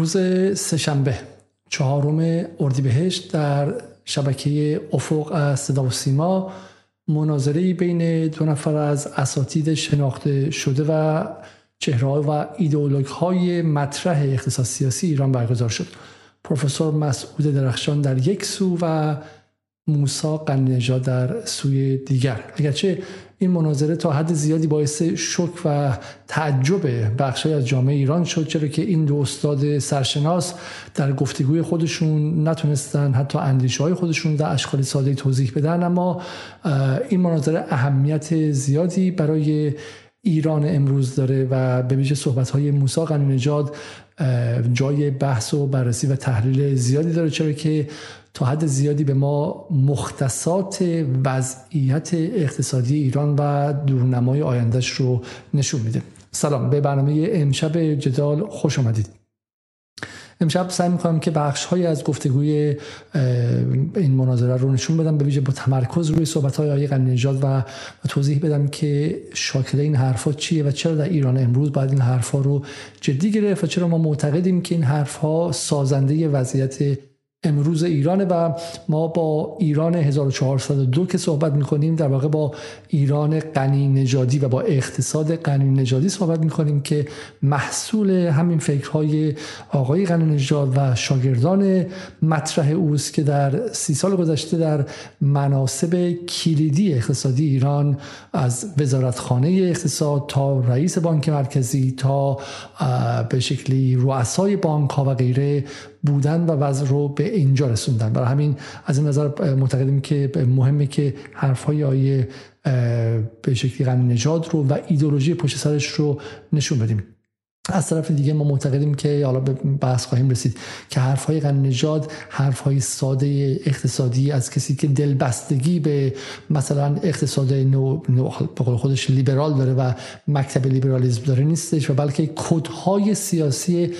روز سهشنبه چهارم اردیبهشت در شبکه افق از صدا و سیما مناظری بین دو نفر از اساتید شناخته شده و چهره و ایدئولوگ های مطرح اقتصاد سیاسی ایران برگزار شد. پروفسور مسعود درخشان در یک سو و موسا قنجا در سوی دیگر. اگرچه این مناظره تا حد زیادی باعث شک و تعجب بخشی از جامعه ایران شد چرا که این دو استاد سرشناس در گفتگوی خودشون نتونستن حتی اندیشه های خودشون در اشکال ساده توضیح بدن. اما این مناظره اهمیت زیادی برای ایران امروز داره و به ویژه صحبت های موسی نژاد جای بحث و بررسی و تحلیل زیادی داره چرا که تا حد زیادی به ما مختصات وضعیت اقتصادی ایران و دورنمای آیندهش رو نشون میده. سلام به برنامه امشب جدال خوش آمدید. امشب سعی می‌کنم که بخش های از گفتگوی این مناظره رو نشون بدم به ویژه با تمرکز روی صحبت های آقای نژاد و توضیح بدم که شاکله این حرفا چیه و چرا در ایران امروز باید این حرفا رو جدی گرفت و چرا ما معتقدیم که این حرفها سازنده وضعیت امروز ایرانه و ما با ایران 1402 که صحبت می‌کنیم در واقع با ایران غنی نژادی و با اقتصاد غنی نژادی صحبت می‌کنیم که محصول همین فکرهای آقای غنی نژاد و شاگردان مطرح اوست که در سی سال گذشته در مناسب کلیدی اقتصادی ایران از وزارتخانه اقتصاد تا رئیس بانک مرکزی تا به شکلی رؤسای بانک ها و غیره بودن و وضع رو به اینجا رسوندن. برای همین از این نظر معتقدیم که مهمه که حرفهای آیه به شکلی غنی نژاد رو و ایدولوژی پشت سرش رو نشون بدیم. از طرف دیگه ما معتقدیم که حالا به بحث خواهیم رسید که حرفهای غن نژاد حرفهای ساده اقتصادی از کسی که دلبستگی به مثلا اقتصاد نو, نو به خودش لیبرال داره و مکتب لیبرالیسم داره نیستش و بلکه کدهای سیاسی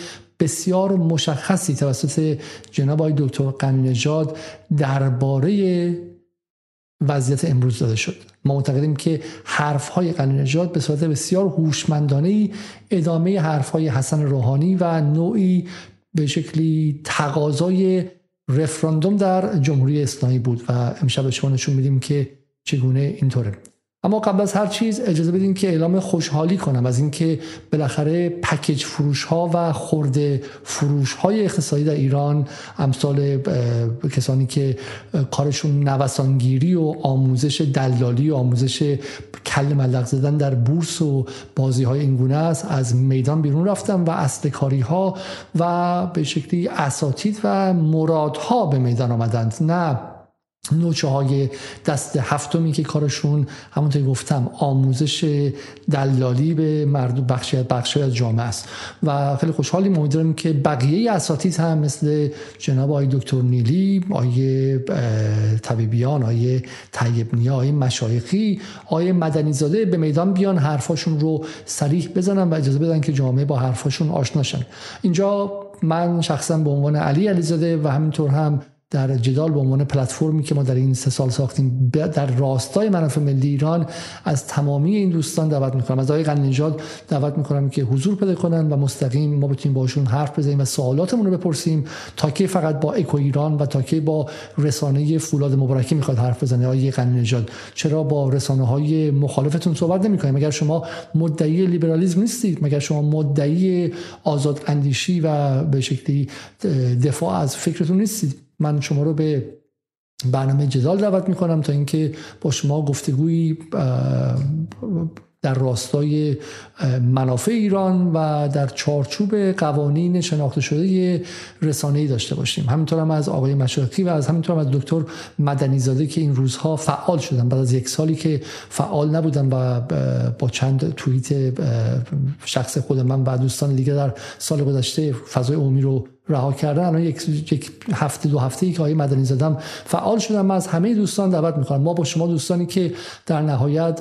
بسیار مشخصی توسط جناب آقای دکتر غنی نژاد درباره وضعیت امروز داده شد. ما معتقدیم که حرف های به صورت بسیار هوشمندانه ادامه حرف های حسن روحانی و نوعی به شکلی تقاضای رفراندوم در جمهوری اسلامی بود و امشب به شما نشون میدیم که چگونه اینطوره. اما قبل از هر چیز اجازه بدین که اعلام خوشحالی کنم از اینکه بالاخره پکیج فروش ها و خورده فروش های اقتصادی در ایران امثال کسانی که کارشون نوسانگیری و آموزش دلالی و آموزش کل ملق زدن در بورس و بازی های اینگونه است از میدان بیرون رفتن و اصل کاری ها و به شکلی اساتید و مرادها به میدان آمدند. نه نوچه های دست هفتمی که کارشون همونطور گفتم آموزش دلالی به مردم بخشی بخشی از جامعه است. و خیلی خوشحالیم. امیدواریم که بقیه اساتید هم مثل جناب آقای دکتر نیلی آقای طبیبیان آقای طیبنیا آقای مشایخی آقای مدنی زاده به میدان بیان حرفاشون رو صریح بزنن و اجازه بدن که جامعه با حرفاشون آشناشن اینجا من شخصا به عنوان علی علیزاده و همینطور هم در جدال به عنوان پلتفرمی که ما در این سه سال ساختیم در راستای منافع ملی ایران از تمامی این دوستان دعوت می‌کنم. از آقای نژاد دعوت می‌کنم که حضور پیدا کنن و مستقیم ما بتونیم باشون حرف بزنیم و سوالاتمون رو بپرسیم تا که فقط با اکو ایران و تا که با رسانه فولاد مبارکی می‌خواد حرف بزنه. آقای نژاد چرا با رسانه های مخالفتون صحبت نمی‌کنیم مگر شما مدعی لیبرالیسم نیستید؟ مگر شما مدعی آزاد اندیشی و به شکلی دفاع از فکرتون نیستید؟ من شما رو به برنامه جدال دعوت می‌کنم تا اینکه با شما گفتگویی در راستای منافع ایران و در چارچوب قوانین شناخته شده رسانه‌ای داشته باشیم. همینطور هم از آقای مشایخی و از همینطور هم از دکتر مدنی زاده که این روزها فعال شدن. بعد از یک سالی که فعال نبودن و با چند توییت شخص خود من و دوستان دیگه در سال گذشته فضای عمومی رو رها کردن. الان یک هفته دو هفته ای که آقای مدنی زدم فعال شدم. من از همه دوستان دعوت می‌کنم. ما با شما دوستانی که در نهایت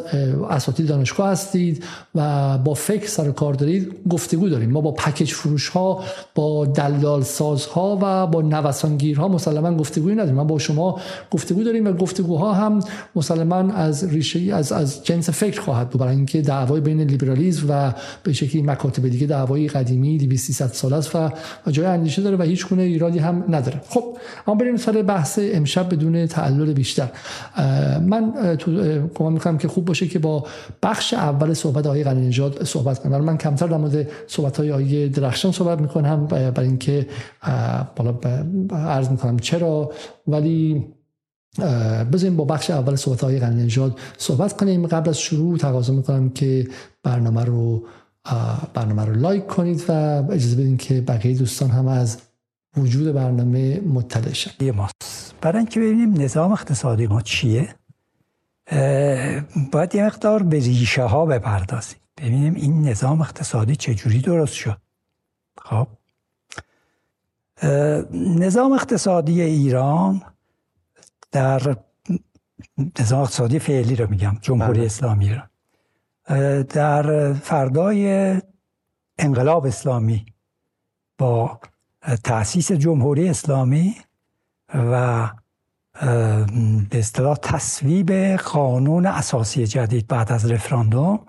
اساتید دانشگاه هستید و با فکر سر کار دارید گفتگو داریم. ما با پکیج فروش ها با دلال سازها و با نوسانگیرها مسلما گفتگویی نداریم. ما با شما گفتگو داریم و گفتگوها هم مسلما از ریشه از از جنس فکر خواهد بود. برای اینکه دعوای بین لیبرالیسم و به شکلی مکاتب دیگه دعوای قدیمی 200 سال است و جای اندیشه داره و هیچ گونه ایرادی هم نداره. خب اما بریم سر بحث امشب بدون تعلل بیشتر. من گمان می‌کنم که خوب باشه که با بخش اول صحبت آقای غنی نژاد صحبت کنم. من کمتر در مورد صحبت های آقای درخشان صحبت می‌کنم برای اینکه بالا عرض می‌کنم چرا. ولی بذاریم با بخش اول صحبت های غنی نژاد صحبت کنیم. قبل از شروع تقاضا می‌کنم که برنامه رو برنامه رو لایک کنید و اجازه بدین که بقیه دوستان هم از وجود برنامه مطلع شن. برای اینکه ببینیم نظام اقتصادی ما چیه باید یه مقدار به ریشه ها بپردازیم. ببینیم این نظام اقتصادی چجوری درست شد. خب. نظام اقتصادی ایران در نظام اقتصادی فعلی رو میگم جمهوری بله. اسلامی رو در فردای انقلاب اسلامی با تأسیس جمهوری اسلامی و به اصطلاح تصویب قانون اساسی جدید بعد از رفراندوم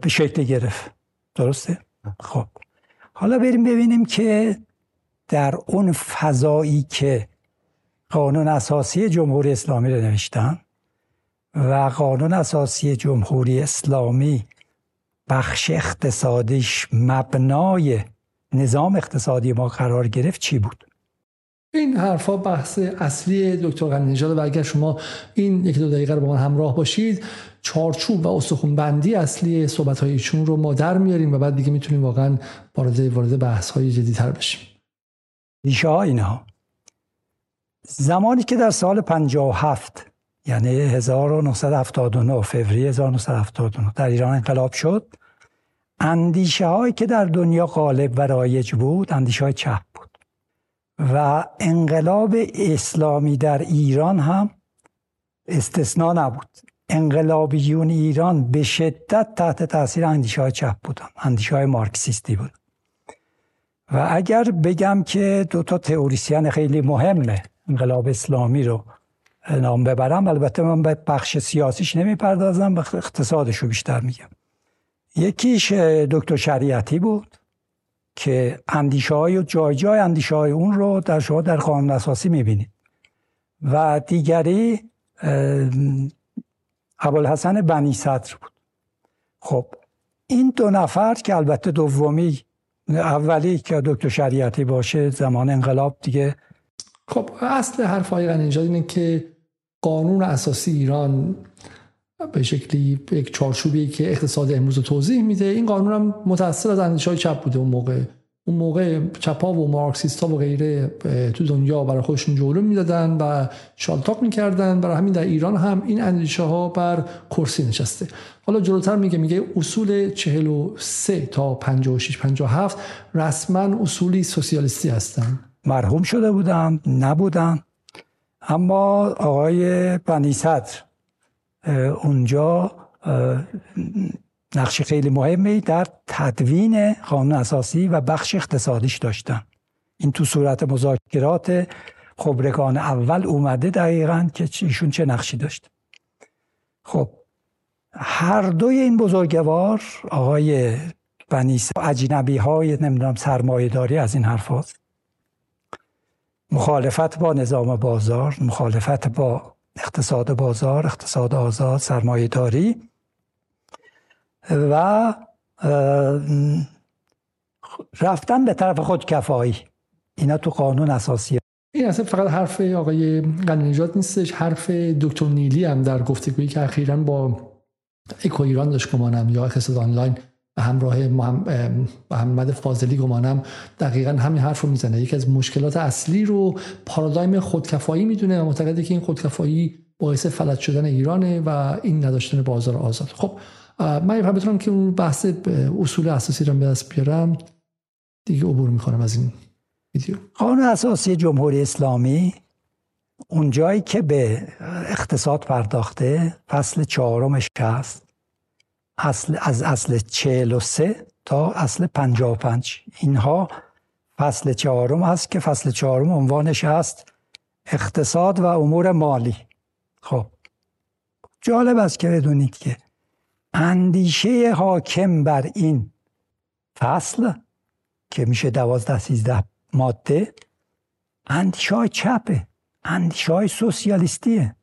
به شکل گرفت درسته؟ خب حالا بریم ببینیم که در اون فضایی که قانون اساسی جمهوری اسلامی رو نوشتن و قانون اساسی جمهوری اسلامی بخش اقتصادیش مبنای نظام اقتصادی ما قرار گرفت چی بود؟ این حرفا بحث اصلی دکتر غنی و اگر شما این یک دو دقیقه رو با من همراه باشید چارچوب و استخون بندی اصلی صحبت های ایشون رو ما در میاریم و بعد دیگه می‌تونیم واقعا وارد وارد بحث های جدیدتر بشیم. ریشه ها اینها. زمانی که در سال 57 یعنی 1979 فوریه 1979 در ایران انقلاب شد. اندیشه هایی که در دنیا غالب و رایج بود اندیشه های چپ بود. و انقلاب اسلامی در ایران هم استثنا نبود. انقلابیون ایران به شدت تحت تاثیر اندیشه های چپ بودن اندیشه های مارکسیستی بود. و اگر بگم که دو تا تئوریسین خیلی مهمه انقلاب اسلامی رو نام ببرم. البته من به بخش سیاسیش نمی‌پردازم به اقتصادش رو بیشتر میگم. یکیش دکتر شریعتی بود که اندیشه های جای جای اندیشه های اون رو در شما در قانون اساسی می‌بینید. و دیگری ابوالحسن بنی صدر بود. خب این دو نفر که البته دومی اولی که دکتر شریعتی باشه زمان انقلاب دیگه. خب اصل حرف های اینه که قانون اساسی ایران به شکلی یک چارچوبی که اقتصاد امروز رو توضیح میده این قانون هم متأثر از اندیشه های چپ بوده اون موقع. اون موقع چپا و مارکسیستا و غیره تو دنیا برای خودشون جلو می‌دادن و شالتاق می‌کردن. برای همین در ایران هم این اندیشه ها بر کرسی نشسته. حالا جلوتر میگه میگه اصول 43 تا 56 57 رسما اصولی سوسیالیستی هستن. مرحوم شده بودن نبودن. اما آقای بنی اونجا نقش خیلی مهمی در تدوین قانون اساسی و بخش اقتصادیش داشتن. این تو صورت مذاکرات خبرگان اول اومده دقیقا که ایشون چه نقشی داشت. خب هر دوی این بزرگوار آقای بنیس اجنبی های نمی‌دونم سرمایه داری از این حرف مخالفت با نظام بازار مخالفت با اقتصاد بازار اقتصاد آزاد سرمایه داری و رفتن به طرف خودکفایی اینا تو قانون اساسی. این اصلا فقط حرف آقای قنیجات نیستش حرف دکتر نیلی هم در گفتگویی که اخیرا با اکو ایران داشت گمانم یا اقتصاد آنلاین همراه محمد فاضلی گمانم دقیقا همین حرف رو می‌زنه. یکی از مشکلات اصلی رو پارادایم خودکفایی می‌دونه و معتقده که این خودکفایی باعث فلج شدن ایرانه و این نداشتن بازار آزاد. خب من یه بتونم که اون بحث اصول اساسی رو به دست بیارم. دیگه عبور می‌کنم از این ویدیو. قانون اساسی جمهوری اسلامی اونجایی که به اقتصاد پرداخته فصل چهارمش هست اصل از اصل 43 تا اصل 55 اینها فصل چهارم هست که فصل چهارم عنوانش هست اقتصاد و امور مالی. خب جالب است که بدونید که اندیشه حاکم بر این فصل که میشه دوازده سیزده ماده اندیشه های چپه اندیشه های سوسیالیستیه.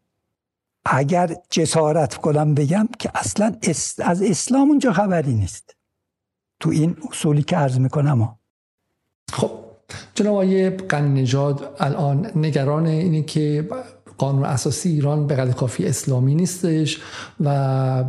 اگر جسارت کنم بگم که اصلا از اسلام اونجا خبری نیست. تو این اصولی که عرض می‌کنم خب جناب آقای نژاد الان نگران اینه که قانون اساسی ایران به قدر کافی اسلامی نیستش و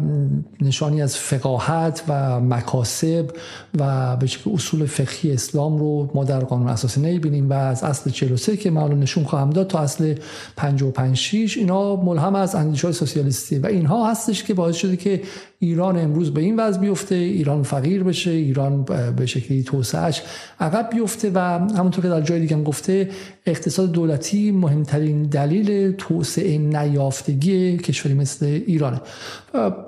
نشانی از فقاهت و مکاسب و به شکل اصول فقهی اسلام رو ما در قانون اساسی نمی‌بینیم و از اصل 43 که من نشون خواهم داد تا اصل 55 6 اینا ملهم از اندیشه سوسیالیستی و اینها هستش که باعث شده که ایران امروز به این وضع بیفته ایران فقیر بشه ایران به شکلی توسعهش عقب بیفته و همونطور که در جای دیگه گفته اقتصاد دولتی مهمترین دلیل توسعه نیافتگی کشوری مثل ایرانه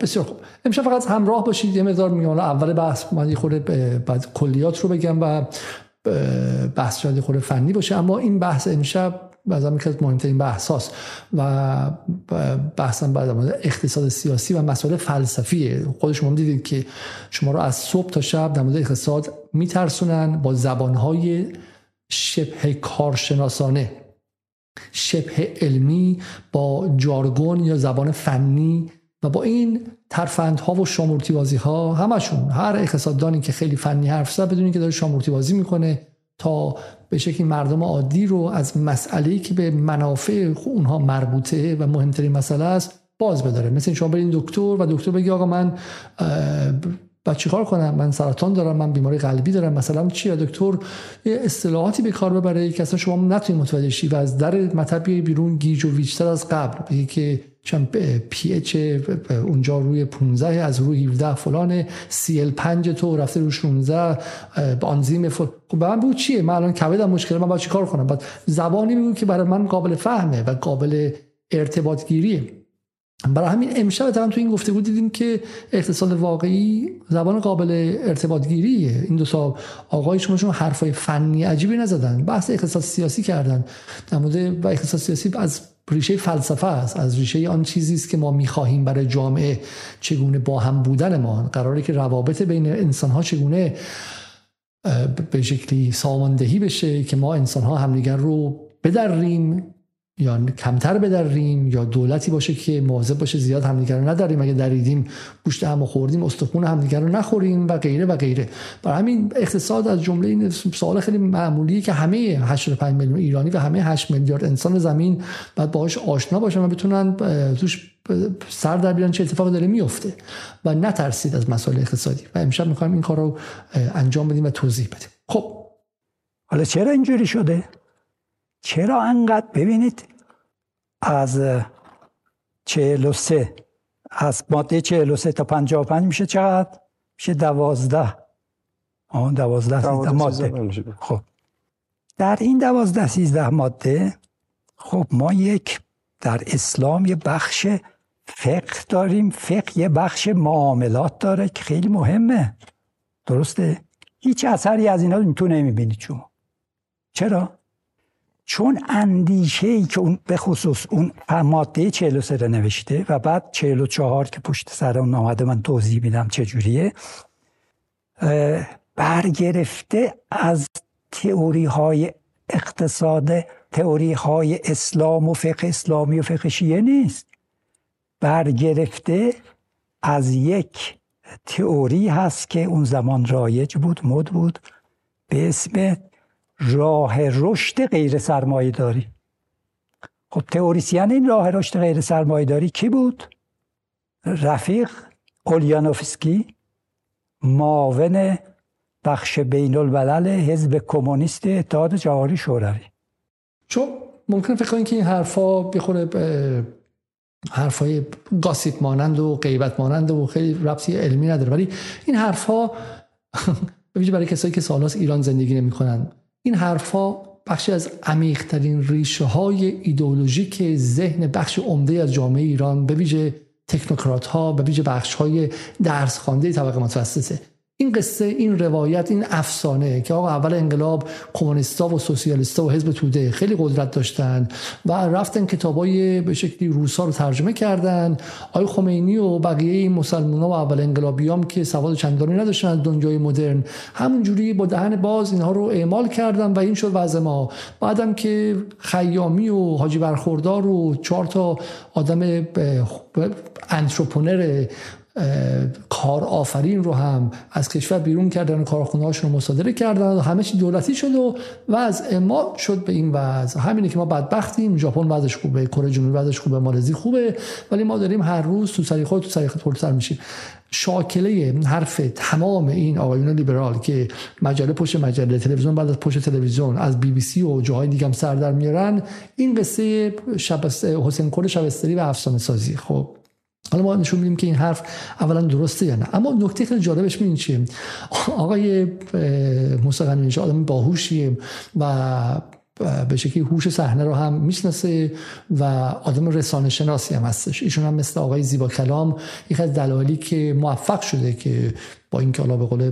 بسیار خوب. امشب فقط همراه باشید. یه مقدار میگم اول بحث من یه خورده بعد کلیات رو بگم و بحث شاید خورده فنی باشه. اما این بحث امشب بعضا که از مهمترین بحث هاست و بحثم بعد اقتصاد سیاسی و مسائل فلسفیه. خود شما دیدید که شما رو از صبح تا شب در مورد اقتصاد میترسونن با زبانهای شبه کارشناسانه شبه علمی با جارگون یا زبان فنی و با این ترفندها و شامورتی بازی ها همشون هر اقتصاددانی که خیلی فنی حرف زد بدونید که داره شامورتی بازی می‌کنه. تا به شکلی مردم عادی رو از مسئله که به منافع اونها مربوطه و مهمترین مسئله است باز بداره. مثل شما برین دکتر و دکتر بگی آقا من بعد چیکار کنم؟ من سرطان دارم من بیماری قلبی دارم مثلا چیه؟ دکتر یه اصطلاحاتی به کار ببره که اصلا شما نتونید متوجه شی و از در مطب بیرون گیج و ویجتر از قبل. بگی که چون پی اچ اونجا روی 15 از روی 17 فلان سی ال 5 تو رفته رو 16 آنزیم فل خب من بگو چیه؟ من الان کبدم مشکل من باید چیکار کنم؟ بعد زبانی بگو که برای من قابل فهمه و قابل ارتباط گیریه برای همین امشب تو این گفته بود دیدیم که اقتصاد واقعی زبان قابل ارتباط گیریه این دو تا آقای شما شما حرفای فنی عجیبی نزدن بحث اقتصاد سیاسی کردن. در مورد و اقتصاد سیاسی از ریشه فلسفه است. از ریشه آن چیزی است که ما می‌خواهیم برای جامعه چگونه با هم بودن ما قراره که روابط بین انسان ها چگونه به شکلی ساماندهی بشه که ما انسان ها همدیگر رو بدریم. یا کمتر بدریم یا دولتی باشه که مواظب باشه زیاد همدیگر رو نداریم. اگه دریدیم گوشت هم خوردیم استخون همدیگر رو نخوریم و غیره و غیره. برای همین اقتصاد از جمله این سوال خیلی معمولی که همه 85 میلیون ایرانی و همه 8 میلیارد انسان زمین باید باهاش آشنا باشن و بتونن توش سر در بیان چه اتفاقی داره میفته و نترسید از مسائل اقتصادی. و امشب می‌خوایم این کار رو انجام بدیم و توضیح بدیم. خب. حالا چرا اینجوری شده؟ چرا انقدر ببینید از 43 از ماده 43 تا 55 میشه چقدر؟ میشه 12 آن 12 13 ماده. خب. در این 12 13 ماده خب ما یک در اسلام یه بخش فقه داریم. فقه یه بخش معاملات داره که خیلی مهمه. درسته؟ هیچ اثری از اینا تو نمی‌بینید شما چرا؟ چون اندیشه ای که اون به خصوص اون ماده 43 رو نوشته و بعد 44 که پشت سر اون آمده من توضیح میدم چجوریه برگرفته از تئوری های اقتصاد تئوری های اسلام و فقه اسلامی و فقه شیعه نیست. برگرفته از یک تئوری هست که اون زمان رایج بود مد بود به اسم راه رشد غیر سرمایه داری. خب تئوریسین این راه رشد غیر سرمایه داری کی بود؟ رفیق اولیانوفسکی معاون بخش بین الملل حزب کمونیست اتحاد جهانی شوروی. چون ممکن فکر کنید که این حرفا بخوره حرفای گاسیپ مانند و غیبت مانند و خیلی ربطی علمی نداره. ولی این حرفا برای کسایی که سالات ایران زندگی نمی‌کنن. این حرفا بخشی از عمیقترین ریشه های ایدئولوژیک ذهن بخش عمده از جامعه ایران به ویژه تکنوکرات ها به ویژه بخش های درس خوانده طبقه متوسطه. این قصه این روایت این افسانه که آقا اول انقلاب کمونیستا و سوسیالیستا و حزب توده خیلی قدرت داشتن و رفتن کتابای به شکلی روسا رو ترجمه کردن. آقای خمینی و بقیه این و اول انقلابیام که سواد چندانی نداشتن از دنیای مدرن. همونجوری با دهن باز اینها رو اعمال کردن و این شد وضع ما. بعدم که خیامی و حاجی برخوردار و چهار تا آدم انتروپونر کار آفرین رو هم از کشور بیرون کردن و کارخونه رو مصادره کردن و همه چی دولتی شد و وضع ما شد به این وضع. همینه که ما بدبختیم. ژاپن وضعش خوبه کره جنوبی وضعش خوبه مالزی خوبه ولی ما داریم هر روز تو سری خود تو سری خود میشیم. شاکله حرف تمام این آقایون لیبرال که مجله پشت مجله تلویزیون بعد از پشت تلویزیون از بی بی سی و جاهای دیگه هم سر در میارن. این قصه حسین کل شبستری و افسانه سازی خب حالا ما نشون میدیم که این حرف اولا درسته یا نه. اما نکته خیلی جالبش میدین چیه؟ آقای موسی قنینش آدم باهوشیه و به شکلی هوش صحنه رو هم می‌شناسه و آدم رسانه شناسی هم هستش. ایشون هم مثل آقای زیبا کلام یکی از دلایلی که موفق شده که با اینکه حالا به قول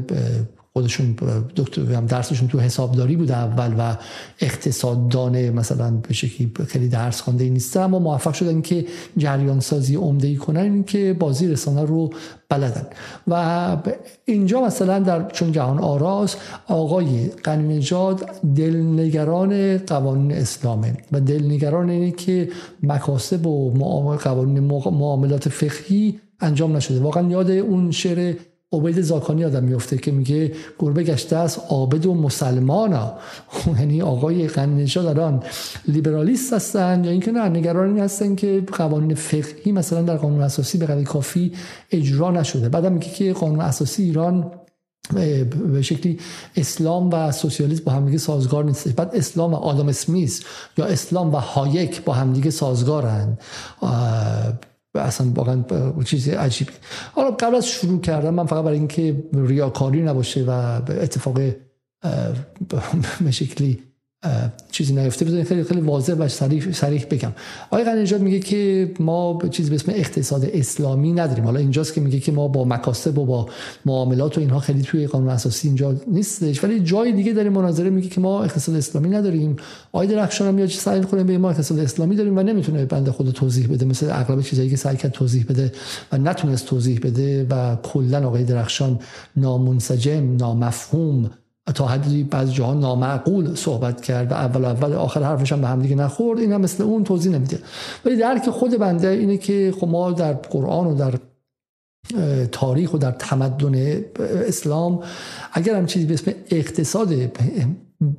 خودشون دکتر هم درسشون تو حسابداری بوده اول و اقتصاددان مثلا به شکلی خیلی درس خوانده نیسته اما موفق شدن که جریان سازی عمده ای کنن این که بازی رسانه رو بلدن. و اینجا مثلا در چون جهان آراز آقای قنی نژاد دلنگران قوانین اسلامه و دلنگران اینه که مکاسب و قوانین معاملات فقهی انجام نشده. واقعا یاد اون شعر عبید زاکانی آدم میفته که میگه گربه گشته است عابد و مسلمان یعنی آقای نژاد الان لیبرالیست هستن یا اینکه نه نگران این هستن که قوانین فقهی مثلا در قانون اساسی به قدر کافی اجرا نشده. بعدم میگه که قانون اساسی ایران به شکلی اسلام و سوسیالیسم با همدیگه سازگار نیست. بعد اسلام و آدم اسمیس یا اسلام و هایک با همدیگه سازگارن. اصلا واقعا چیز عجیبی. حالا قبل از شروع کردم من فقط برای اینکه ریاکاری نباشه و اتفاق به شکلی چیزی نیفته بذارید خیلی خیلی واضح و صریح صریح بگم. آقای قنیجاد میگه که ما چیزی به اسم اقتصاد اسلامی نداریم. حالا اینجاست که میگه که ما با مکاسب و با معاملات و اینها خیلی توی قانون اساسی اینجا نیستش. ولی جای دیگه داریم مناظره میگه که ما اقتصاد اسلامی نداریم. آقای درخشان هم میاد سعی می‌کنه به ما اقتصاد اسلامی داریم و نمی‌تونه بنده خود توضیح بده. مثل اغلب چیزایی که سعی کرد توضیح بده و نتونست توضیح بده و کلا آقای درخشان نامنسجم نامفهوم تا حدی بعض جاها نامعقول صحبت کرد و اول اول آخر حرفش هم به هم دیگه نخورد این هم مثل اون توضیح نمیده. ولی درک خود بنده اینه که خب ما در قرآن و در تاریخ و در تمدن اسلام اگر هم چیزی به اسم اقتصاد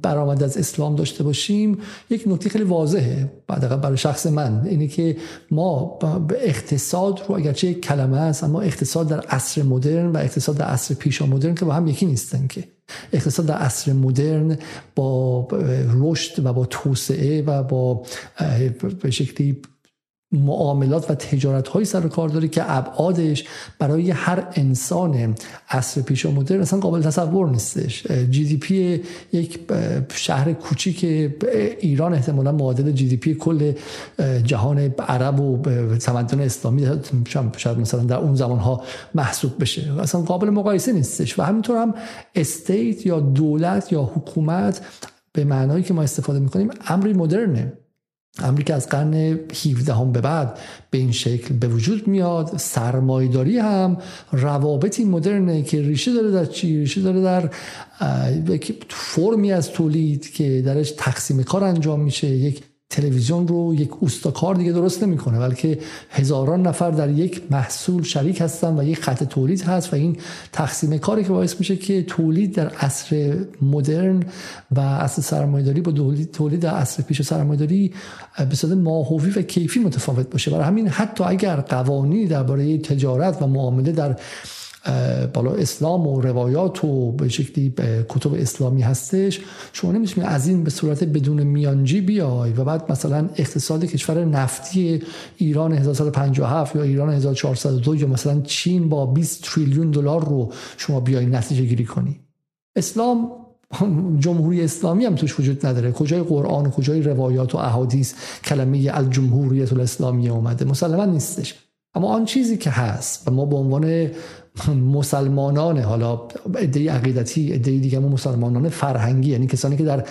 برآمد از اسلام داشته باشیم یک نکته خیلی واضحه. بعد برای شخص من اینه که ما به اقتصاد رو اگرچه یک کلمه است اما اقتصاد در عصر مدرن و اقتصاد در عصر پیشا مدرن که با هم یکی نیستن که. اقتصاد در عصر مدرن با رشد و با توسعه و با به شکلی معاملات و تجارت های سر کار داره که ابعادش برای هر انسان عصر پیش و مدرن اصلا قابل تصور نیستش. جی دی پی یک شهر کوچیک ایران احتمالا معادل جی دی پی کل جهان عرب و تمدن اسلامی شاید مثلا در اون زمان ها محسوب بشه. اصلا قابل مقایسه نیستش. و همینطور هم استیت یا دولت یا حکومت به معنایی که ما استفاده می‌کنیم امری مدرنه. امریکا از قرن 17 هم به بعد به این شکل به وجود میاد سرمایداری هم روابطی مدرنه که ریشه داره در چی؟ ریشه داره در فرمی از تولید که درش تقسیم کار انجام میشه یک تلویزیون رو یک اوستاکار دیگه درست نمی‌کنه بلکه هزاران نفر در یک محصول شریک هستن و یک خط تولید هست و این تقسیم کاری که باعث میشه که تولید در عصر مدرن و عصر سرمایه‌داری با تولید در عصر پیش سرمایه‌داری به صورت ماهوی و کیفی متفاوت باشه. برای همین حتی اگر قوانینی درباره تجارت و معامله در بالا اسلام و روایات و به شکلی کتب اسلامی هستش. شما نمی‌تونید از این به صورت بدون میانجی بیای و بعد مثلا اقتصاد کشور نفتی ایران 1957 یا ایران 1402 یا مثلا چین با 20 تریلیون دلار رو شما بیای نتیجه گیری کنی. اسلام جمهوری اسلامی هم توش وجود نداره. کجای قرآن و کجای روایات و احادیث کلمه الجمهوریت الاسلامی اومده؟ مسلما نیستش. اما آن چیزی که هست و ما به عنوان مسلمانان حالا ایده عقیدتی ایده دیگه مسلمانان فرهنگی یعنی کسانی که در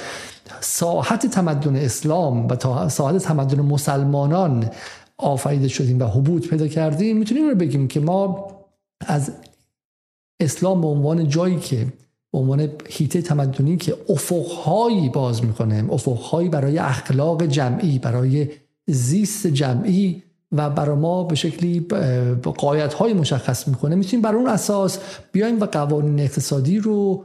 ساحت تمدن اسلام و تا ساحت تمدن مسلمانان آفریده شدیم و حبوط پیدا کردیم می‌تونیم رو بگیم که ما از اسلام به عنوان جایی که به عنوان هیته تمدنی که افقهایی باز می‌کنه افقهایی برای اخلاق جمعی برای زیست جمعی و برای ما به شکلی قایت های مشخص می‌کنه. می‌تونیم بر اون اساس بیایم و قوانین اقتصادی رو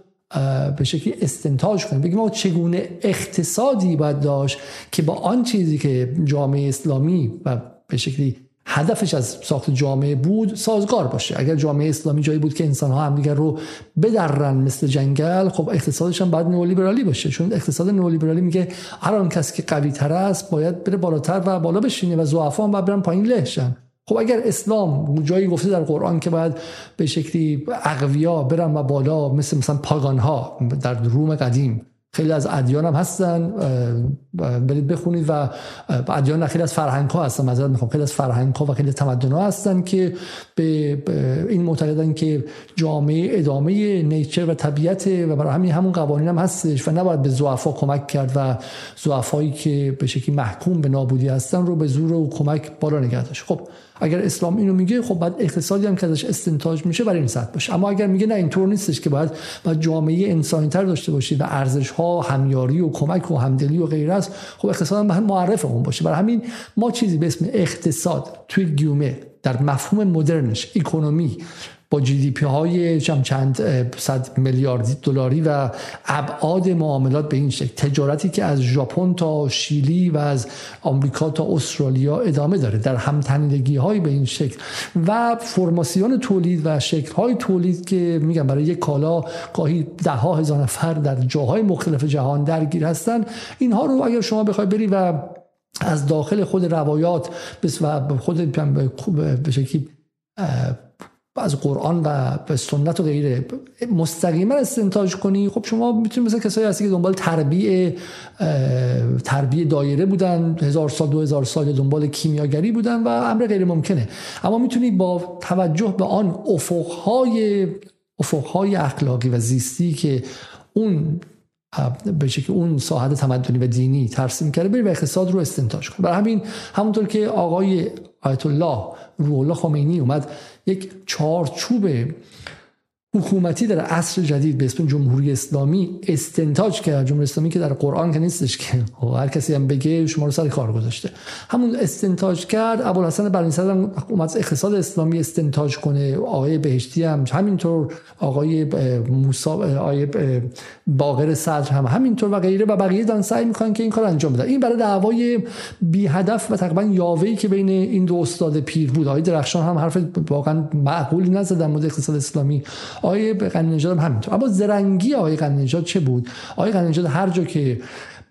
به شکلی استنتاج کنیم. بگیم ما چگونه اقتصادی باید داشت که با آن چیزی که جامعه اسلامی و به شکلی هدفش از ساخت جامعه بود سازگار باشه. اگر جامعه اسلامی جایی بود که انسان ها همدیگر رو بدرن مثل جنگل خب اقتصادش هم باید نئولیبرالی باشه. چون اقتصاد نئولیبرالی میگه هر آن کسی که قوی تر است باید بره بالاتر و بالا بشینه و ضعفا هم باید برن پایین لهشن. خب اگر اسلام جایی گفته در قرآن که باید به شکلی اقویا برن و بالا مثل مثلا پاگان ها در روم قدیم خیلی از ادیان هم هستن برید بخونید و ادیان خیلی از فرهنگ ها هستن. معذرت می‌خوام خیلی از فرهنگ ها و خیلی تمدن ها هستن که به این معتقدن که جامعه ادامه نیچر و طبیعت و برای همین همون قوانین هم هستش و نباید به زعفا کمک کرد و زعفایی که به شکلی محکوم به نابودی هستن رو به زور و کمک بالا نگه داشت. خب اگر اسلام اینو میگه خب بعد اقتصادی هم که ازش استنتاج میشه برای این سطح باشه. اما اگر میگه نه اینطور نیستش که باید باید جامعه انسانی تر داشته باشید و ارزش ها همیاری و کمک و همدلی و غیره است خب اقتصاد هم معرف اون باشه. برای همین ما چیزی به اسم اقتصاد توی گیومه در مفهوم مدرنش اکونومی با جی دی پی های چند صد میلیارد دلاری و ابعاد معاملات به این شکل. تجارتی که از ژاپن تا شیلی و از آمریکا تا استرالیا ادامه داره در همتنیدگی های به این شکل. و فرماسیون تولید و شکل های تولید که میگم برای یک کالا گاهی ده ها هزار نفر در جاهای مختلف جهان درگیر هستن. اینها رو اگر شما بخوای بری و از داخل خود روایات و خود به شکلی از قرآن و به سنت و غیره. مستقیما استنتاج کنی. خب شما می‌تونید مثل کسایی هستی که دنبال تربیه تربیه دایره بودن هزار سال دو هزار سال دنبال کیمیاگری بودن و امر غیر ممکنه. اما می‌تونی با توجه به آن افقهای افقهای اخلاقی و زیستی که اون به شکل اون ساحت تمدنی و دینی ترسیم کرده بریم و اقتصاد رو استنتاج کنه برای همین همونطور که آقای آیت الله روح الله خمینی اومد یک چارچوب حکومتی در عصر جدید به اسم جمهوری اسلامی استنتاج کرد. جمهوری اسلامی که در قرآن که نیستش که. خب هر کسی هم بگه شما رو سر کار گذاشته. همون استنتاج کرد. ابوالحسن برنی‌صدر هم اومد اقتصاد اسلامی استنتاج کنه. آقای بهشتی هم همینطور. آقای موسی آقای باقر صدر هم همینطور و غیره. و بقیه دارن سعی می‌کنن که این کار انجام بدن. این برای دعوای بی هدف و تقریبا یاوه‌ای که بین این دو استاد پیر بود. آقای درخشان هم حرف واقعا معقولی نزدن مورد اقتصاد اسلامی. آقای غنی نژاد هم همینطور. اما زرنگی آقای غنی نژاد چه بود؟ آقای غنی نژاد هر جا که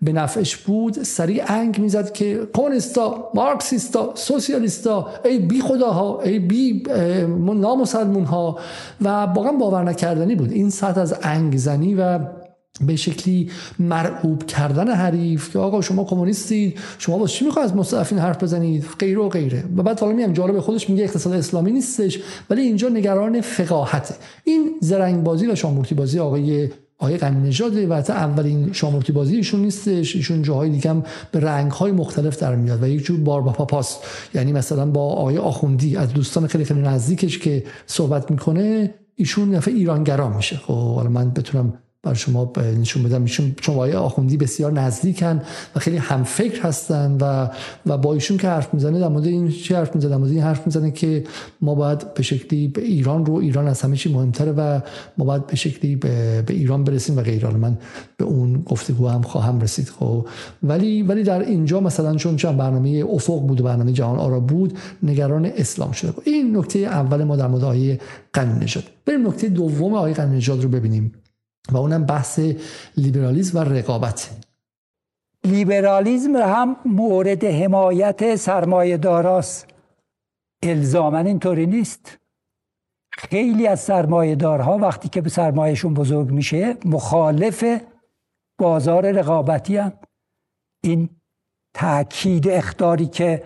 به نفعش بود سریع انگ می‌زد که کمونیستا مارکسیستا سوسیالیستا ای بی خداها ای بی نامسلمون ها و واقعا باور نکردنی بود. این سطح از انگ زنی و به شکلی مرعوب کردن حریف که آقا شما کمونیستید شما با چی می‌خواید از مستضعفین حرف بزنید؟ غیره و غیره. و بعد حالا میگم جالب خودش میگه اقتصاد اسلامی نیستش ولی اینجا نگران فقاهته. این زرنگ بازی و شامورتی بازی آقای آقای غنی نژاد و اولین شامورتی بازی ایشون نیستش. ایشون جاهای دیگه هم به رنگ های مختلف در میاد و یک جور بار با پاپاست یعنی مثلا با آقای آخوندی از دوستان خیلی خیلی نزدیکش که صحبت می‌کنه ایشون نفع ایرانگرا میشه. خب حالا من بتونم بر شما نشون بدم. چون آقای آخوندی بسیار نزدیکن و خیلی هم فکر هستن و و با ایشون که حرف می‌زنه در مورد این چی حرف می‌زنه؟ در مورد این حرف می‌زنه که ما باید به شکلی به ایران رو ایران از همه چی مهمتره و ما باید به شکلی به, به ایران برسیم و غیره من به اون گفتگو هم خواهم رسید. خب. ولی ولی در اینجا مثلا چون چند برنامه افق بود و برنامه جهان آرا بود نگران اسلام شده این نکته اول ما در مورد آیه نژاد. بریم نکته دوم آیه قانون نژاد رو ببینیم. و اونم بحث لیبرالیزم و رقابت. لیبرالیزم هم مورد حمایت سرمایه داراست. الزامن اینطوری نیست. خیلی از سرمایه دارها وقتی که به سرمایهشون بزرگ میشه مخالف بازار رقابتی هم. این تاکید اختاری که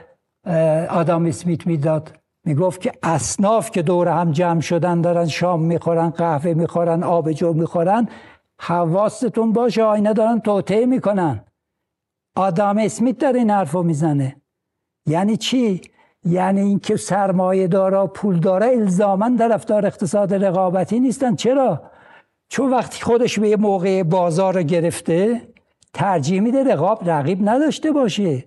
آدم اسمیت می‌داد می‌گفت که اصناف که دور هم جمع شدن دارن شام می‌خورن قهوه می‌خورن آب جو می‌خورن حواستون باشه آینه دارن توطعه می‌کنن. آدم اسمیت داره این حرفو می‌زنه. یعنی چی؟ یعنی اینکه سرمایه دارا پول داره الزاما طرفدار اقتصاد رقابتی نیستن. چرا؟ چون وقتی خودش به یه موقع بازار گرفته ترجیح میده رقاب رقیب نداشته باشه.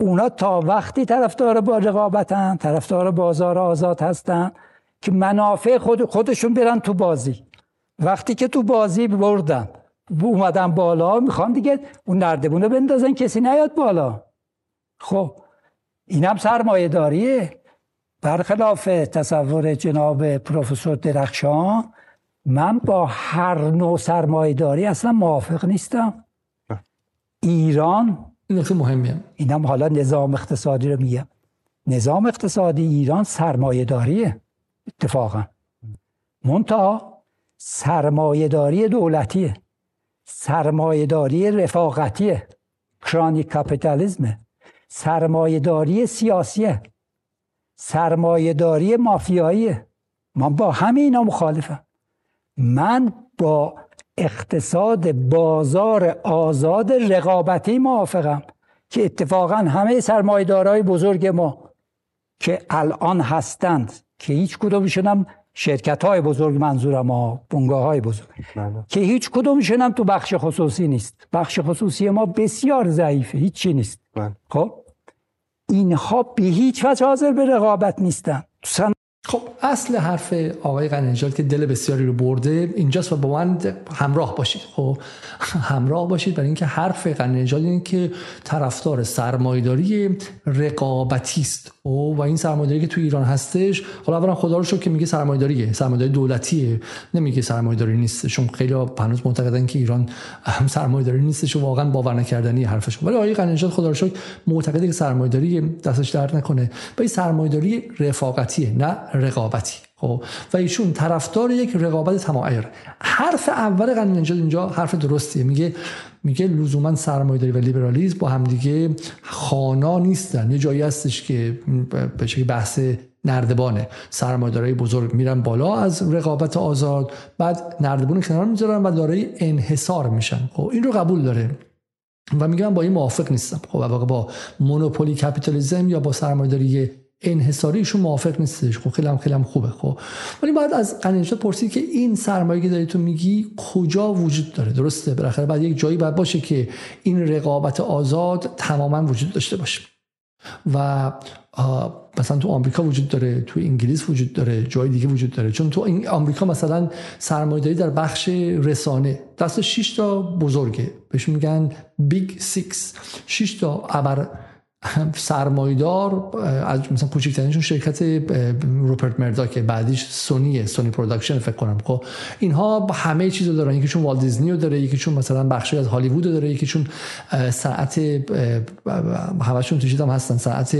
اونا تا وقتی طرفدار با رقابتن طرفدار بازار آزاد هستن که منافع خود خودشون برن تو بازی. وقتی که تو بازی بردن اومدن بالا می‌خوان دیگه اون نردبونه بندازن کسی نیاد بالا. خب اینم سرمایه داریه برخلاف تصور جناب پروفسور درخشان من با هر نوع سرمایه داری اصلا موافق نیستم. ایران این نکته مهمیه. اینم حالا نظام اقتصادی رو میگم. نظام اقتصادی ایران سرمایه داریه اتفاقا. منتها سرمایه داری دولتیه. سرمایه داری رفاقتیه. کرانی کپیتالیزمه. سرمایه داری سیاسیه. سرمایه داری مافیاییه. من با همه اینا مخالفم. من با اقتصاد بازار آزاد رقابتی موافقم که اتفاقا همه سرمایدارای بزرگ ما که الان هستند که هیچ کدومشون هم شرکت های بزرگ منظورم ها بنگاه های بزرگ بله. که هیچ کدومشون هم تو بخش خصوصی نیست بخش خصوصی ما بسیار ضعیفه هیچی نیست بله. خب اینها به هیچ وجه حاضر به رقابت نیستن خب اصل حرف آقای قنیجاد که دل بسیاری رو برده اینجاست و با من همراه باشید. خب همراه باشید برای اینکه حرف قنیجاد این که طرفدار سرمایداری رقابتی است. خب، و این سرمایداری که تو ایران هستش حالا اولا خدا رو شکر که میگه سرمایداریه سرمایداری دولتیه. نمیگه سرمایداری نیست چون خیلی هنوز معتقدن که ایران سرمایداری نیستش و واقعا باور نکردنی حرفش ولی آقای قنیجاد خدا رو شکر معتقده که سرمایداری دستش درد نکنه. و این سرمایداری رفاقتیه نه رقابتی. خب و ایشون طرفدار یک رقابت تمایر حرف اول قانون نجات اینجا حرف درستیه. میگه میگه لزوما سرمایه‌داری و لیبرالیسم با همدیگه خانا نیستن. یه جایی هستش که به شکل بحث نردبانه. سرمایه‌دارای بزرگ میرن بالا از رقابت آزاد بعد نردبون کنار می‌ذارن و دارای انحصار میشن. خب این رو قبول داره. و میگم با این موافق نیستم. خب با مونوپولی کپیتالیسم یا با سرمایه‌داری انحصاریشون موافق نیستش خب خیلی هم خیلی هم خوبه. خب. ولی باید از قنیشا پرسید که این سرمایه که داری تو میگی کجا وجود داره؟ درسته. بالاخره بعد یک جایی باید باشه که این رقابت آزاد تماما وجود داشته باشه. و مثلا تو آمریکا وجود داره تو انگلیس وجود داره جای دیگه وجود داره. چون تو این آمریکا مثلا سرمایه‌داری در بخش رسانه. دست 6 تا بزرگه. بهش میگن بیگ 6 6 تا ابر سرمایدار از مثلا کوچکترینشون شرکت روپرت مردا که بعدیش سونیه سونی پروداکشن فکر کنم. خب اینها همه چیزو دارن. یکیشون والت دیزنی رو داره یکیشون مثلا بخشی از هالیوود داره یکیشون ساعت همشون توش هم هستن. ساعت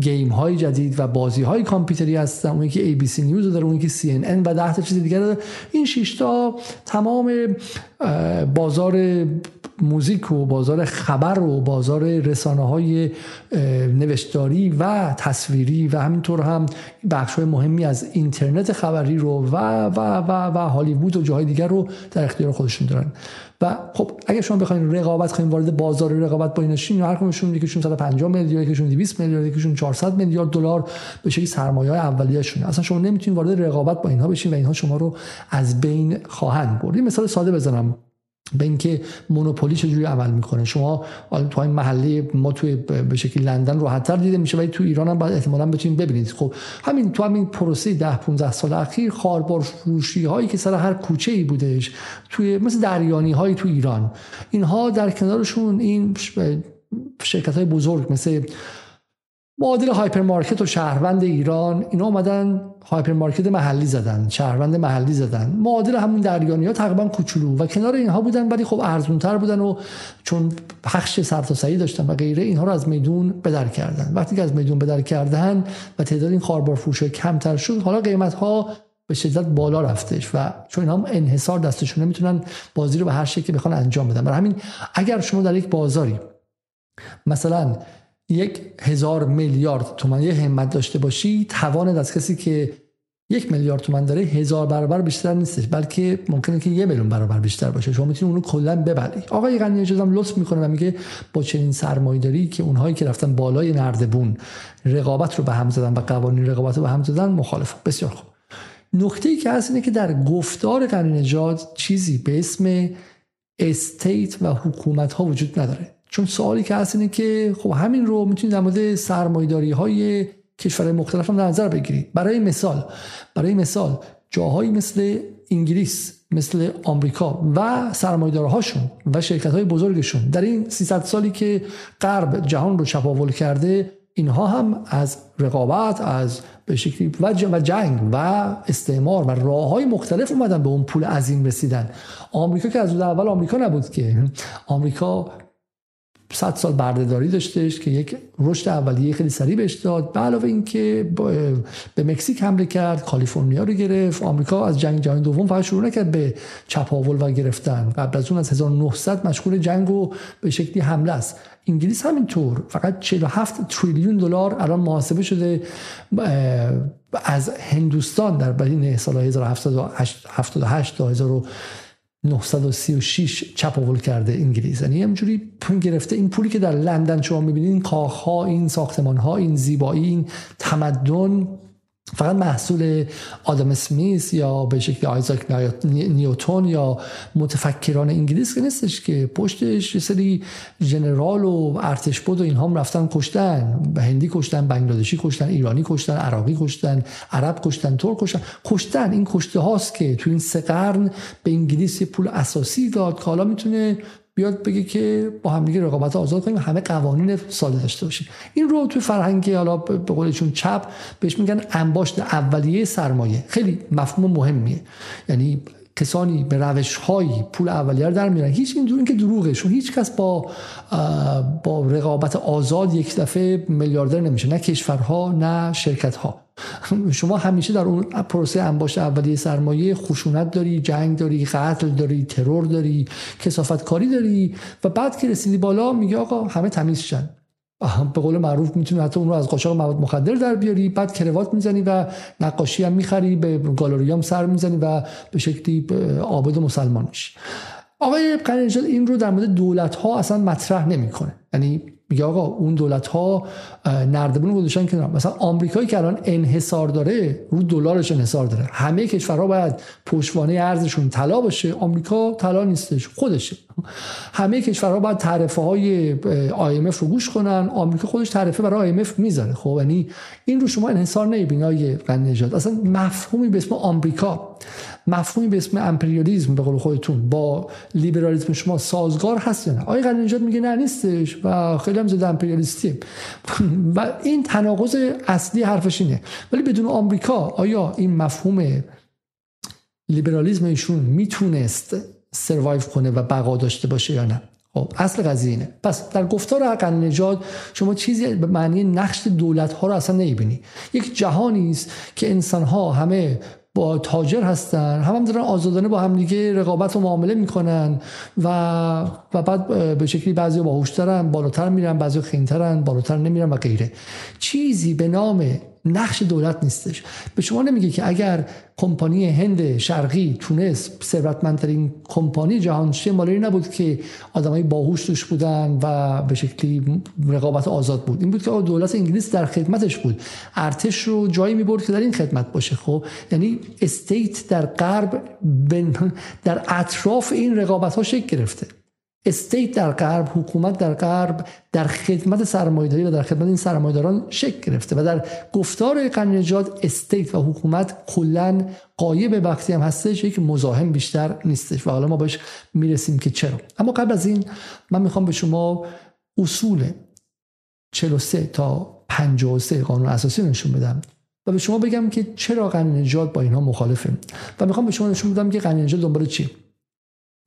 گیم های جدید و بازی های کامپیوتری هستن. اون یکی سی نیوز داره اون یکی ان و ده تا چیز دیگه داره. این شش تا تمام بازار موزیک و بازار خبر و بازار رسانه های نوشتاری و تصویری و همینطور هم بخش های مهمی از اینترنت خبری رو و و و و هالیوود و جاهای دیگر رو در اختیار خودشون دارن. و خب اگه شما بخواید رقابت کنین وارد بازار رقابت با ایناشین هر کدومشون یکیشون 150 میلیارد یکیشون 200 میلیارد یکیشون 400 میلیارد دلار به شکلی سرمایه اولیه‌شون اصلا شما نمی‌تونید وارد رقابت با اینها بشین و اینها شما رو از بین خواهند برد. مثال ساده بزنم. به اینکه مونوپولی چجوری عمل می‌کنه. شما تو این محله ما توی به شکل لندن راحتتر دیده میشه ولی تو ایران هم باید احتمالاً بتونید ببینید. خب همین تو همین پروسه 10 15 سال اخیر خاربار فروشی هایی که سر هر کوچه ای بودش توی مثل دریانی هایی تو ایران اینها در کنارشون این شرکت های بزرگ مثل معادل هایپر مارکت و شهروند ایران اینا اومدن هایپر مارکت محلی زدن شهروند محلی زدن. معادل همون دریانی ها تقریبا کوچولو و کنار اینها بودن ولی خب ارزون تر بودن و چون پخش سرتاسری داشتن و غیره اینها رو از میدون بدر کردن. وقتی که از میدون بدر کردن و تعداد این خاربار فروش کمتر شد حالا قیمت ها به شدت بالا رفتش و چون اینا هم انحصار دستشون نمی‌تونن بازی رو به هر شکلی بخوان انجام بدن. برای همین اگر شما در یک بازاری مثلا یک هزار میلیارد تومن یه همت داشته باشی توان از کسی که یک میلیارد تومن داره هزار برابر بیشتر نیستش بلکه ممکنه که یه میلیون برابر بیشتر باشه. شما می‌تونید اونو کلا ببری. آقای غنی اجازه هم لطف می‌کنه و میگه با چنین سرمایه‌داری که اونهایی که رفتن بالای نردبون رقابت رو به هم زدن و قوانین رقابت رو به هم زدن مخالف بسیار خوب. نکته ای که هست اینه که در گفتار غنی نژاد چیزی به اسم استیت و حکومت ها وجود نداره. چون سوالی که هست اینه که خب همین رو می‌تونید در مورد سرمایه‌داری های کشورهای مختلف هم در نظر بگیرید. برای مثال برای مثال جاهایی مثل انگلیس مثل آمریکا و سرمایه‌دارهاشون و شرکت های بزرگشون. در این 300 سالی که غرب جهان رو چپاول کرده اینها هم از رقابت از به شکلی و جنگ و استعمار و راه های مختلف اومدن به اون پول عظیم رسیدن. آمریکا که از اول آمریکا نبود که. آمریکا 100 سال بردهداری داشتش که یک رشد اولیه خیلی سریع بهش داد. به علاوه اینکه به مکزیک حمله کرد کالیفرنیا رو گرفت. آمریکا از جنگ جهانی دوم فقط شروع نکرد به چپاول و گرفتن. قبل از اون از 1900 مشغول جنگ و به شکلی حمله است. انگلیس همینطور فقط 47 تریلیون دلار الان محاسبه شده از هندوستان در بین سال 1778 تا 936 چپاول کرده انگلیس یعنی همجوری پول گرفته. این پولی که در لندن شما می‌بینید این کاخها این ساختمان ها این زیبایی این تمدن فقط محصول آدم اسمیس یا به شکل آیزاک نیوتون یا متفکران انگلیس که نیستش که پشتش یه سری جنرال و ارتش بود و اینها هم رفتن کشتن. به هندی کشتن بنگلادشی کشتن ایرانی کشتن عراقی کشتن عرب کشتن ترک کشتن. کشتن. این کشته هاست که تو این سه قرن به انگلیس پول اساسی داد که حالا می‌تونه بیاد بگه که با همدیگه رقابت آزاد کنیم همه قوانین ساده داشته باشیم. این رو توی فرهنگی حالا به قولشون چپ بهش میگن انباشت اولیه سرمایه. خیلی مفهوم مهمیه. یعنی کسانی به روش هایی پول اولیه رو در میارن. هیچ این دور که دروغه چون هیچ کس با با رقابت آزاد یک دفعه میلیاردر نمیشه. نه کشورها نه شرکت ها شما همیشه در اون پروسه انباشت اولیه سرمایه خشونت داری جنگ داری قتل داری ترور داری کسافت کاری داری و بعد که رسیدی بالا میگه آقا همه تمیز شن. به قول معروف می‌تونی حتی اون رو از قاچاق مواد مخدر در بیاری بعد کروات می‌زنی و نقاشی هم می‌خری به گالری هم سر می‌زنی و به شکلی عابد مسلمان میشی. آقای قرنجل این رو در مورد دولت ها اصلا مطرح نمی‌کنه. یعنی میگه آقا اون دولت ها نردبون گذاشتن کنار مثلا آمریکایی که الان انحصار داره رو دلارش انحصار داره. همه کشورها باید پشتوانه ارزشون طلا باشه. آمریکا طلا نیستش خودشه. همه کشورها باید تعرفه های IMF رو گوش کنن. آمریکا خودش تعرفه برای IMF می‌ذاره. خب یعنی این رو شما انحصار نمی‌بینید نجات اصلا مفهومی به اسم آمریکا. مفهومی به اسم امپریالیسم به قول خودتون با لیبرالیسم شما سازگار هست یا نه؟ آقای نجات میگه نه نیستش و خیلی هم زده امپریالیستی و این تناقض اصلی حرفش اینه. ولی بدون آمریکا آیا این مفهوم لیبرالیسم ایشون می‌تونست سروایو کنه و بقا داشته باشه یا نه؟ خب اصل قضیه اینه. پس در گفتار حق نجات شما چیزی به معنی نقش دولت ها رو اصلا نمی‌بینی. یک جهانی است که انسان ها همه با تاجر هستن. هم, هم دارن آزادانه با همدیگه رقابت و معامله می‌کنن و و بعد به شکلی بعضی باهوشترن بالاتر میرن بعضی خینترن بالاتر نمیرن و غیره. چیزی به نام نقش دولت نیستش. به شما نمیگه که اگر کمپانی هند شرقی تونس ثروتمندترین کمپانی جهان شه مالی نبود که آدمای باهوش توش بودن و به شکلی رقابت آزاد بود. این بود که دولت انگلیس در خدمتش بود. ارتش رو جایی می‌برد که در این خدمت باشه. خب یعنی state در غرب در اطراف این رقابت ها شکل گرفته. state در غرب حکومت در غرب در خدمت سرمایه‌داری و در خدمت این سرمایه‌داران شکل گرفته و در گفتار غنی نژاد state و حکومت کلا غایب وقتی هم هستش یک مزاحم بیشتر نیستش و حالا ما بهش می‌رسیم که چرا اما قبل از این من می‌خوام به شما اصول 43 تا 53 قانون اساسی نشون بدم و به شما بگم که چرا نجات با اینها مخالفه و می‌خوام به شما نشون بدم که نجات دنبال چی؟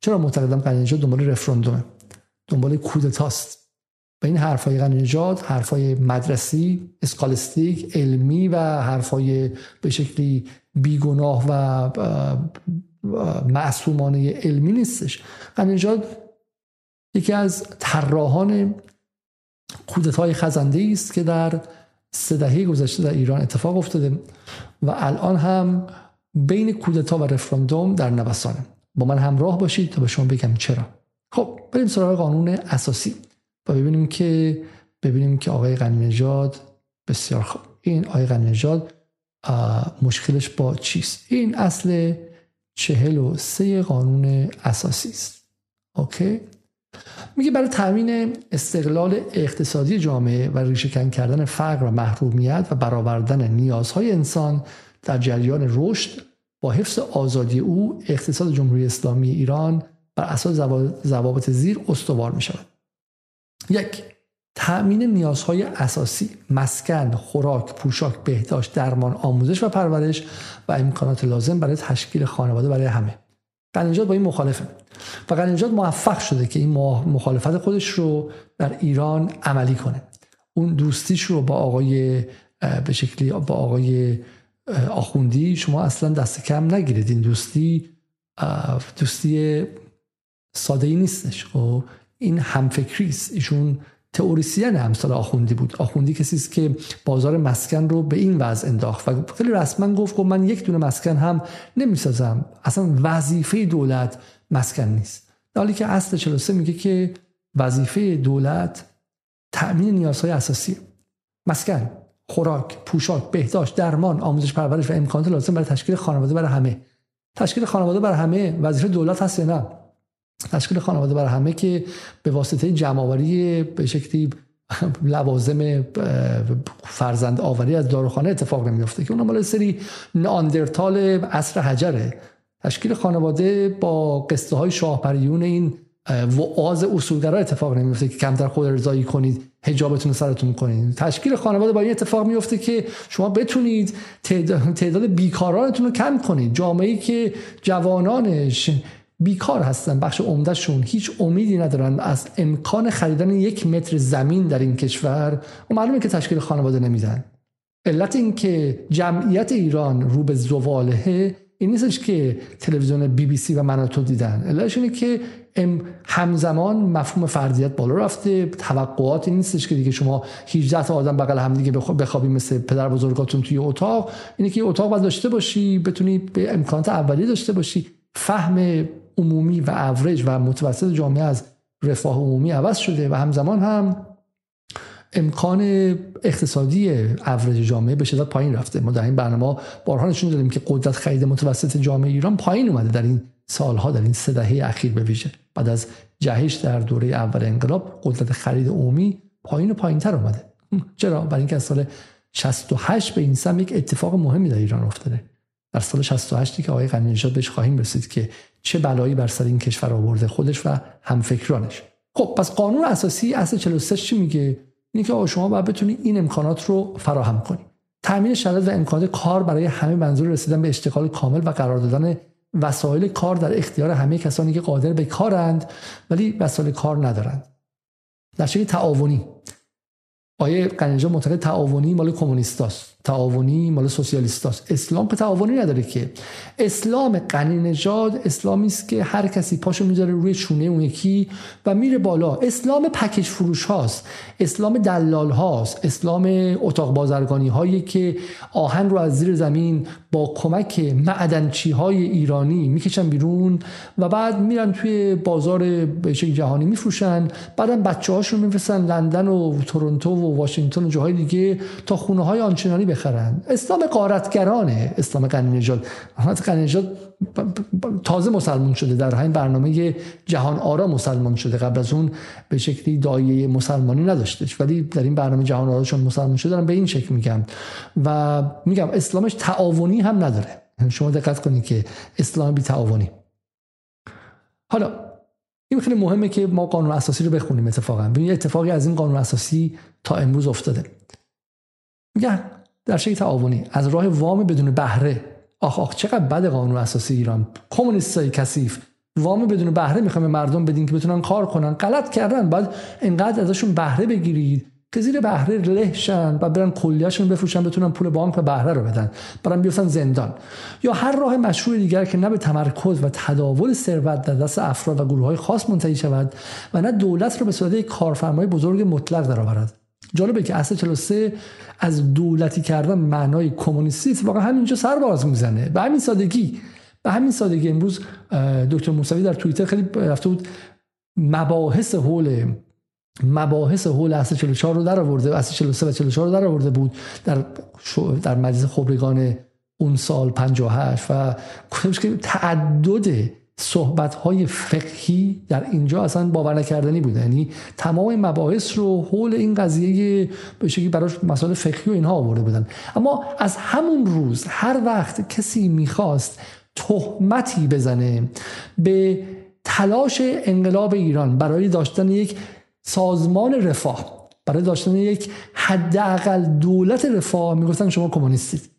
چرا معتقدم قنیجا دنبال رفراندومه؟ دنبال کودتاست و این حرفای غنی حرفای مدرسی اسکالستیک علمی و حرفای به شکلی بیگناه و معصومانه علمی نیستش. غنی یکی از طراحان کودتای خزنده است که در سه دهه گذشته در ایران اتفاق افتاده و الان هم بین کودتا و رفراندوم در نوسانه. با من همراه باشید تا به شما بگم چرا. خب بریم سراغ قانون اساسی. و ببینیم که ببینیم که آقای غنی بسیار خوب. این آقای غنی مشکلش با چیست؟ این اصل چهل و سه قانون اساسی است. اوکی؟ میگه برای تامین استقلال اقتصادی جامعه و ریشه کردن فقر و محرومیت و برآوردن نیازهای انسان در جریان رشد با حفظ آزادی او اقتصاد جمهوری اسلامی ایران بر اساس ضوابط زیر استوار می شود یک تأمین نیازهای اساسی مسکن، خوراک، پوشاک، بهداشت، درمان، آموزش و پرورش و امکانات لازم برای تشکیل خانواده برای همه. قنیجات با این مخالفه. و قنیجات موفق شده که این مخالفت خودش رو در ایران عملی کنه. اون دوستیش رو با آقای به شکلی با آقای آخوندی شما اصلا دست کم نگیرید. این دوستی دوستی ساده ای نیستش. خب، این همفکری است. ایشون تئوریسین همسال آخوندی بود. آخوندی کسی است که بازار مسکن رو به این وضع انداخت و خیلی رسما گفت که من یک دونه مسکن هم نمی‌سازم. اصلا وظیفه دولت مسکن نیست. حالی که اصل 43 میگه که وظیفه دولت تأمین نیازهای اساسی. مسکن. خوراک پوشاک بهداشت درمان آموزش پرورش و امکانات لازم برای تشکیل خانواده برای همه. تشکیل خانواده برای همه. وظیفه دولت هست نه؟ تشکیل خانواده برای همه که به واسطه جمعآوری به شکلی لوازم فرزند آوری از داروخانه اتفاق نمیفته که اون مال سری ناندرتال عصر حجره. تشکیل خانواده با قصه های شاهپریون این وعاز اصولگرا اتفاق نمیفته که کمتر خود رضایی کنید حجابتون سرتون کنید. تشکیل خانواده با این اتفاق میفته که شما بتونید تعداد بیکارانتون رو کم کنید. جامعه که جوانانش بیکار هستن بخش عمدهشون هیچ امیدی ندارن. از امکان خریدن یک متر زمین در این کشور و معلومه که تشکیل خانواده نمیدن. علت این که جمعیت ایران رو به زوالهه این نیستش که تلویزیون بی بی سی و مناتو دیدن. علتش اینه که همزمان مفهوم فردیت بالا رفته. توقعات نیستش که دیگه شما 18 تا آدم بغل هم دیگه بخوابی مثل پدر بزرگاتون توی اتاق. اینه که اتاق باید داشته باشی بتونی به امکانات اولیه داشته باشی. فهم عمومی و اوریج و متوسط جامعه از رفاه عمومی عوض شده و همزمان هم امکان اقتصادی اوریج جامعه به شدت پایین رفته. ما در این برنامه بارها نشون دادیم که قدرت خرید متوسط جامعه ایران پایین اومده در این سالها در این سه دهه اخیر به ویژه. بعد از جهش در دوره اول انقلاب قدرت خرید عمومی پایین و پایین تر اومده چرا؟ برای اینکه از سال 68 به این سم یک اتفاق مهمی در ایران افتاده. در سال 68 که آقای غنی نژاد بهش خواهیم رسید که چه بلایی بر سر این کشور آورده خودش و همفکرانش. خب پس قانون اساسی اصل 43 چی میگه؟ اینه که شما باید بتونید این امکانات رو فراهم کنید تامین شرایط و امکانات کار برای همه منظور رسیدن به اشتغال کامل و قرار دادن وسایل کار در اختیار همه کسانی که قادر به کارند ولی وسایل کار ندارند. در تعاونی. آیه قنیجا معتقد تعاونی مال کمونیستاست. تعاونی مال سوسیالیستاست. اسلام که تعاونی نداره که. اسلام غنی نژاد اسلامی است که هر کسی پاشو می‌ذاره روی چونه اون یکی و میره بالا. اسلام پکیج فروش هاست اسلام دلال هاست اسلام اتاق بازرگانی هایی که آهن رو از زیر زمین با کمک معدنچی های ایرانی می‌کشن بیرون و بعد میرن توی بازار جهانی میفروشن. بعدم بچه هاشون میفرستن لندن و تورنتو و واشنگتن و جاهای دیگه تا خونه های آنچنانی بخرن. اسلام قارتگرانه اسلام قنی نژاد قنی تازه مسلمان شده. در همین برنامه جهان آرا مسلمان شده. قبل از اون به شکلی دایه مسلمانی نداشتش. ولی در این برنامه جهان آرا چون مسلمان شده دارم به این شکل میگم. و میگم اسلامش تعاونی هم نداره. شما دقت کنید که اسلام بی تعاونی. حالا این خیلی مهمه که ما قانون اساسی رو بخونیم اتفاقا. ببین اتفاقی از این قانون اساسی تا امروز افتاده. میگن در شکل تعاونی از راه وام بدون بهره آخ آخ چقدر بد قانون اساسی ایران. کمونیستای کثیف. وام بدون بهره می‌خوام مردم بدین که بتونن کار کنن. غلط کردن. باید اینقدر ازشون بهره بگیرید که زیر بهره له شن و برن کلیهشون بفروشن بتونن پول بانک و بهره رو بدن. برن بیفتن زندان. یا هر راه مشروع دیگر که نه به تمرکز و تداول ثروت در دست افراد و گروه های خاص منتهی شود و نه دولت رو به صورت کارفرمای بزرگ مطلق درآورد. جالبه که اصل 43 از دولتی کردن معنای کمونیستی واقعا همینجا سر باز می‌زنه. به همین سادگی به همین سادگی امروز دکتر موسوی در توییتر خیلی رفته بود مباحث حول مباحث حول اصل 44 رو در آورده اصل 43 و 44 رو در آورده بود در در مجلس خبرگان اون سال 58 و گفتمش که تعدد صحبت های فقهی در اینجا اصلا باور نکردنی بوده یعنی تمام مباحث رو حول این قضیه به شکلی براش مسائل فقهی و اینها آورده بودن. اما از همون روز هر وقت کسی می‌خواست تهمتی بزنه به تلاش انقلاب ایران برای داشتن یک سازمان رفاه برای داشتن یک حداقل دولت رفاه می‌گفتن شما کمونیستید.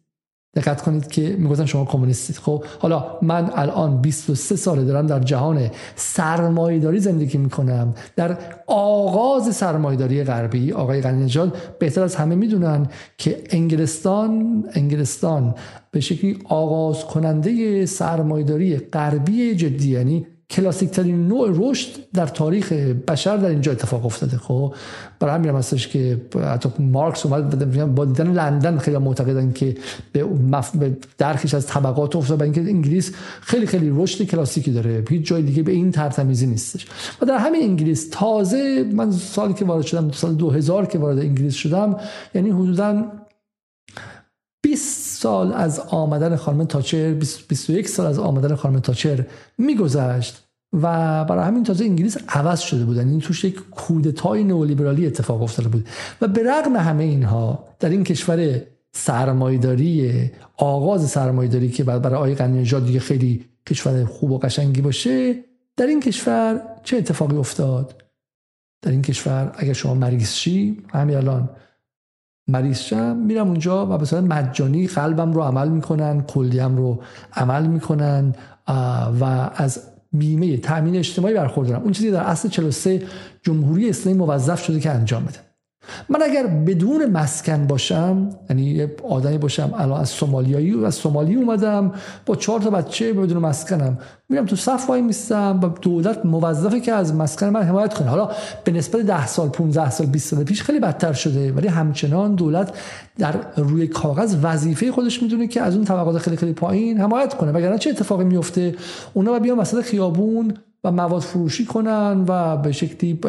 دقت کنید که می‌گفتن شما کمونیستید. خب حالا من الان 23 ساله دارم در جهان سرمایه‌داری زندگی می‌کنم. در آغاز سرمایه‌داری غربی آقای غنی بهتر از همه می‌دونن که انگلستان انگلستان به شکلی آغاز کننده سرمایه‌داری غربی جدی یعنی کلاسیک ترین نوع رشد در تاریخ بشر در اینجا اتفاق افتاده. خب برای همین هستش که حتی مارکس اومد با دیدن لندن خیلی معتقدن که به, مف... درکش از طبقات افتاد اینکه انگلیس خیلی خیلی رشد کلاسیکی داره. هیچ جای دیگه به این ترتمیزی نیستش. و در همین انگلیس تازه من سالی که وارد شدم سال 2000 که وارد انگلیس شدم یعنی حدودا 20 سال از آمدن خانم تاچر 21 سال از آمدن خانم تاچر میگذشت و برای همین تازه انگلیس عوض شده بود یعنی توش یک کودتای نئولیبرالی اتفاق افتاده بود. و به رغم همه اینها در این کشور سرمایداری آغاز سرمایداری که برای آقای غنی دیگه خیلی کشور خوب و قشنگی باشه در این کشور چه اتفاقی افتاد؟ در این کشور اگر شما مریض شی همین الان مریض شم میرم اونجا و صورت مجانی قلبم رو عمل می‌کنن کلیم رو عمل می‌کنن و از بیمه تامین اجتماعی برخوردارم. اون چیزی در اصل 43 جمهوری اسلامی موظف شده که انجام بده. من اگر بدون مسکن باشم یعنی یه آدمی باشم الان از سومالیایی و از سومالی اومدم با چهار تا بچه بدون مسکنم. میرم تو صف وای میستم و دولت موظفه که از مسکن من حمایت کنه. حالا به نسبت 10 سال 15 سال 20 سال پیش خیلی بدتر شده ولی همچنان دولت در روی کاغذ وظیفه خودش می‌دونه که از اون طبقات خیلی خیلی پایین حمایت کنه. وگرنه چه اتفاقی میفته اونا بیان وسط خیابون و مواد فروشی کنن و به شکلی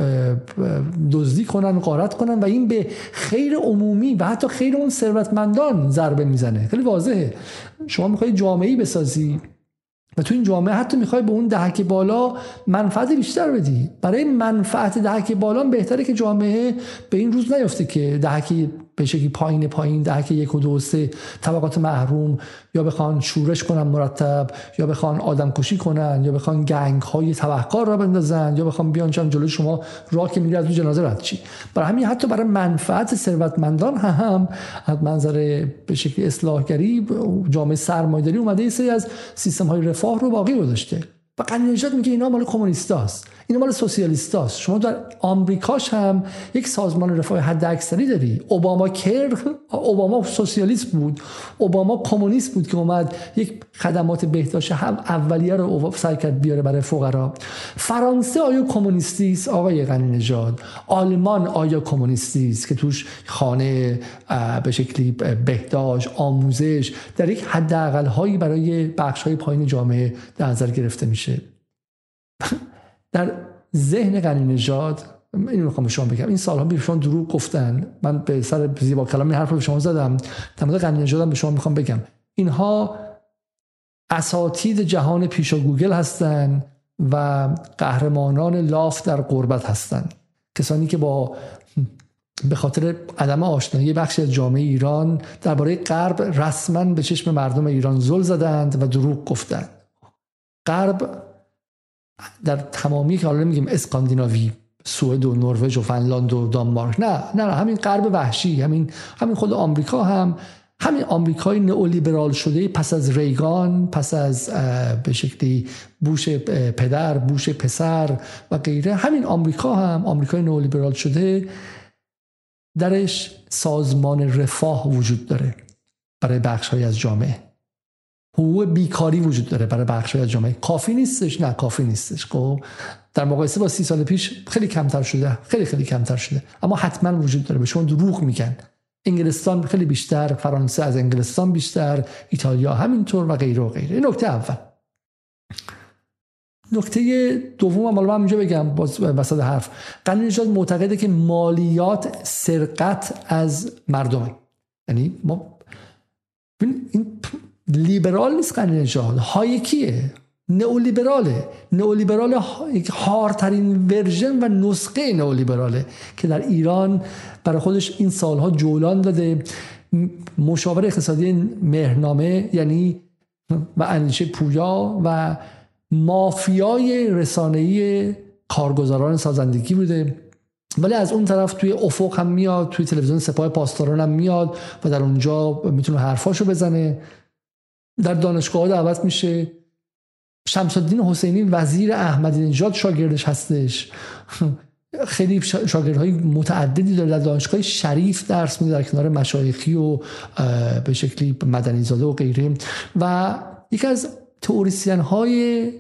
دزدی کنن قارت کنن و این به خیر عمومی و حتی خیر اون ثروتمندان ضربه می‌زنه. خیلی واضحه. شما می‌خوای جامعه بسازی و تو این جامعه حتی می‌خوای به اون دهک بالا منفعت بیشتر بدی. برای منفعت دهک بالا بهتره که جامعه به این روز نیفته که دهک به شکلی پایین پایین دهک یک و دو سه طبقات محروم یا بخوان شورش کنن مرتب یا بخوان آدم کشی کنن یا بخوان گنگ های تبهکار را بندازن یا بخوان بیان چند جلوی شما راه که میری از جنازه رد چی؟ برای همین حتی برای منفعت ثروتمندان هم از منظر به شکلی اصلاحگری جامعه سرمایه‌داری اومده یه سری از سیستم های رفاه رو باقی گذاشته. و قنی میگه اینا مال کمونیستاست این مال سوسیالیستاست شما در آمریکاش هم یک سازمان رفاه حد اکثری داری. اوباما کر اوباما سوسیالیست بود. اوباما کمونیست بود که اومد یک خدمات بهداشت هم اولیه رو سعی کرد بیاره برای فقرا. فرانسه آیا کمونیستی است؟ آقای غنی نژاد. آلمان آیا کمونیستی است که توش خانه به شکلی بهداشت آموزش در یک حداقل هایی برای بخش های پایین جامعه در نظر گرفته میشه؟ در ذهن غنی نژاد اینو می‌خوام به شما بگم. این سالها به شما دروغ گفتن. من به سر زیبا کلام این حرف رو به شما زدم. در مورد غنی به شما می‌خوام بگم. اینها اساتید جهان پیشا گوگل هستند و قهرمانان لاف در قربت هستند کسانی که با به خاطر عدم آشنایی بخش از جامعه ایران درباره غرب رسما به چشم مردم ایران زل زدند و دروغ گفتند. غرب در تمامی که حالا میگیم اسکاندیناوی سوئد و نروژ و فنلاند و دانمارک نه نه نه همین غرب وحشی همین همین خود آمریکا هم همین آمریکای نئولیبرال شده پس از ریگان پس از به شکلی بوش پدر بوش پسر و غیره همین آمریکا هم آمریکای نئولیبرال شده درش سازمان رفاه وجود داره برای بخش های از جامعه. حقوق بیکاری وجود داره برای بخش از جامعه. کافی نیستش؟ نه کافی نیستش. خب در مقایسه با سی سال پیش خیلی کمتر شده. خیلی خیلی کمتر شده. اما حتما وجود داره. به شما دروغ میگن. انگلستان خیلی بیشتر فرانسه از انگلستان بیشتر ایتالیا همینطور و غیره و غیره. این نکته اول. نکته دوم هم من اینجا بگم باز وسط حرف. قانون معتقده که مالیات سرقت از مردمه یعنی ما این لیبرال نیست نجات های کیه نئولیبراله. نئولیبرال هارترین ورژن و نسخه نئولیبراله که در ایران برای خودش این سالها جولان داده. مشاور اقتصادی مهرنامه یعنی و اندیشه پویا و مافیای رسانه‌ای کارگزاران سازندگی بوده. ولی از اون طرف توی افق هم میاد توی تلویزیون سپاه پاسداران هم میاد و در اونجا می‌تونه حرفاشو بزنه. در دانشگاه دعوت میشه. شمس الدین حسینی وزیر احمدی نژاد شاگردش هستش. خیلی شاگردهای متعددی داره در دانشگاه شریف درس میده در کنار مشایخی و به شکلی مدنی زاده و غیره. و یکی از تئوریسین های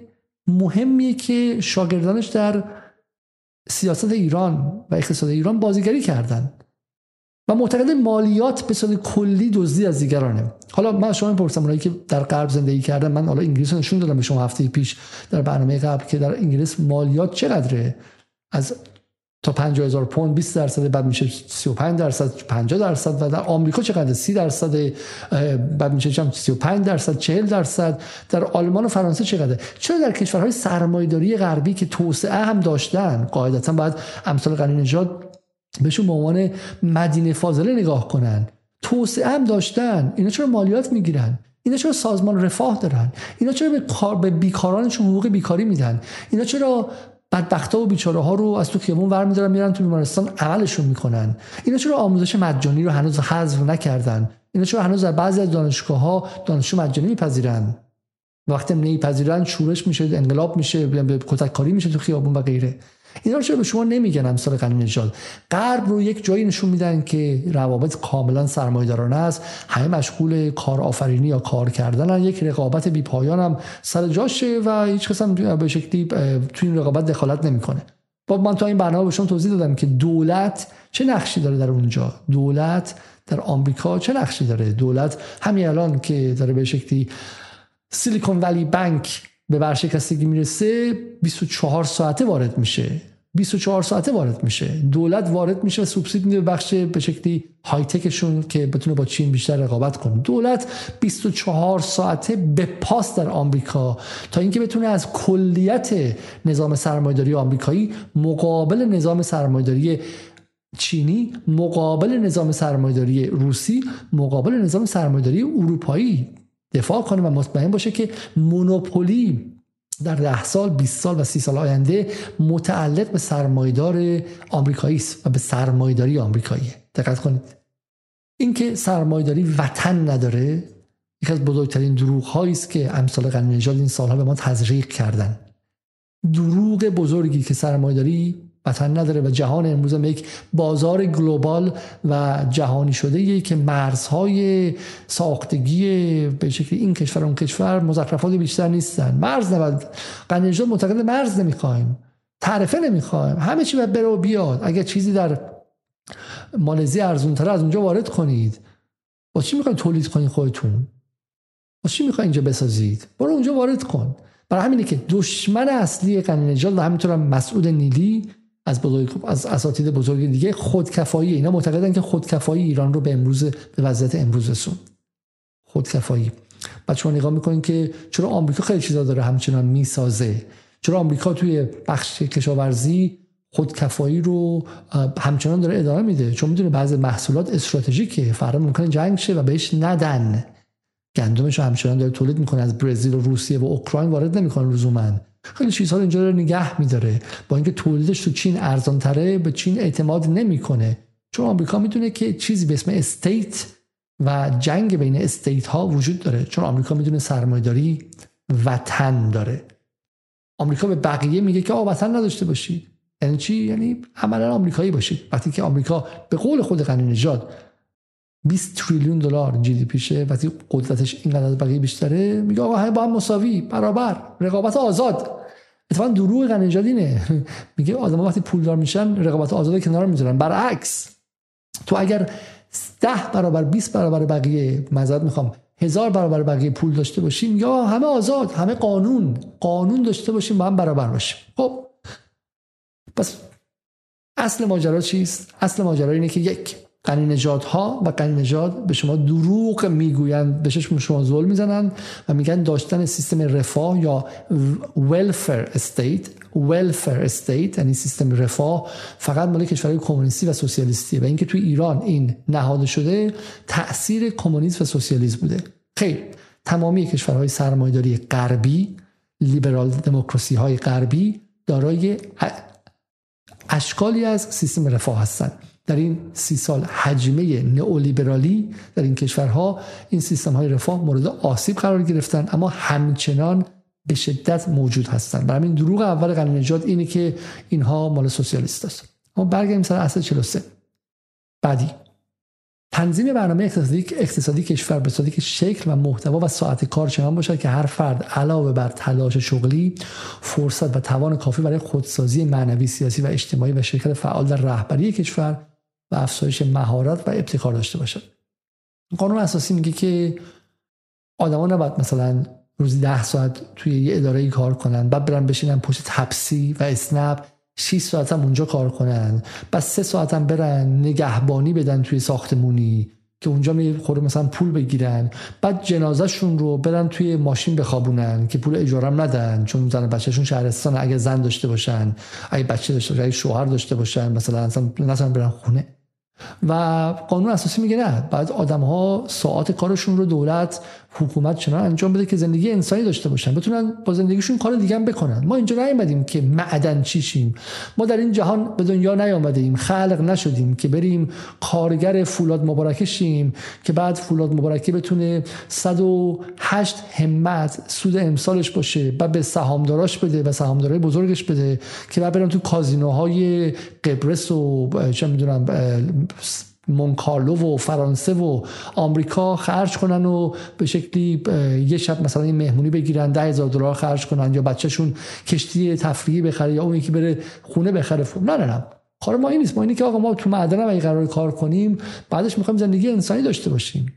مهمیه که شاگردانش در سیاست ایران و اقتصاد ایران بازیگری کردن. و معتقد مالیات به صورت کلی دزدی از دیگرانه. حالا من شما می‌پرسم اونایی که در غرب زندگی کردن من حالا انگلیس نشون دادم به شما هفته پیش در برنامه قبل که در انگلیس مالیات چقدره؟ از تا 50 هزار پوند 20 درصد بعد میشه 35 درصد 50 درصد و در آمریکا چقدر 30 درصد بعد میشه 35 درصد 40 درصد. در آلمان و فرانسه چقدر چرا در کشورهای سرمایه‌داری غربی که توسعه هم داشتن قاعدتا باید امثال غنی نژاد بهشون به عنوان مدینه فاضله نگاه کنن. توسعه هم داشتن. اینا چرا مالیات می‌گیرن؟ اینا چرا سازمان رفاه دارن؟ اینا چرا به, کار به بیکارانشون حقوق بیکاری میدن؟ اینا چرا بدبختا و بیچاره ها رو از تو خیابون ور میدارن میرن تو بیمارستان عملشون می‌کنن؟ اینا چرا آموزش مجانی رو هنوز حذف نکردن؟ اینا چرا هنوز در بعضی از دانشگاه ها دانشجو مجانی میپذیرن؟ وقتی نمیپذیرن شورش میشه انقلاب میشه به کتک کاری میشه تو خیابون و غیره. اینا رو به شما نمیگن امثال قانون نژاد؟ غرب رو یک جایی نشون میدن که روابط کاملا سرمایه‌دارانه است. همه مشغول کار آفرینی یا کار کردن یک رقابت بی پایان هم سر جاشه و هیچ کس هم به شکلی تو این رقابت دخالت نمی‌کنه. با من تا این برنامه به شما توضیح دادم که دولت چه نقشی داره در اونجا؟ دولت در آمریکا چه نقشی داره؟ دولت همین الان که داره به شکلی سیلیکون ولی بانک به ورشکستگی می‌رسه 24 ساعته وارد میشه. 24 ساعته وارد میشه. دولت وارد میشه و سوبسید میده بخش به شکلی های تکشون که بتونه با چین بیشتر رقابت کنه. دولت 24 ساعته به پاس در آمریکا تا اینکه بتونه از کلیت نظام سرمایه‌داری آمریکایی مقابل نظام سرمایه‌داری چینی مقابل نظام سرمایه‌داری روسی مقابل نظام سرمایه‌داری اروپایی دفاع کنه و مطمئن باشه که مونوپولی در ده سال 20 سال و 30 سال آینده متعلق به سرمایدار آمریکایی است و به سرمایداری آمریکایی. دقت کنید. اینکه سرمایداری وطن نداره یکی از بزرگترین دروغ است که امثال قانون نژاد این سالها به ما تزریق کردن. دروغ بزرگی که سرمایداری وطن نداره و جهان امروز هم یک بازار گلوبال و جهانی شده که مرزهای ساختگی به شکل این کشور اون کشور مزخرفات بیشتر نیستن. مرز نباید قنیجات معتقد مرز نمی‌خوایم. تعرفه نمی‌خوایم. همه چی باید بره و بیاد. اگر چیزی در مالزی ارزون تر از اونجا وارد کنید. با چی می‌خواید تولید کنید خودتون؟ با چی می‌خواید اینجا بسازید؟ برو اونجا وارد کن. برای همینه که دشمن اصلی قنی نجات و همینطور مسعود نیلی از بزرگ از اساتید بزرگ دیگه خودکفایی. اینا معتقدن که خودکفایی ایران رو به امروز به وضعیت امروز رسون. خودکفایی. بعد شما نگاه می‌کنین که چرا آمریکا خیلی چیزا داره همچنان می‌سازه. چرا آمریکا توی بخش کشاورزی خودکفایی رو همچنان داره ادامه میده؟ چون می‌دونه بعضی محصولات استراتژیکه. فردا ممکنه جنگ شه و بهش ندن. گندمش همچنان داره تولید می‌کنه. از برزیل و روسیه و اوکراین وارد نمی‌کنه لزوما. خیلی چیزها رو اینجا رو نگه میداره. با اینکه تولیدش تو چین ارزان تره به چین اعتماد نمی‌کنه. چون آمریکا می‌دونه که چیزی به اسم state و جنگ بین state ها وجود داره. چون آمریکا می‌دونه سرمایه‌داری وطن داره. آمریکا به بقیه میگه که آ وطن نداشته باشید یعنی چی؟ یعنی عملا آمریکایی باشید وقتی که آمریکا به قول خود غنی نژاد 20 تریلیون دلار جی دی پیشه وقتی قدرتش اینقدر از بقیه بیشتره میگه آقا همه با هم مساوی برابر رقابت آزاد. اتفاقا دروغ غنی اینه. میگه آدم وقتی پولدار میشن رقابت آزاد کنار می‌ذارن. برعکس. تو اگر ده برابر 20 برابر بقیه مزاد می‌خوام هزار برابر بقیه پول داشته باشیم یا همه آزاد همه قانون قانون داشته باشیم با هم برابر باشیم. خب. پس اصل ماجرا چیست؟ اصل ماجرا اینه که یک قنی نجات ها و قنی نجات به شما دروغ می‌گویند به شما ظلم می‌زنند و میگن داشتن سیستم رفاه یا welfare استیت welfare استیت یعنی سیستم رفاه فقط مال کشورهای کمونیستی و سوسیالیستیه و اینکه توی ایران این نهاده شده تاثیر کمونیسم و سوسیالیسم بوده. خیر تمامی کشورهای سرمایه‌داری غربی لیبرال دموکراسی های غربی دارای اشکالی از سیستم رفاه هستند. در این سی سال حجمه نئولیبرالی در این کشورها این سیستم های رفاه مورد آسیب قرار گرفتن اما همچنان به شدت موجود هستند. برای این دروغ اول قانون نجات اینه که اینها مال سوسیالیست است. اما برگردیم سر اصل 43 بعدی. تنظیم برنامه اقتصادی, اقتصادی کشور به صورتی که شکل و محتوا و ساعت کار چنان باشد که هر فرد علاوه بر تلاش شغلی فرصت و توان کافی برای خودسازی معنوی سیاسی و اجتماعی و شرکت فعال در رهبری کشور و افزایش مهارت و ابتکار داشته باشد. قانون اساسی میگه که آدما نباید مثلا روزی ده ساعت توی یه اداره کار کنن بعد برن بشینن پشت تپسی و اسنپ 6 ساعت هم اونجا کار کنن بعد سه ساعت هم برن نگهبانی بدن توی ساختمونی که اونجا می خوره مثلا پول بگیرن بعد جنازهشون رو برن توی ماشین بخوابونن که پول اجاره هم ندن چون زن بچهشون شهرستان اگه زن داشته باشن اگه بچه داشته باشن اگه شوهر داشته باشن مثلا اصلا برن خونه. و قانون اساسی میگه نه بعد آدم ها ساعت کارشون رو دولت حکومت چنان انجام بده که زندگی انسانی داشته باشن بتونن با زندگیشون کار دیگه هم بکنن. ما اینجا نیومدیم که معدن چیشیم. ما در این جهان به دنیا نیامدیم خلق نشدیم که بریم کارگر فولاد مبارکه شیم که بعد فولاد مبارکه بتونه 108 همت سود امسالش باشه بعد به سهامداراش بده و سهامدارای بزرگش بده که بعد برن تو کازینوهای قبرس و چه می‌دونم مونکارلو و فرانسه و آمریکا خرج کنن و به شکلی یه شب مثلا این مهمونی بگیرن ده هزار دلار خرج کنن یا بچهشون کشتی تفریحی بخره یا اون یکی بره خونه بخره. نه نه نه. کار ما این نیست. ما اینی که آقا ما تو معدن اگه قرار کار کنیم بعدش می‌خوایم زندگی انسانی داشته باشیم.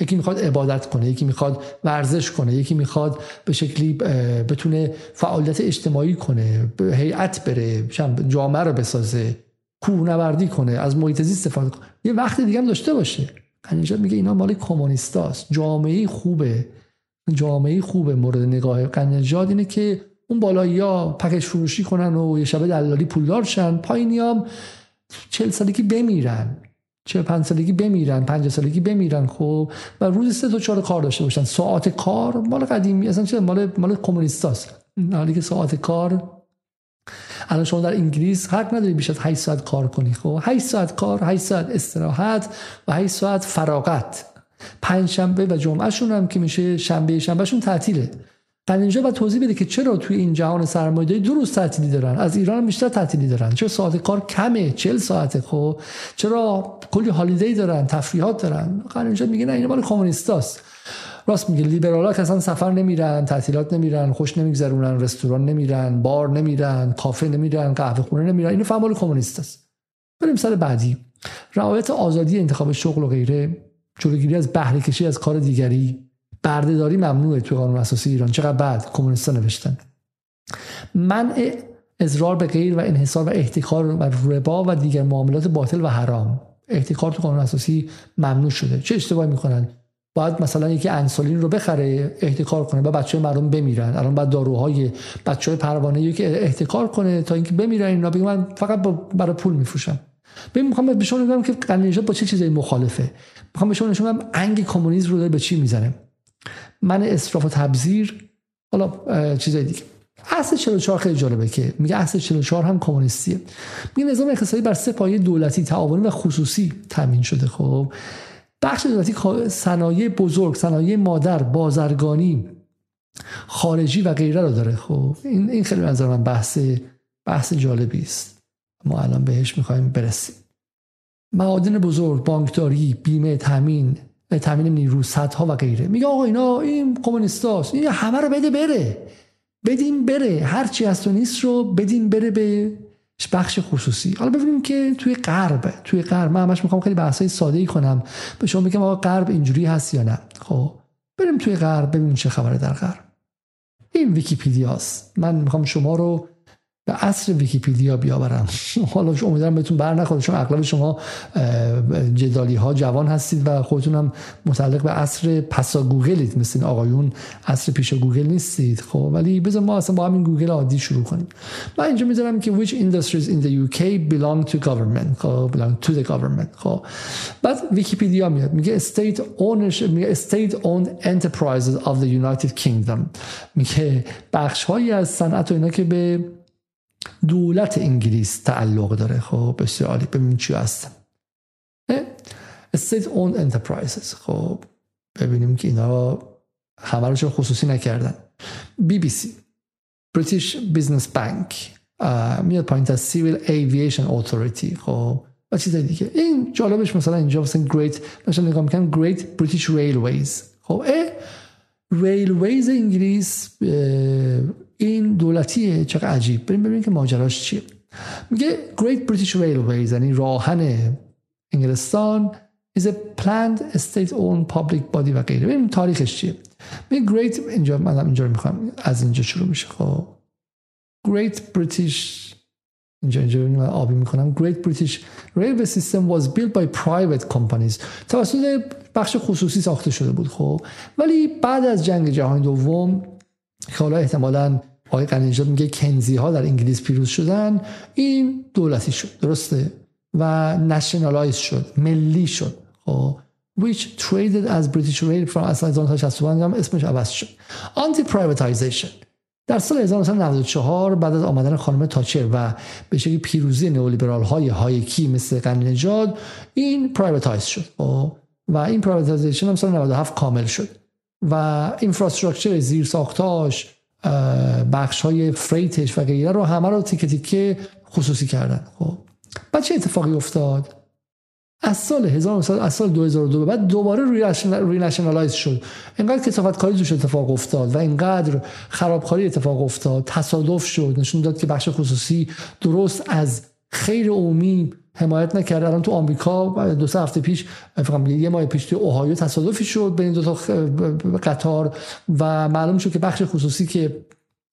یکی می‌خواد عبادت کنه یکی می‌خواد ورزش کنه یکی می‌خواد به شکلی بتونه فعالیت اجتماعی کنه به هیئت بره جامعه رو بسازه. کوهنوردی کنه از محیط زیست استفاده کنه. یه وقت دیگه هم داشته باشه. اینجا میگه اینا مال کمونیستاست. جامعه خوبه. جامعه خوبه مورد نگاه. قنجاد اینه که اون بالایی ها پکش فروشی کنن و یه شبه دلالی پولدار شن. پایینی هم چل سالگی بمیرن. چه پنج سالگی بمیرن. پنج سالگی بمیرن خب. و روز سه تا چهار کار داشته باشن. ساعت کار مال قدیمی اصلا چه مال مال کمونیستاست. حالی که ساعت کار الان شما در انگلیس حق نداری بیش از 8 ساعت کار کنی. خب 8 ساعت کار 8 ساعت استراحت و 8 ساعت فراغت. پنج شنبه و جمعه شون هم که میشه شنبه شنبه شون تعطیله. بعد اینجا باید توضیح بده که چرا توی این جهان سرمایه‌داری دو روز تعطیلی دارن. از ایران هم بیشتر تعطیلی دارن. چرا ساعت کار کمه؟ 40 ساعته. خب چرا کلی هالیدی دارن؟ تفریحات دارن. اینجا میگه نه این مال کمونیستاست. راست میگه لیبرالا که اصلا سفر نمیرن تعطیلات نمیرن خوش نمیگذرونن رستوران نمیرن بار نمیرن کافه نمیرن قهوه خونه نمیرن اینو فهمال کمونیست است. بریم سر بعدی. رعایت آزادی انتخاب شغل و غیره جلوگیری از بهره کشی از کار دیگری بردهداری ممنوعه تو قانون اساسی ایران. چقدر بعد؟ کمونیستا نوشتن. منع اضرار به غیر و انحصار و احتکار و ربا و دیگر معاملات باطل و حرام. احتکار تو قانون اساسی ممنوع شده. چه اشتباهی می‌کنن؟ باید مثلا یکی انسولین رو بخره احتکار کنه و بچه مردم بمیرن. الان بعد داروهای بچه پروانه که احتکار کنه تا اینکه بمیرن اینا بگم من فقط برای پول میفروشم. ببین می‌خوام به شما بگم که قانون با چه چیزایی مخالفه. می‌خوام به شما نشون بدم انگ کمونیسم رو داره به چی می‌زنه. من اسراف و تبذیر حالا چیزای دیگه. اصل 44 خیلی جالبه که میگه اصل 44 هم کمونیستیه. میگه نظام اقتصادی بر سه پایه دولتی تعاونی و خصوصی تامین شده. خب بخش دولتی صنایع بزرگ صنایع مادر بازرگانی خارجی و غیره رو داره. خب این این خیلی نظر من بحث بحث جالبی است. ما الان بهش می‌خوایم برسیم. معادن بزرگ بانکداری بیمه تامین تامین نیرو ها و غیره. میگه آقا اینا این کمونیستاست. این همه رو بده بره. بدیم بره. هر چی از تو نیست رو بدیم بره به بخش خصوصی. حالا ببینیم که توی غرب توی غرب من همش می‌خوام خیلی بحثای ساده ای کنم. به شما بگم آقا غرب اینجوری هست یا نه؟ خب بریم توی غرب ببینیم چه خبره در غرب. این ویکیپیدیاست من می‌خوام شما رو عصر ویکیپیدیا بیارم. حالا امیدوارم بهتون بر نخوره چون اغلب شما جدالی ها جوان هستید و خودتون هم متعلق به عصر پسا گوگلید. مثل این آقایون عصر پیش گوگل نیستید. خب ولی بذار ما اصلا با همین گوگل عادی شروع کنیم. من اینجا می‌ذارم که which industries in the UK belong to government. خب belong to the government. خب بعد ویکیپیدیا میاد. میگه state ownership میگه state owned enterprises of the United Kingdom. میگه بخش هایی از صنعت و اینا که به دولت انگلیس تعلق داره. خب بسیار عالی. ببینیم چی هست. state owned enterprises. خب ببینیم که اینا همه رو خصوصی نکردن. بی بی سی British Business Bank میاد پایین تا Civil Aviation Authority خب و چیز دیگه. این جالبش مثلا اینجا مثلا Great مثلا نگاه می‌کنم Great British Railways خب Railways انگلیس این دولتیه. چقدر عجیب. بریم ببینیم که ماجراش چیه. میگه Great British Railways یعنی راه‌آهن انگلستان is a planned state owned public body و غیره. ببینیم تاریخش چیه. میگه Great اینجا من اینجا رو می‌خوام. از اینجا شروع میشه. خب. Great British اینجا اینجا من آبی می‌کنم. Great British Railway System was built by private companies. توسط بخش خصوصی ساخته شده بود خب. ولی بعد از جنگ جهانی دوم که حالا احتمالاً آقای قنیجاد میگه کنزی ها در انگلیس پیروز شدن این دولتی شد درسته؟ و نشنالایز شد ملی شد خب. Which traded as British Rail from اصلا 1965 هم اسمش عوض شد. Anti privatization در سال 1994 بعد از آمدن خانم تاچر و به شکلی پیروزی نئولیبرال های هایکی مثل غنی نژاد این privatize شد خب. و این privatization هم سال 97 کامل شد. و infrastructure زیر ساختاش بخش های freight ش و غیره رو همه رو تیکه تیکه خصوصی کردن. خب. بعد چه اتفاقی افتاد؟ از سال 1900 از سال 2002 بعد دوباره ری نشنالایز شد. اینقدر کسافت کاری توش اتفاق افتاد و اینقدر خرابکاری اتفاق افتاد تصادف شد نشون داد که بخش خصوصی درست از خیر عمومی حمایت نکرد الان تو آمریکا دو سه هفته پیش یه ماه پیش تو اوهایو تصادفی شد بین دو تا قطار و معلوم شد که بخش خصوصی که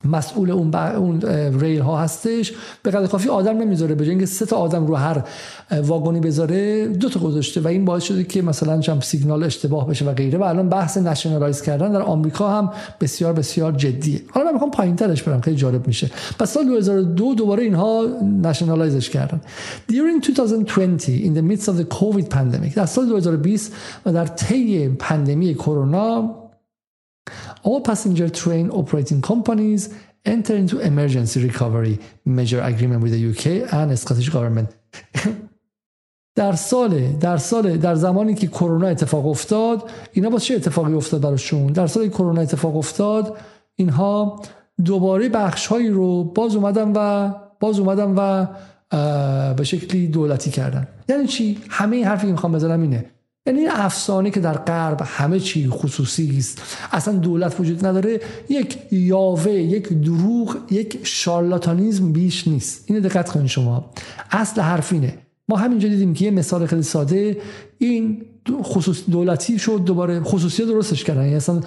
مسئول اون, اون ریل ها هستش. به قدر کافی آدم نمی‌ذاره به اینکه سه تا آدم رو هر واگنی بذاره دو تا گذاشته و این باعث شده که مثلا چم سیگنال اشتباه بشه و غیره. و الان بحث نشنالایز کردن در آمریکا هم بسیار بسیار جدیه. حالا من می‌خوام پایین ترش برم. خیلی جالب میشه. پس سال 2002 دوباره اینها نشنالایزش کردن. During 2020 in the midst of the covid pandemic در سال 2020 و در طی پندمی کرونا all passenger train operating companies enter into emergency recovery measure agreement with the UK and Scottish government. در سال در سال در زمانی که کرونا اتفاق افتاد اینا با چه اتفاقی افتاد براشون در سالی کرونا اتفاق افتاد اینها دوباره بخش هایی رو باز اومدن و باز اومدن و به شکلی دولتی کردن یعنی چی همه حرفی که می‌خوام بزنم اینه یعنی این افسانه که در غرب همه چی خصوصی است. اصلا دولت وجود نداره. یک یاوه یک دروغ یک شارلاتانیزم بیش نیست. اینو دقت کنید شما. اصل حرفینه ما همینجا دیدیم که یه مثال خیلی ساده. این خصوص دولتی شد دوباره خصوصی درستش کردن. یعنی اصلا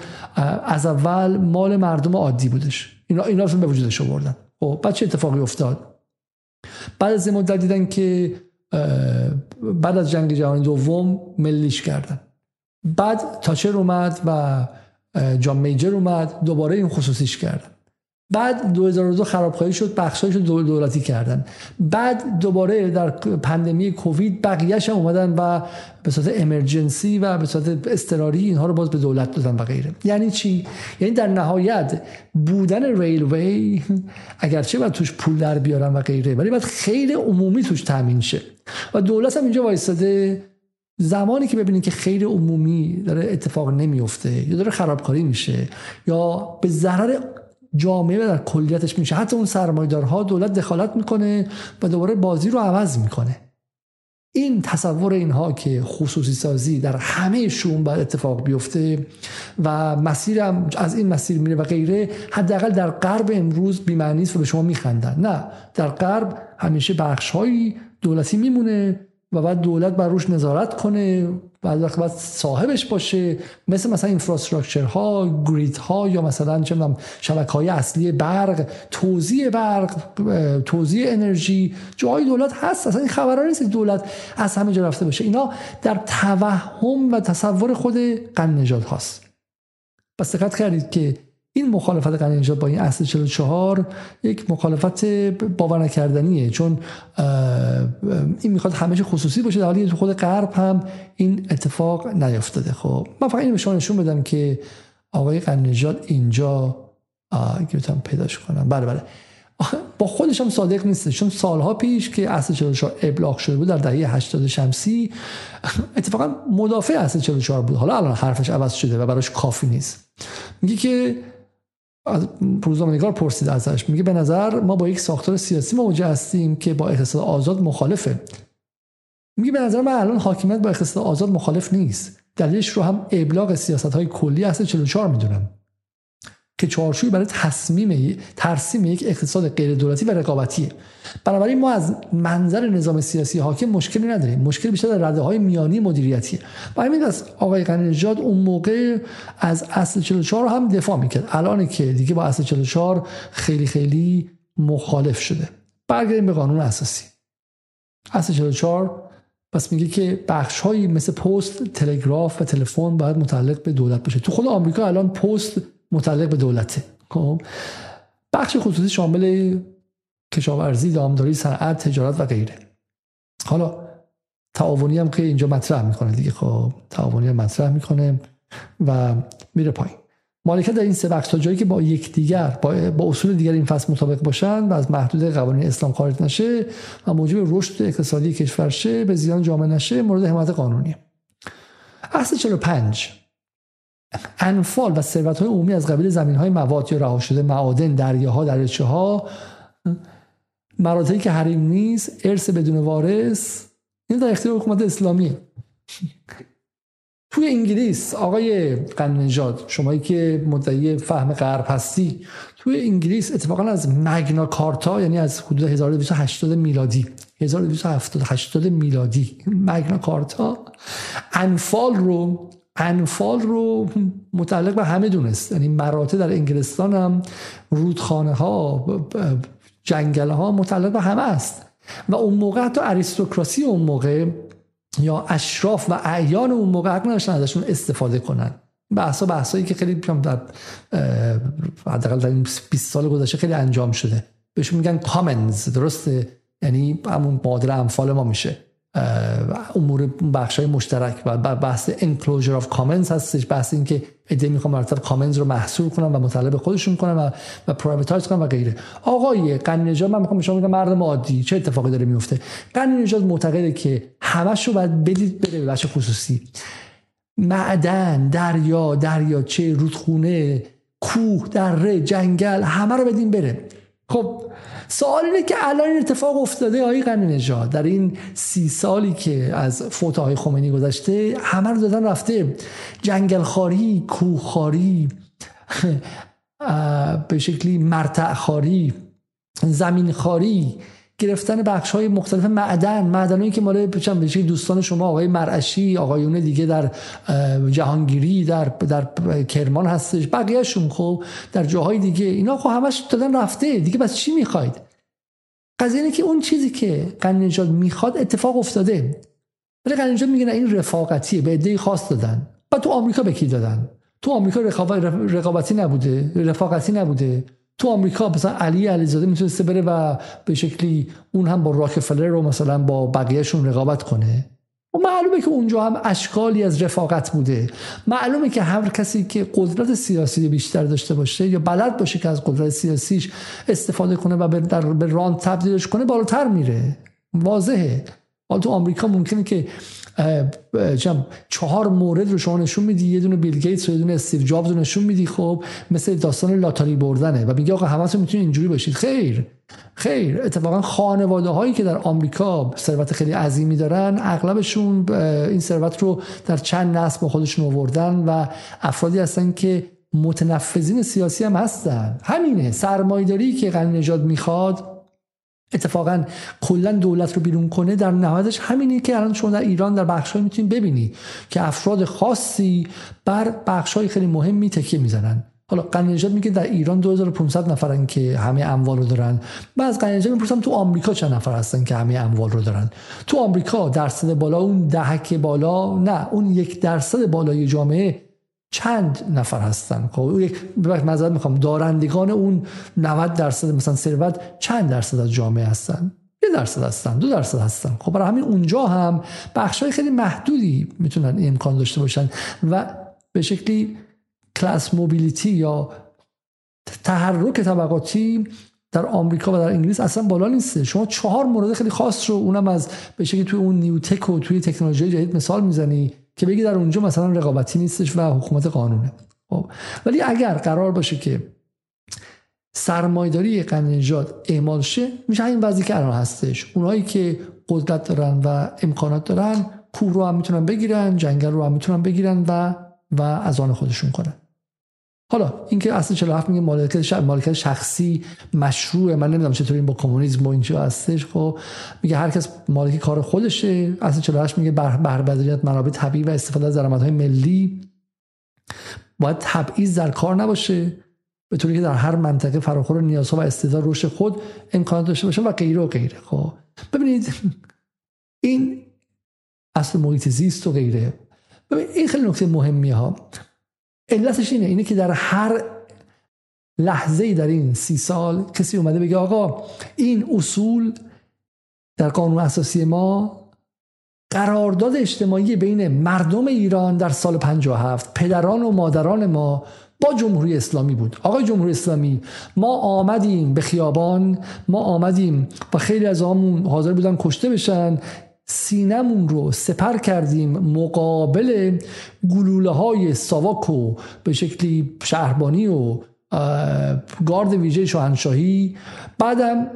از اول مال مردم عادی بودش. اینا اینا به وجودش آوردن. خب بعد چه اتفاقی افتاد؟ بعد از مدت دیدن که بعد از جنگ جهانی دوم ملیش کردن. بعد تاچر اومد و جان میجر اومد دوباره این خصوصیش کردن. بعد 2002 خرابکاری شد بخشایش دولتی کردن. بعد دوباره در پندمی کووید بقیهش هم اومدن و به صورت امرجنسی و به صورت اضطراری اینها رو باز به دولت دادن و غیره. یعنی چی؟ یعنی در نهایت بودن ریلوی اگرچه باید توش پول در بیارن و غیره ولی باید خیلی عمومی توش تامین شه. و دولت هم اینجا وایستاده زمانی که ببینید که خیر عمومی داره اتفاق نمیفته یا داره خرابکاری میشه یا به ضرر جامعه در کلیتش میشه. حتی اون سرمایدارها دولت دخالت می‌کنه و دوباره بازی رو عوض می‌کنه. این تصور اینها که خصوصی سازی در همه شون باید اتفاق بیفته و مسیرم از این مسیر میره و غیره حداقل در غرب امروز بی‌معنی است و به شما میخندن. نه در غرب همیشه بخشهایی دولتی میمونه و بعد دولت بر روش نظارت کنه بعد باید صاحبش باشه مثل مثلا اینفراستراکچر ها گریت ها یا مثلا چه شبکه های اصلی برق توزیع برق توزیع انرژی جای دولت هست اصلا این خبرها نیست دولت از همه جا رفته باشه. اینا در توهم و تصور خود قن نجات هاست. پس دقت کردید که این مخالفت قنی با این اصل 44 یک مخالفت باور نکردنیه چون این می‌خواد همیشه خصوصی باشه در حالی خود غرب هم این اتفاق نیفتاده. خب من فقط این به نشون بدم که آقای قنجاد اینجا که بتونم پیداش کنم. بله بله. با خودش هم صادق نیست چون سالها پیش که اصل 44 ابلاغ شده بود در دهه 80 شمسی اتفاقا مدافع اصل 44 بود. حالا الان حرفش عوض شده و براش کافی نیست. میگه که از روزنامه‌نگار پرسید ازش میگه به نظر ما با یک ساختار سیاسی مواجه هستیم که با اقتصاد آزاد مخالفه. میگه به نظر من الان حاکمیت با اقتصاد آزاد مخالف نیست. دلیلش رو هم ابلاغ سیاست های کلی اصل 44 می‌دونم. که چارچوبی برای تصمیم ترسیم یک اقتصاد غیر دولتی و رقابتیه. بنابراین ما از منظر نظام سیاسی حاکم مشکلی نداریم. مشکل بیشتر در رده های میانی مدیریتیه. و همین از آقای غنی اون موقع از اصل 44 رو هم دفاع می‌کرد. الان که دیگه با اصل 44 خیلی خیلی مخالف شده. برگردیم به قانون اساسی. اصل 44 پس میگه که بخش هایی مثل پست تلگراف و تلفن باید متعلق به دولت باشه. تو خود آمریکا الان پست متعلق به دولته. خب؟ بخش خصوصی شامل کشاورزی دامداری صنعت تجارت و غیره. حالا تعاونی هم که اینجا مطرح می‌کنه دیگه. خب تعاونی هم مطرح می‌کنه و میره پایین. مالکیت در این سه بخش تا جایی که با یکدیگر با, با اصول دیگر این فصل مطابق باشند و از محدود قوانین اسلام خارج نشه و موجب رشد اقتصادی کشور شه به زیان جامعه نشه مورد حمایت قانونی اصل 45 انفال و ثروت های عمومی از قبیل زمین های مواد یا رها شده معادن دریاها دریاچه ها مراتعی که حریم نیست ارث بدون وارث این در اختیار حکومت اسلامی. توی انگلیس آقای قننجاد شمایی که مدعی فهم غرب هستی توی انگلیس اتفاقا از مگنا کارتا یعنی از حدود 1280 میلادی 1280 میلادی مگنا کارتا انفال رو انفال رو متعلق به همه دونست. یعنی مراتع در انگلستان هم رودخانه ها جنگل ها متعلق به همه است. و اون موقع حتی اریستوکراسی اون موقع یا اشراف و اعیان اون موقع حق نداشتن ازشون استفاده کنن. بحثا بحثایی که خیلی در حداقل در این 20 سال گذشته خیلی انجام شده. بهشون میگن کامنز درسته؟ یعنی همون مادر انفال ما میشه. امور بخش های مشترک و بحث enclosure of commons هستش بحث این که ایده می‌خوام مرتب commons رو محصور کنم و مطلب خودشون کنم و, و privatize کنم و غیره. آقای غنی من می‌خوام شما بگم مردم عادی چه اتفاقی داره میفته غنی نژاد معتقده که همش رو باید بدید بره به بخش خصوصی. معدن دریا دریاچه رودخونه کوه دره جنگل همه رو بدین بره. خب سوال اینه که الان این اتفاق افتاده آقای غنی نژاد در این سی سالی که از فوت آقای خمینی گذشته همه رو دادن رفته. جنگل خاری کوه خاری به شکلی زمین خاری گرفتن بخش های مختلف معدن معدنایی که مال بچم دوستان شما آقای مرعشی آقایون دیگه در جهانگیری در در کرمان هستش بقیهشون خب در جاهای دیگه. اینا خب همش دادن رفته. دیگه بس چی می‌خواید؟ قضیه اینه که اون چیزی که قنی نجات می‌خواد اتفاق افتاده. ولی قنی نجات میگه این رفاقتیه به عده خاص دادن. و تو آمریکا به کی دادن؟ تو آمریکا رقابتی نبوده رفاقتی نبوده. تو آمریکا مثلا علی علیزاده می‌تونسته بره و به شکلی اون هم با راکفلر رو مثلا با بقیهشون رقابت کنه؟ و معلومه که اونجا هم اشکالی از رفاقت بوده. معلومه که هر کسی که قدرت سیاسی بیشتر داشته باشه یا بلد باشه که از قدرت سیاسیش استفاده کنه و به, در به ران تبدیلش کنه بالاتر میره. واضحه. حالا تو آمریکا ممکنه که چهار مورد رو شما نشون میدی یه دونه بیل گیتس و یه دونه استیو جابز رو نشون میدی خب مثل داستان لاتاری بردنه و میگه آقا همتون می‌تونید اینجوری باشید. خیر خیر. اتفاقا خانواده هایی که در آمریکا ثروت خیلی عظیمی دارن اغلبشون این ثروت رو در چند نسل با خودشون آوردن و افرادی هستن که متنفذین سیاسی هم هستن. همینه سرمایداری که غنی نژاد می‌خواد اتفاقا کلا دولت رو بیرون کنه در نهایتش همینه که الان شما در ایران در بخشهایی می‌تونید ببینی که افراد خاصی بر بخشهای خیلی مهمی تکیه می‌زنن. حالا قنیجات میگه در ایران 2500 نفرن که همه اموال رو دارن. بعض قنیجات می‌پرسم تو آمریکا چند نفر هستن که همه اموال رو دارن؟ تو آمریکا درصد بالا اون دهک بالا نه اون یک درصد بالای جامعه چند نفر هستن؟ خب یک معذرت می‌خوام. دارندگان اون 90 درصد مثلا ثروت چند درصد از جامعه هستن؟ یه درصد هستن دو درصد هستن. خب برای همین اونجا هم بخش های خیلی محدودی می‌تونن امکان داشته باشن و به شکلی کلاس موبیلیتی یا تحرک طبقاتی در آمریکا و در انگلیس اصلا بالا نیسته شما چهار مورد خیلی خاص رو اونم از به شکلی توی اون نیوتک و توی تکنولوژی جدید مثال می‌زنی. که بگی در اونجا مثلا رقابتی نیستش و حکومت قانونه. خب ولی اگر قرار باشه که سرمایداری نژاد اعمال شه میشه این وضعی که الان هستش. اونایی که قدرت دارن و امکانات دارن کوه رو هم می‌تونن بگیرن جنگل رو هم می‌تونن بگیرن و و از آن خودشون کنن. حالا اینکه اصل 47 میگه مالکیت مالکیت شخصی مشروعه. من نمی‌دونم چطور این با کمونیسم و اینجا هستش. خب میگه هر کس مالک کار خودشه. اصل 48 میگه بهره بدریت منابع طبیعی و استفاده از درآمدهای ملی. باید تبعیض در کار نباشه. به طوری که در هر منطقه فراخور نیازها و استعداد رشد خود امکانات داشته باشه و غیره و غیره. خب ببینید این اصل محیط زیست و غیره. ببین این خیلی نکته مهمی ها. علتش اینه اینه که در هر لحظه در این سی سال کسی اومده بگه آقا این اصول در قانون اساسی ما قرارداد اجتماعی بین مردم ایران در سال 57 پدران و مادران ما با جمهوری اسلامی بود. آقای جمهوری اسلامی ما آمدیم به خیابان ما آمدیم و خیلی از آمون حاضر بودن کشته بشن. سینمون رو سپر کردیم مقابل گلوله های ساواک و به شکلی شهربانی و گارد ویژه شاهنشاهی. بعدم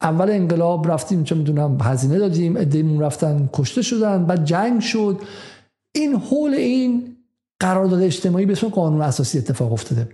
اول انقلاب رفتیم چه می‌دونم هزینه دادیم ادهیمون رفتن کشته شدن بعد جنگ شد. این حول این قرارداد اجتماعی به اسم قانون اساسی اتفاق افتاده.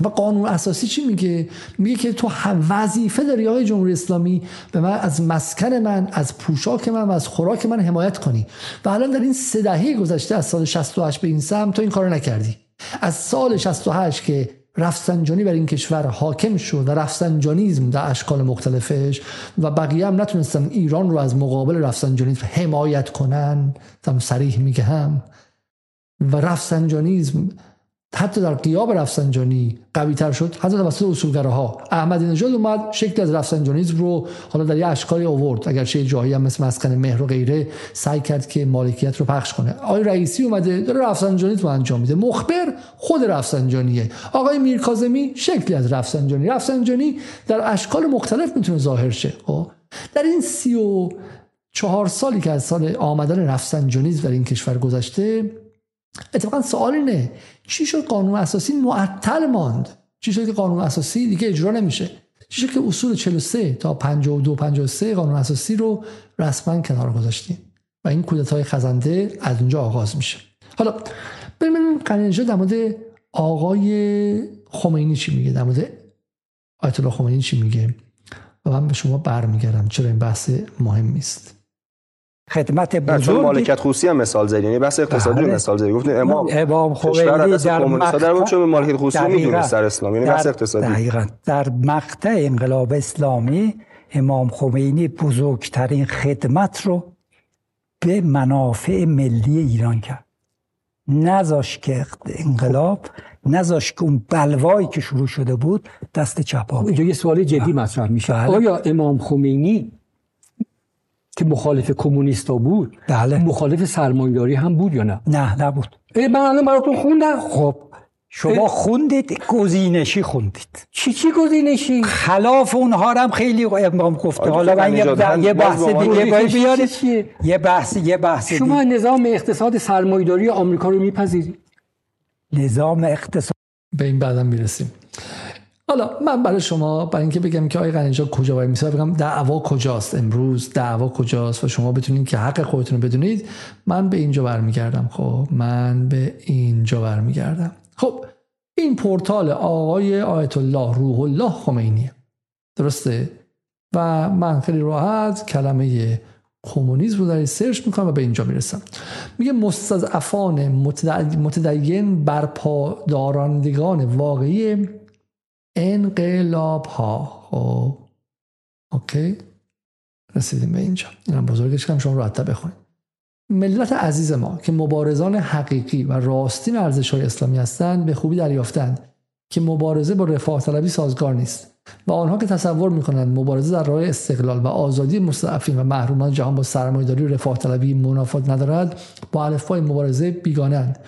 و قانون اساسی چی میگه؟ میگه که تو وظیفه داری آقای جمهوری اسلامی به من از مسکن من از پوشاک من و از خوراک من حمایت کنی. و الان در این سه دهه گذشته از سال 68 به این سمت تو این کارو نکردی. از سال 68 که رفسنجانی بر این کشور حاکم شد و رفسنجانیزم در اشکال مختلفش و بقیه هم نتونستن ایران رو از مقابل رفسنجانیزم حمایت کنن. تم سریح میگه هم. و رفسنجانیزم حتی در قیاب رفسنجانی قوی تر شد. حتی توسط اصولگراها. احمدی نژاد اومد شکل از رفسنجانیزم رو حالا در یه اشکالی آورد. اگر چه جایی هم مثل مسکن مهر و غیره سعی کرد که مالکیت رو پخش کنه. آقای رئیسی اومده داره رفسنجانیزم انجام میده. مخبر خود رفسنجانیه. آقای میرکاظمی شکلی از رفسنجانی. رفسنجانی در اشکال مختلف می‌تونه ظاهر شه. خب؟ در این سی و چهار سالی که از سال آمدن رفسنجانیزم در این کشور گذشته اتفاقا سوال اینه. چی شد قانون اساسی معطل ماند؟ چی شد که قانون اساسی دیگه اجرا نمیشه؟ چی شد که اصول 43 تا 52 53 قانون اساسی رو رسما کنار گذاشتیم؟ و این کودتای خزنده از اونجا آغاز میشه. حالا ببینیم قنیجا در مورد آقای خمینی چی میگه؟ در مورد آیت الله خمینی چی میگه؟ و من به شما برمیگردم چرا این بحث مهم است خدمت بزرگ مالکیت خصوصی هم مثال زدی یعنی بحث اقتصادی بله. مثال زدی. گفتین امام امام خمینی در مقطع در بود چون مالکیت خصوصی می‌دونست در اسلام یعنی بحث اقتصادی. دقیقاً. در مقطع انقلاب اسلامی امام خمینی بزرگترین خدمت رو به منافع ملی ایران کرد. نذاش که انقلاب نذاش که اون بلوایی که شروع شده بود دست چپ اینجا یه سوال جدی بله. مطرح میشه. بله. آیا امام خمینی که مخالف کمونیستا بود بله. مخالف سرمایه‌داری هم بود یا نه؟ نه نبود. من الان براتون خوندم. خب شما خوندید گزینشی خوندید. چی چی گزینشی؟ خلاف اونها هم خیلی امام گفته. حالا من یه بحث دیگه بیارید یه بحث یه بحث شما نظام اقتصاد سرمایه‌داری آمریکا رو میپذیرید؟ نظام اقتصاد به این بعدم می‌رسیم. حالا من برای شما برای اینکه بگم که آقای قنیجا کجا وای میسه بگم دعوا کجاست امروز دعوا کجاست و شما بتونید که حق خودتون رو بدونید. من به اینجا برمیگردم. خب من به اینجا برمیگردم. خب این پورتال آقای آیت الله روح الله خمینیه. درسته؟ و من خیلی راحت کلمه کمونیسم رو در سرچ می‌کنم و به اینجا می‌رسم. میگه مستضعفان متدین بر پادارندگان واقعی انقلاب ها خب. اوکی. رسیدیم به اینجا. اینم بزرگش کنم شما راحت بخونید ملت عزیز ما که مبارزان حقیقی و راستین ارزش های اسلامی هستند به خوبی دریافتند که مبارزه با رفاه طلبی سازگار نیست و آنها که تصور می‌کنند مبارزه در راه استقلال و آزادی مستضعفین و محرومان جهان با سرمایه‌داری و رفاه طلبی منافات ندارد با الفبای مبارزه بیگانند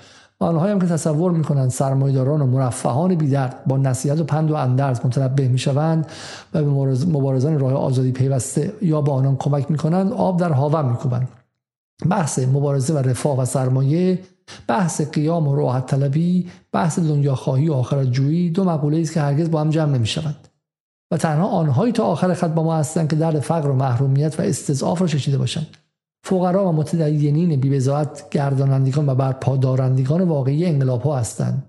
آنهایی هم که تصور می‌کنند سرمایه‌داران و مرفهان بیدرد با نصیحت و پند و اندرز متنبه می‌شوند و به مبارزان راه آزادی پیوسته یا با آنان کمک می‌کنند آب در هاون میکوبند. بحث مبارزه و رفاه و سرمایه بحث قیام و راحت طلبی بحث دنیا خواهی و آخرت جویی دو مقوله است که هرگز با هم جمع نمی‌شوند. و تنها آنهایی تا آخر خط با ما هستند که درد فقر و محرومیت و استضعاف را چشیده باشند. فقرا و متدینین بیبزاعت گردانندگان و بر پادارندگان واقعی انقلاب ها هستند.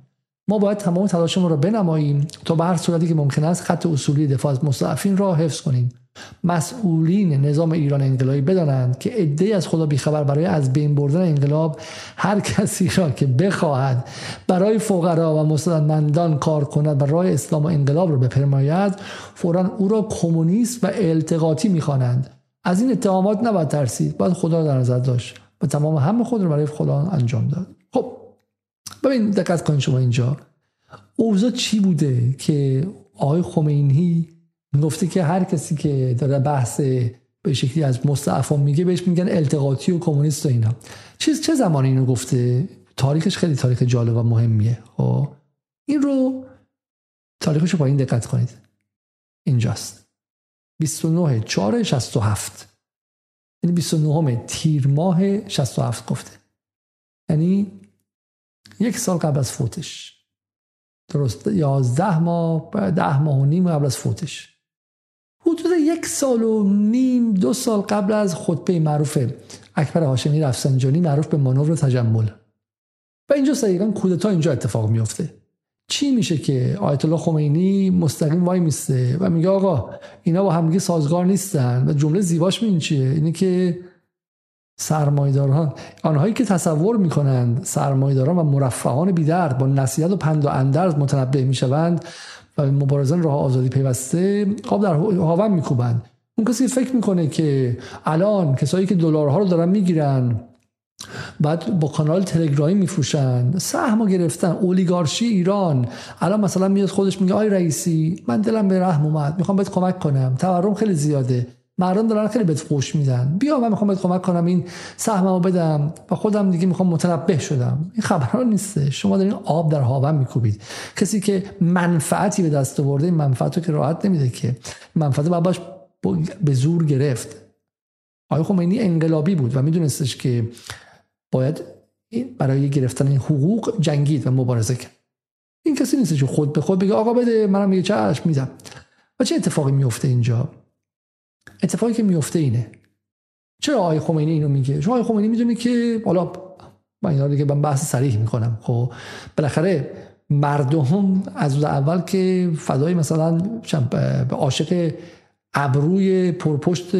ما باید تمام تلاشمون را بنماییم تا به هر صورتی که ممکن است خط اصولی دفاع از مستضعفین را حفظ کنیم. مسئولین نظام ایران انقلابی بدانند که عده از خدا بیخبر برای از بین بردن انقلاب هر کسی را که بخواهد برای فقرا و مستندمندان کار کند و راه اسلام و انقلاب را بپرماید فورا او را کمونیست و التقاطی می‌خوانند. از این اتهامات نباید ترسید. باید خدا در نظر داشت. و تمام همه خود را برای خدا انجام داد. خب ببین دقت کنید شما اینجا. اوضاع چی بوده که آقای خمینی گفته که هر کسی که داره بحث به شکلی از مستعفان میگه بهش میگن التقاطی و کمونیست و اینا. چیز چه زمانی اینو گفته؟ تاریخش خیلی تاریخ جالب و مهمیه. خب این رو تاریخش رو با این دقت کنید. اینجاست. 29 4 67 یعنی 29 تیر ماه 67 گفته. یعنی یک سال قبل از فوتش. درست یازده ماه ده ماه و نیم قبل از فوتش. حدود یک سال و نیم دو سال قبل از خطبه معروف اکبر هاشمی رفسنجانی معروف به مانور تجمل. و اینجا دقیقا کودتا اینجا اتفاق میفته چی میشه که آیت الله خمینی مستقیم وای میسته و میگه آقا اینا با همگی سازگار نیستن و جمله زیباش این چیه؟ اینه که سرمایداران آنهایی که تصور می‌کنند سرمایداران و مرفهان بیدرد با نصیحت و پند و اندرز متنبه می‌شوند و مبارزان راه آزادی پیوسته آب در هاون میکوبند. اون کسی فکر می‌کنه که الان کسایی که دلارها رو دارن می‌گیرن بعد با کانال تلگرامی میفروشن. سهم گرفتن. اولیگارشی ایران. الان مثلا میاد خودش میگه آی رئیسی من دلم به رحم اومد. می‌خوام بهت کمک کنم. تورم خیلی زیاده. مردم دارن خیلی بهت فوش میدن. بیا من می‌خوام بهت کمک کنم. این سهممو بدم. و خودم دیگه می‌خوام متنبه شدم. این خبرها نیسته شما دارین آب در هاون میکوبید. کسی که منفعتی به دست آورده این منفعتو که راحت نمیده که. منفعت باباش به زور گرفت. آقای خمینی انقلابی بود و میدونستش که باید برای گرفتن این حقوق جنگید و مبارزه کرد. این کسی نیست که خود به خود بگه آقا بده منم یه چشم میدم. و چه اتفاقی میفته اینجا؟ اتفاقی که میفته اینه. چرا آقای خمینی اینو میگه؟ چون آقای خمینی می‌دونه که حالا من اینا دیگه من بحث صریح می‌کنم. خب بالاخره مردم از اول که فدای مثلا به عاشق ابروی پرپشت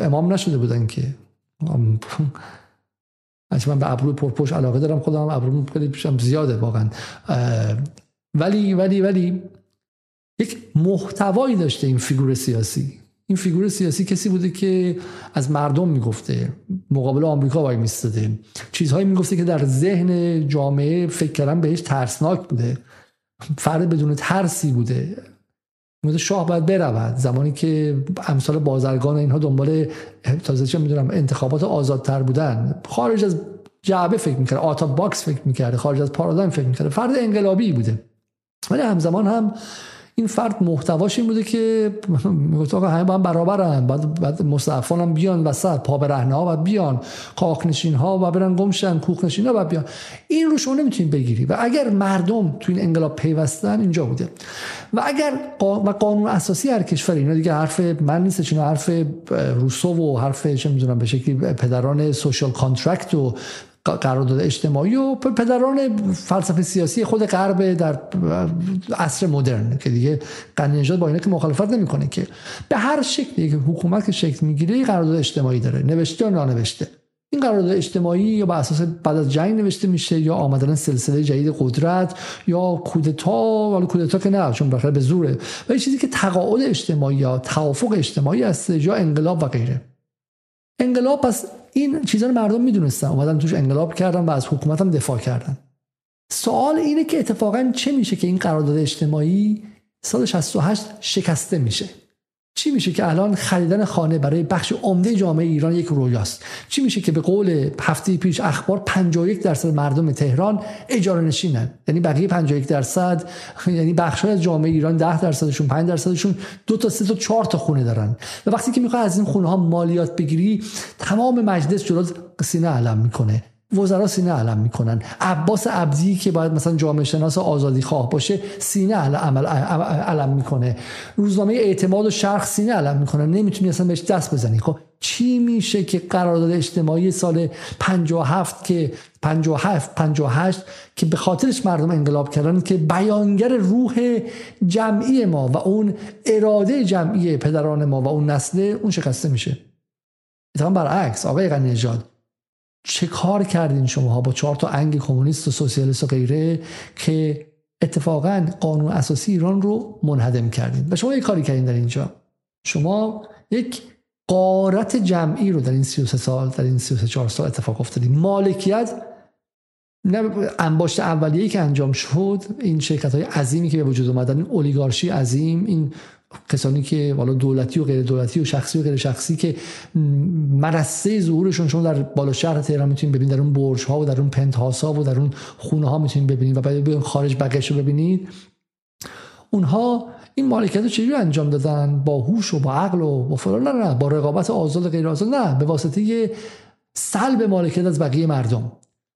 امام نشده بودن که. من به ابروی پرپشت علاقه دارم خودم ابروم خیلی زیاده واقعا. ولی ولی ولی یک محتوایی داشته این فیگور سیاسی. این فیگور سیاسی کسی بوده که از مردم می‌گفته مقابل آمریکا وایمیستاده. چیزهایی می‌گفته که در ذهن جامعه فکر کردن بهش ترسناک بوده. فرد بدون ترسی بوده. مثل شاه باید برود. زمانی که امثال بازرگان اینها دنبال تازه چه می‌دونم انتخابات آزادتر بودن. خارج از جعبه فکر می‌کرده out of box فکر می‌کرده خارج از پارادایم فکر می‌کرده. فرد انقلابی بوده. ولی همزمان هم این فرد محتواش این بوده که می‌گفت آقا همه با هم برابرن. بعد بعد مستضعفان هم بیان وسط پا برهنه ها و بیان. کاخ‌نشین ها و برن گمشن کوخ‌نشین ها و بیان. این رو شما نمی‌تونید بگیری و اگر مردم تو این انقلاب پیوستن اینجا بوده. و اگر و قانون اساسی هر کشور اینا دیگه حرف من نیست چون حرف روسو و حرف چه می‌دونم به شکلی پدران social contract و قرارداد اجتماعی و پدران فلسفه سیاسی خود غرب در عصر مدرن که دیگه قنی با اینا که مخالفت نمی‌کنه که. به هر شکلی که حکومت که شکل می‌گیره قرارداد اجتماعی داره نوشته یا نانوشته. این قرارداد اجتماعی یا به اساس بعد از جنگ نوشته میشه یا آمدن سلسله جدید قدرت یا کودتا ولی کودتا که نه چون بخیر به زوره. و چیزی که تقاعد اجتماعی یا توافق اجتماعی است یا انقلاب و غیره. انقلاب پس این چیزا رو مردم می‌دونستن. اومدن توش انقلاب کردن و از حکومت هم دفاع کردن. سوال اینه که اتفاقا چه میشه که این قرارداد اجتماعی سال 68 شکسته میشه؟ چی میشه که الان خریدن خانه برای بخش عمده جامعه ایران یک رویاست؟ چی میشه که به قول هفته پیش اخبار 51 درصد مردم تهران اجاره نشینن؟ یعنی بقیه 51 درصد یعنی بخش از جامعه ایران 10 درصدشون 5 درصدشون دو تا سه تا چهار تا خونه دارن. و وقتی که می‌خوای از این خونه ها مالیات بگیری تمام مجلس جلو سینه علم می‌کنه. وزرا سینه علم می‌کنن. عباس عبدی که باید مثلا جامعه شناس آزادی خواه باشه سینه علم, علم می‌کنه. روزنامه اعتماد و شرخ سینه علم می‌کنه. نمی‌تونی اصلا بهش دست بزنی. خب چی میشه که قرارداد اجتماعی سال 57 که 57 58 که به خاطرش مردم انقلاب کردن که بیانگر روح جمعی ما و اون اراده جمعی پدران ما و اون نسل اون شکسته میشه. اتفاقا برعکس آقای غنی چه کار کردین شما با چهار تا انگ کمونیست و سوسیالیست و غیره که اتفاقا قانون اساسی ایران رو منهدم کردین؟ و شما یک کاری کردین در اینجا. شما یک قارت جمعی رو در این 33 سال در این 33 سال اتفاق افتادیم مالکیت نه انباشت اولیه‌ای که انجام شد این شرکت های عظیمی که به وجود اومدن این اولیگارشی عظیم این کسانی که والا دولتی و غیر دولتی و شخصی و غیر شخصی که مرسه ظهورشون شما در بالا شهر تهران می‌تونید ببینید در اون برج ها و در اون پنت ها و در اون خونه ها می‌تونید ببینید و بعد به خارج بقیش رو ببینید. اونها این مالکیت رو چجوری انجام دادن؟ با هوش و با عقل و با فلان؟ نه نه با رقابت آزاد و غیر آزاد نه به واسطه سلب مالکیت از بقیه مردم.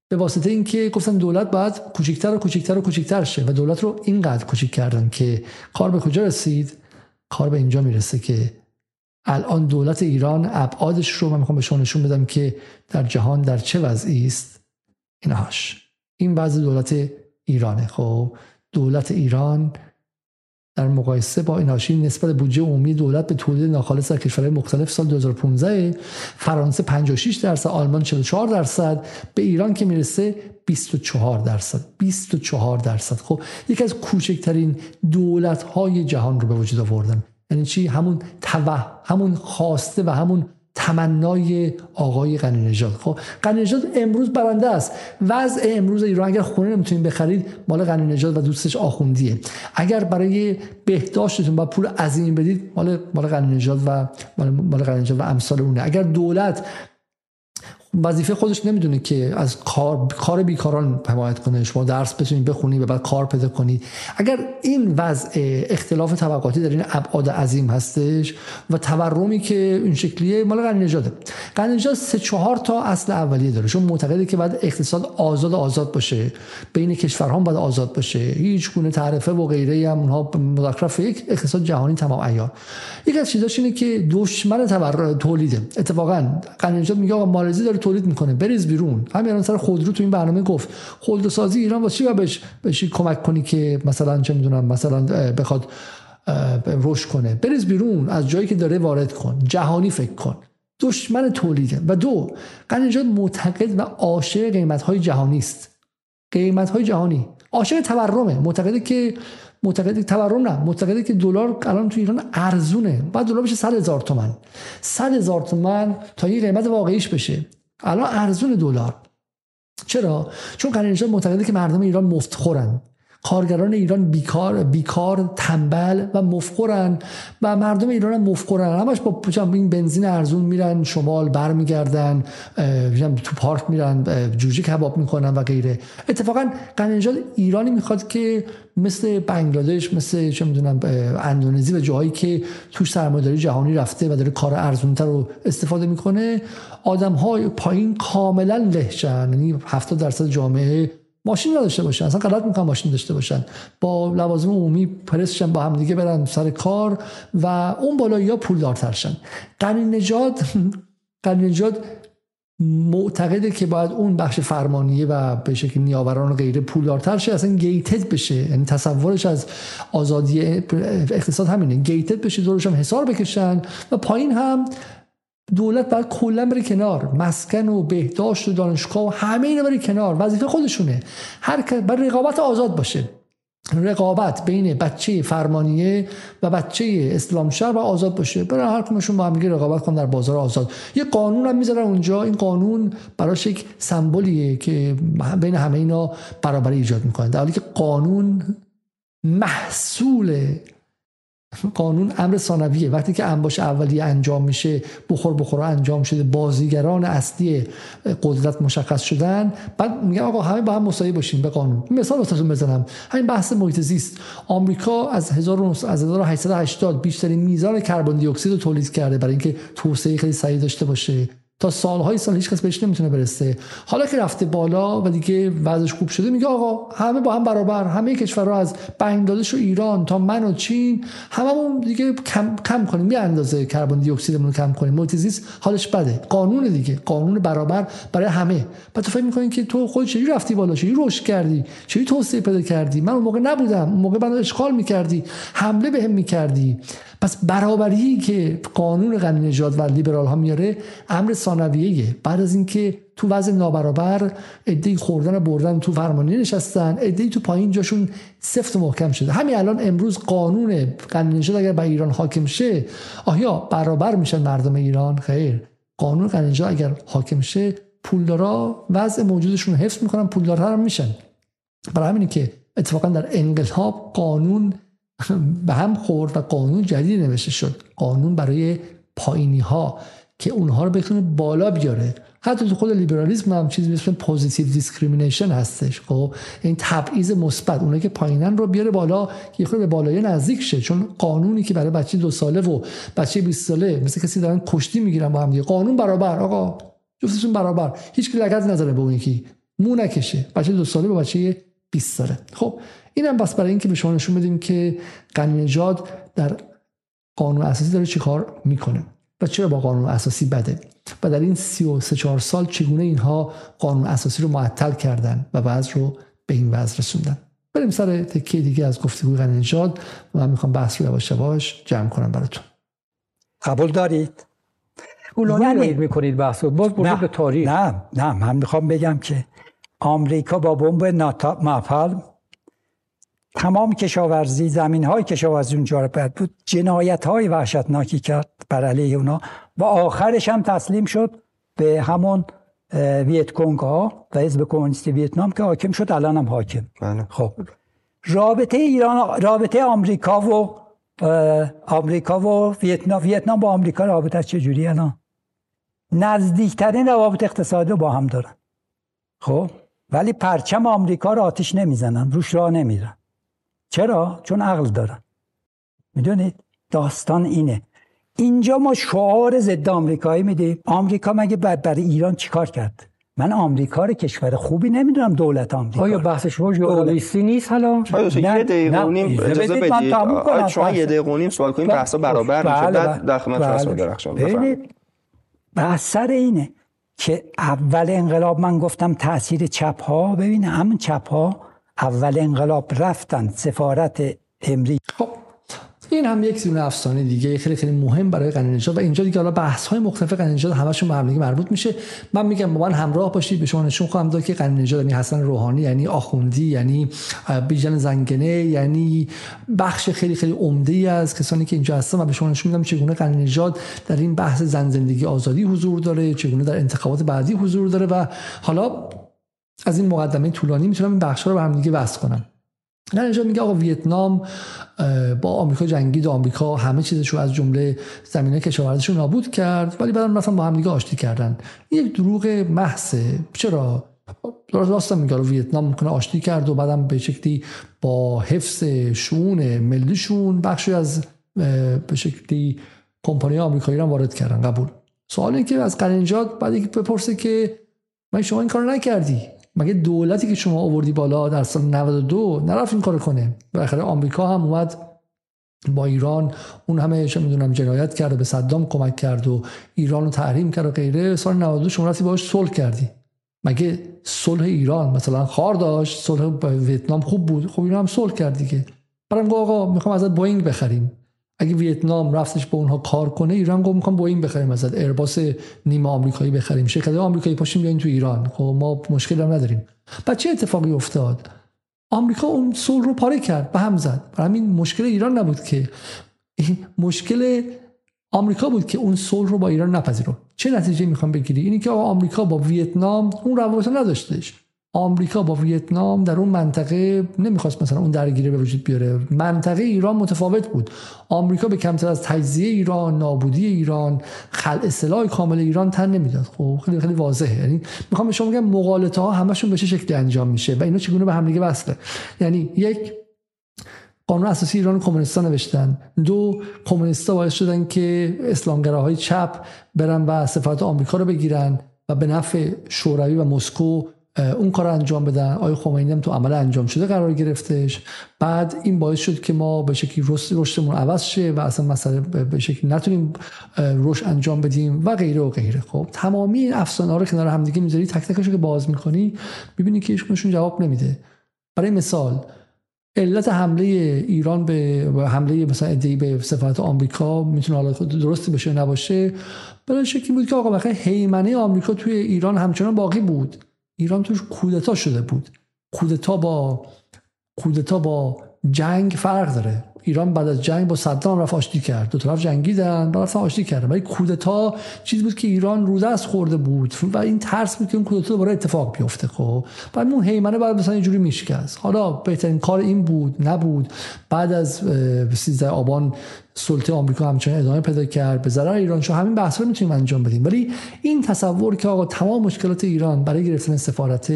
به واسطه اینکه گفتن دولت باید کوچکتر و کوچکتر و کوچکتر شه و دولت رو اینقدر کوچیک کردن که کار به کجا رسید؟ کار به اینجا می‌رسه که الان دولت ایران ابعادش رو من می‌خوام به شما نشون بدم که در جهان در چه وضعی است. اینهاش. این وضع دولت ایرانه. خب دولت ایران در مقایسه با این هاشی نسبت بودجه عمومی دولت به تولید ناخالص در کشورهای مختلف سال 2015 فرانسه 56 درصد آلمان 44 درصد به ایران که می‌رسه 24 درصد 24 درصد. خب یکی از کوچکترین دولت های جهان رو به وجود آوردن یعنی چی؟ همون توه همون خواسته و همون تمنای آقای غنی نژاد. خب غنی نژاد امروز برنده است. وضع امروز ایران اگر خونه نمی‌تونید بخرید مال غنی نژاد و دوستش آخوندیه. اگر برای بهداشتتون با پول عظیم بدید مال مال غنی نژاد و مال غنی نژاد و امثال اونه. اگر دولت وظیفه خودش نمی‌دونه که از کار کار بیکاران حمایت کنه. شما درس بتونید بخونید و بعد کار پیدا کنید اگر این وضع اختلاف طبقاتی در این ابعاد عظیم هستش و تورمی که این شکلیه مال غنی نژاده. غنی نژاد سه چهار تا اصل اولیه داره. چون معتقده که بعد اقتصاد آزاد آزاد باشه. بین کشورها باید آزاد باشه. هیچ گونه تعرفه و غیره هم اونها مذاکره یک اقتصاد جهانی تمام عیار یکی از چیزاش اینه که دشمن تولیده اتفاقا نژاد میگه آقا مالزی داره تولید می‌کنه. بریز بیرون. همین الان سر خودرو تو این برنامه گفت. خودروسازی ایران واسه چی بهش بهش کمک کنی که مثلا چه می‌دونم مثلا بخواد رشد کنه. بریز بیرون. از جایی که داره وارد کن. جهانی فکر کن. دشمن تولیده. و دو قنجات معتقد و عاشق قیمت های جهانی است. قیمت های جهانی. عاشق تورمه. معتقده که معتقد تورم نه. معتقده که دلار الان تو ایران ارزونه. بعد دلار بشه 100 هزار تومن. 100 هزار تومن تا این قیمت واقعیش بشه. الان ارزون دلار. چرا؟ چون قرنجان معتقده که مردم ایران مفتخورن. کارگران ایران بیکار بیکار تنبل و مفقرن و مردم ایران هم مفقرن همش با این بنزین ارزون میرن شمال برمیگردن تو پارک میرن جوجه کباب می‌کنن و غیره. اتفاقا قننجاد ایرانی می‌خواد که مثل بنگلادش مثل چه می‌دونم اندونزی و جاهایی که توش سرمایه‌داری جهانی رفته و داره کار ارزونتر رو استفاده می‌کنه آدم های پایین کاملا لهشن یعنی 70 درصد جامعه ماشین نداشته باشن. اصلا غلط می‌کنن ماشین داشته باشن. با لوازم عمومی پرسشن با هم دیگه برن سر کار و اون بالایی ها پولدارترشن قنی نجاد قنی نجاد معتقده که باید اون بخش فرمانیه و به شکل نیاوران و غیره پولدارتر شه اصلا گیتد بشه. یعنی تصورش از آزادی اقتصاد همینه. گیتد بشه دورش هم حسار بکشن و پایین هم دولت باید کلا بره کنار. مسکن و بهداشت و دانشگاه و همه اینا بره کنار. وظیفه خودشونه. هر بر رقابت آزاد باشه. رقابت بین بچه فرمانیه و بچه اسلام شهر و آزاد باشه. برای هر کمشون با هم رقابت کنن در بازار آزاد. یه قانون هم می‌ذارن اونجا. این قانون براش یک سمبولیه که بین همه اینا برابری ایجاد می‌کنه. در حالی که قانون محصول قانون امر ثانویه. وقتی که انباش اولیه انجام میشه بخور بخور انجام شده بازیگران اصلی قدرت مشخص شدن. بعد میگن آقا همه با هم مساوی باشیم به قانون. مثال واسهتون بزنم. همین بحث محیط زیست. آمریکا از 1880 بیشترین میزان کربن دی اکسید رو تولید کرده برای اینکه توسعه خیلی سریع داشته باشه. تا سالهای سال هیچ کس بهش نمی‌تونه برسه. حالا که رفته بالا و دیگه وضعش خوب شده میگه آقا همه با هم برابر همه کشورها از بنگلادش و ایران تا من و چین هممون دیگه کم کم کنیم. یه اندازه کربن دی اکسیدمون کم کنیم. محیط حالش بده. قانون دیگه. قانون برابر برای همه. بعد تو فکر می‌کنین که تو خود چجوری رفتی بالا؟ چجوری رشد کردی؟ چجوری توسعه پیدا کردی؟ من اون موقع نبودم. اون موقع منو اشغال می‌کردی. حمله بهم می‌کردی. پس برابری که قانون غنی نژاد و لیبرال ها میاره امر ثانویه بعد از اینکه تو وضع نابرابر ادعی خوردن و بردن تو فرمانی نشستن ادعی تو پایین جاشون سفت و محکم شده. همین الان امروز قانون غنی نژاد اگر به ایران حاکم شه آیا برابر میشن مردم ایران؟ خیر. قانون غنی نژاد اگر حاکم شه پولدارا وضع موجودشون رو حفظ می‌کنن پولدارتر میشن. برای همینه که اتفاقا در انقلاب قانون به هم خورد و قانون جدید نوشته شد. قانون برای پایینی ها که اونها رو بتونه بالا بیاره. حتی تو خود لیبرالیسم هم چیزی مثل positive discrimination هستش. خب این تبعیض مثبت اونایی که پایینن رو بیاره بالا یه خود به بالای نزدیک شه. چون قانونی که برای بچه دو ساله و بچه 20 ساله مثل کسی دارن کشتی می‌گیرن با هم دیگه. قانون برابر آقا. جفتشون برابر. هیچ کی لگد نذاره به اون یکی. مو نکشه. بچه دو ساله با بچه 20 ساله. خب اینم بس برای اینکه به شما نشون بدیم که قانون نژاد در قانون اساسی داره چیکار می‌کنه و چرا با قانون اساسی بده و در این 33 4 سال چگونه اینها قانون اساسی رو معطل کردن و بعض رو به این وضع رسوندن؟ بریم سر تکیه دیگه از گفتگوی قانون نژاد و من می‌خوام بحث رو یواش یواش جمع کنم براتون. قبول دارید؟ اولانی یعنی... می‌کنید بحث باز به تاریخ. نه نه من می‌خوام بگم که آمریکا با بمب ناپالم تمام کشاورزی زمین های کشاورزی اونجا رو برد بود جنایت های وحشتناکی کرد بر علیه اونا و آخرش هم تسلیم شد به همون ویت کنگ ها و حزب کمونیست ویتنام که حاکم شد الان هم حاکم. بله. خب. رابطه ایران رابطه آمریکا و آمریکا و ویتنام ویتنام با آمریکا رابطه چجوری الان؟ نزدیکترین روابط اقتصادی با هم دارن. خب. ولی پرچم آمریکا رو آتیش نمی‌زنن روش راه نمیرن چرا؟ چون عقل دارن می‌دونید؟ داستان اینه. اینجا ما شعار ضد آمریکایی میدیم. آمریکا مگه برای ایران چیکار کرد؟ من آمریکا رو کشور خوبی نمی‌دونم دولت آمریکا آیا بحث شما ژئوپلیسی نیست حالا یه دقیقه نیم اجازه بدید. شما یه دقیقه نیم سوال کنیم بحثا برابر میشه. بله، بعد بله. در خدمت بله. درخشان بفرمایید. بحث سر اینه که اول انقلاب من گفتم تاثیر چپ ها ببین همون چپ ها اول انقلاب رفتن سفارت امریکا خب این هم یک دونه افسانه دیگه خیلی خیلی مهم برای قنی و اینجا دیگه حالا بحث های مختلف قنی نژاد همشون به مربوط میشه. من میگم با من همراه باشید به شما نشون خواهم داد که قنی نژاد یعنی حسن روحانی یعنی آخوندی یعنی بیژن زنگنه یعنی بخش خیلی خیلی عمده ای از کسانی که اینجا هستن و به شما نشون میدم چگونه قنی نژاد در این بحث زن زندگی آزادی حضور داره چگونه در انتخابات بعدی حضور داره و حالا از این مقدمه طولانی می‌تونم این بخش رو به هم دیگه وصل کنم. نه میگه آقا ویتنام با آمریکا جنگید و آمریکا همه چیزش رو از جمله زمینه کشاورزیش نابود کرد ولی بعدم رفتن با هم دیگه آشتی کردن. این یک دروغ محضه. چرا؟ درست میگه ویتنام می‌کنه آشتی کرد و بعدم به شکلی با حفظ شون ملیشون بخشی از به شکلی کمپانی آمریکایی رو وارد کردن. قبول. سوال اینه که از قرنجات بعد بپرسه که من شما این کارو نکردی؟ مگه دولتی که شما آوردی بالا در سال 92 نرفت این کارو کنه؟ بالاخره آمریکا هم اومد با ایران اون همه چه می‌دونم جنایت کرد به صدام کمک کرد و ایران رو تحریم کرد و غیره. سال 92 شما رفتی باهاش صلح کردی. مگه صلح ایران مثلا خار داشت صلح ویتنام خوب بود؟ خب ایران هم صلح کرد دیگه برام آقا می‌خوام ازت بوینگ بخریم. اگه ویتنام رفتش به اونها کار کنه ایران گفت می‌خوام بوینگ بخریم ازت ایرباس نیمه آمریکایی بخریم. شرکت آمریکایی پاشیم بیاین تو ایران. خب ما مشکل هم نداریم. بعد چه اتفاقی افتاد؟ آمریکا اون صلح رو پاره کرد به هم زد. برای همین مشکل ایران نبود که. مشکل آمریکا بود که اون صلح رو با ایران نپذیرو چه نتیجه می‌خوام بگیری؟ اینی که آمریکا با ویتنام اون روابط نداشتش. آمریکا با ویتنام در اون منطقه نمی‌خواست مثلا اون درگیری به وجود بیاره. منطقه ایران متفاوت بود. آمریکا به کمتر از تجزیه ایران نابودی ایران خل اصلاح کامل ایران تن نمی‌داد. خب خیلی خیلی واضحه. یعنی می‌خوام به شما بگم مقالطه ها همشون به چه شکلی انجام میشه و اینا چگونه به هم دیگه وصله. یعنی یک قانون اساسی ایران کمونیستا نوشتن. دو کمونیستا باعث شدن که اسلامگراهای چپ برن و سفارت آمریکا رو بگیرن و به نفع شوروی و مسکو اون کار انجام بدن. آیا خمینی هم تو عمل انجام شده قرار گرفتش. بعد این باعث شد که ما به شکلی رشدمون عوض شه و اصلا مسئله به شکلی نتونیم رشد انجام بدیم و غیره و غیره. خب تمامی این افسانه ها رو کنار همدیگه می‌ذاری تک تکش که باز می‌کنی می‌بینی که هیچ جواب نمیده. برای مثال علت حمله ایران به حمله مثلا ادعی به سفارت آمریکا می‌تونه حالا درستی بشه نباشه؟ برای شکلی بود که آقا بخیر هیمنه آمریکا توی ایران همچنان باقی بود. ایران توش کودتا شده بود. کودتا با کودتا با جنگ فرق داره. ایران بعد از جنگ با صدام رفت آشتی کرد. دو طرف جنگیدن رفت آشتی کردن. ولی کودتا چیزی بود که ایران رو دست خورده بود. و این ترس بود که اون کودتا دوباره اتفاق بیفته خب. بعد اون هیمنه بعد مثلا اینجوری میشکست. حالا بهترین کار این بود نبود. بعد از 13 آبان سلطه آمریکا همچنان ادامه پیدا کرد. به ضرر ایران شو همین بحث رو می‌تونیم انجام بدیم. ولی این تصور که آقا تمام مشکلات ایران برای گرفتن سفارت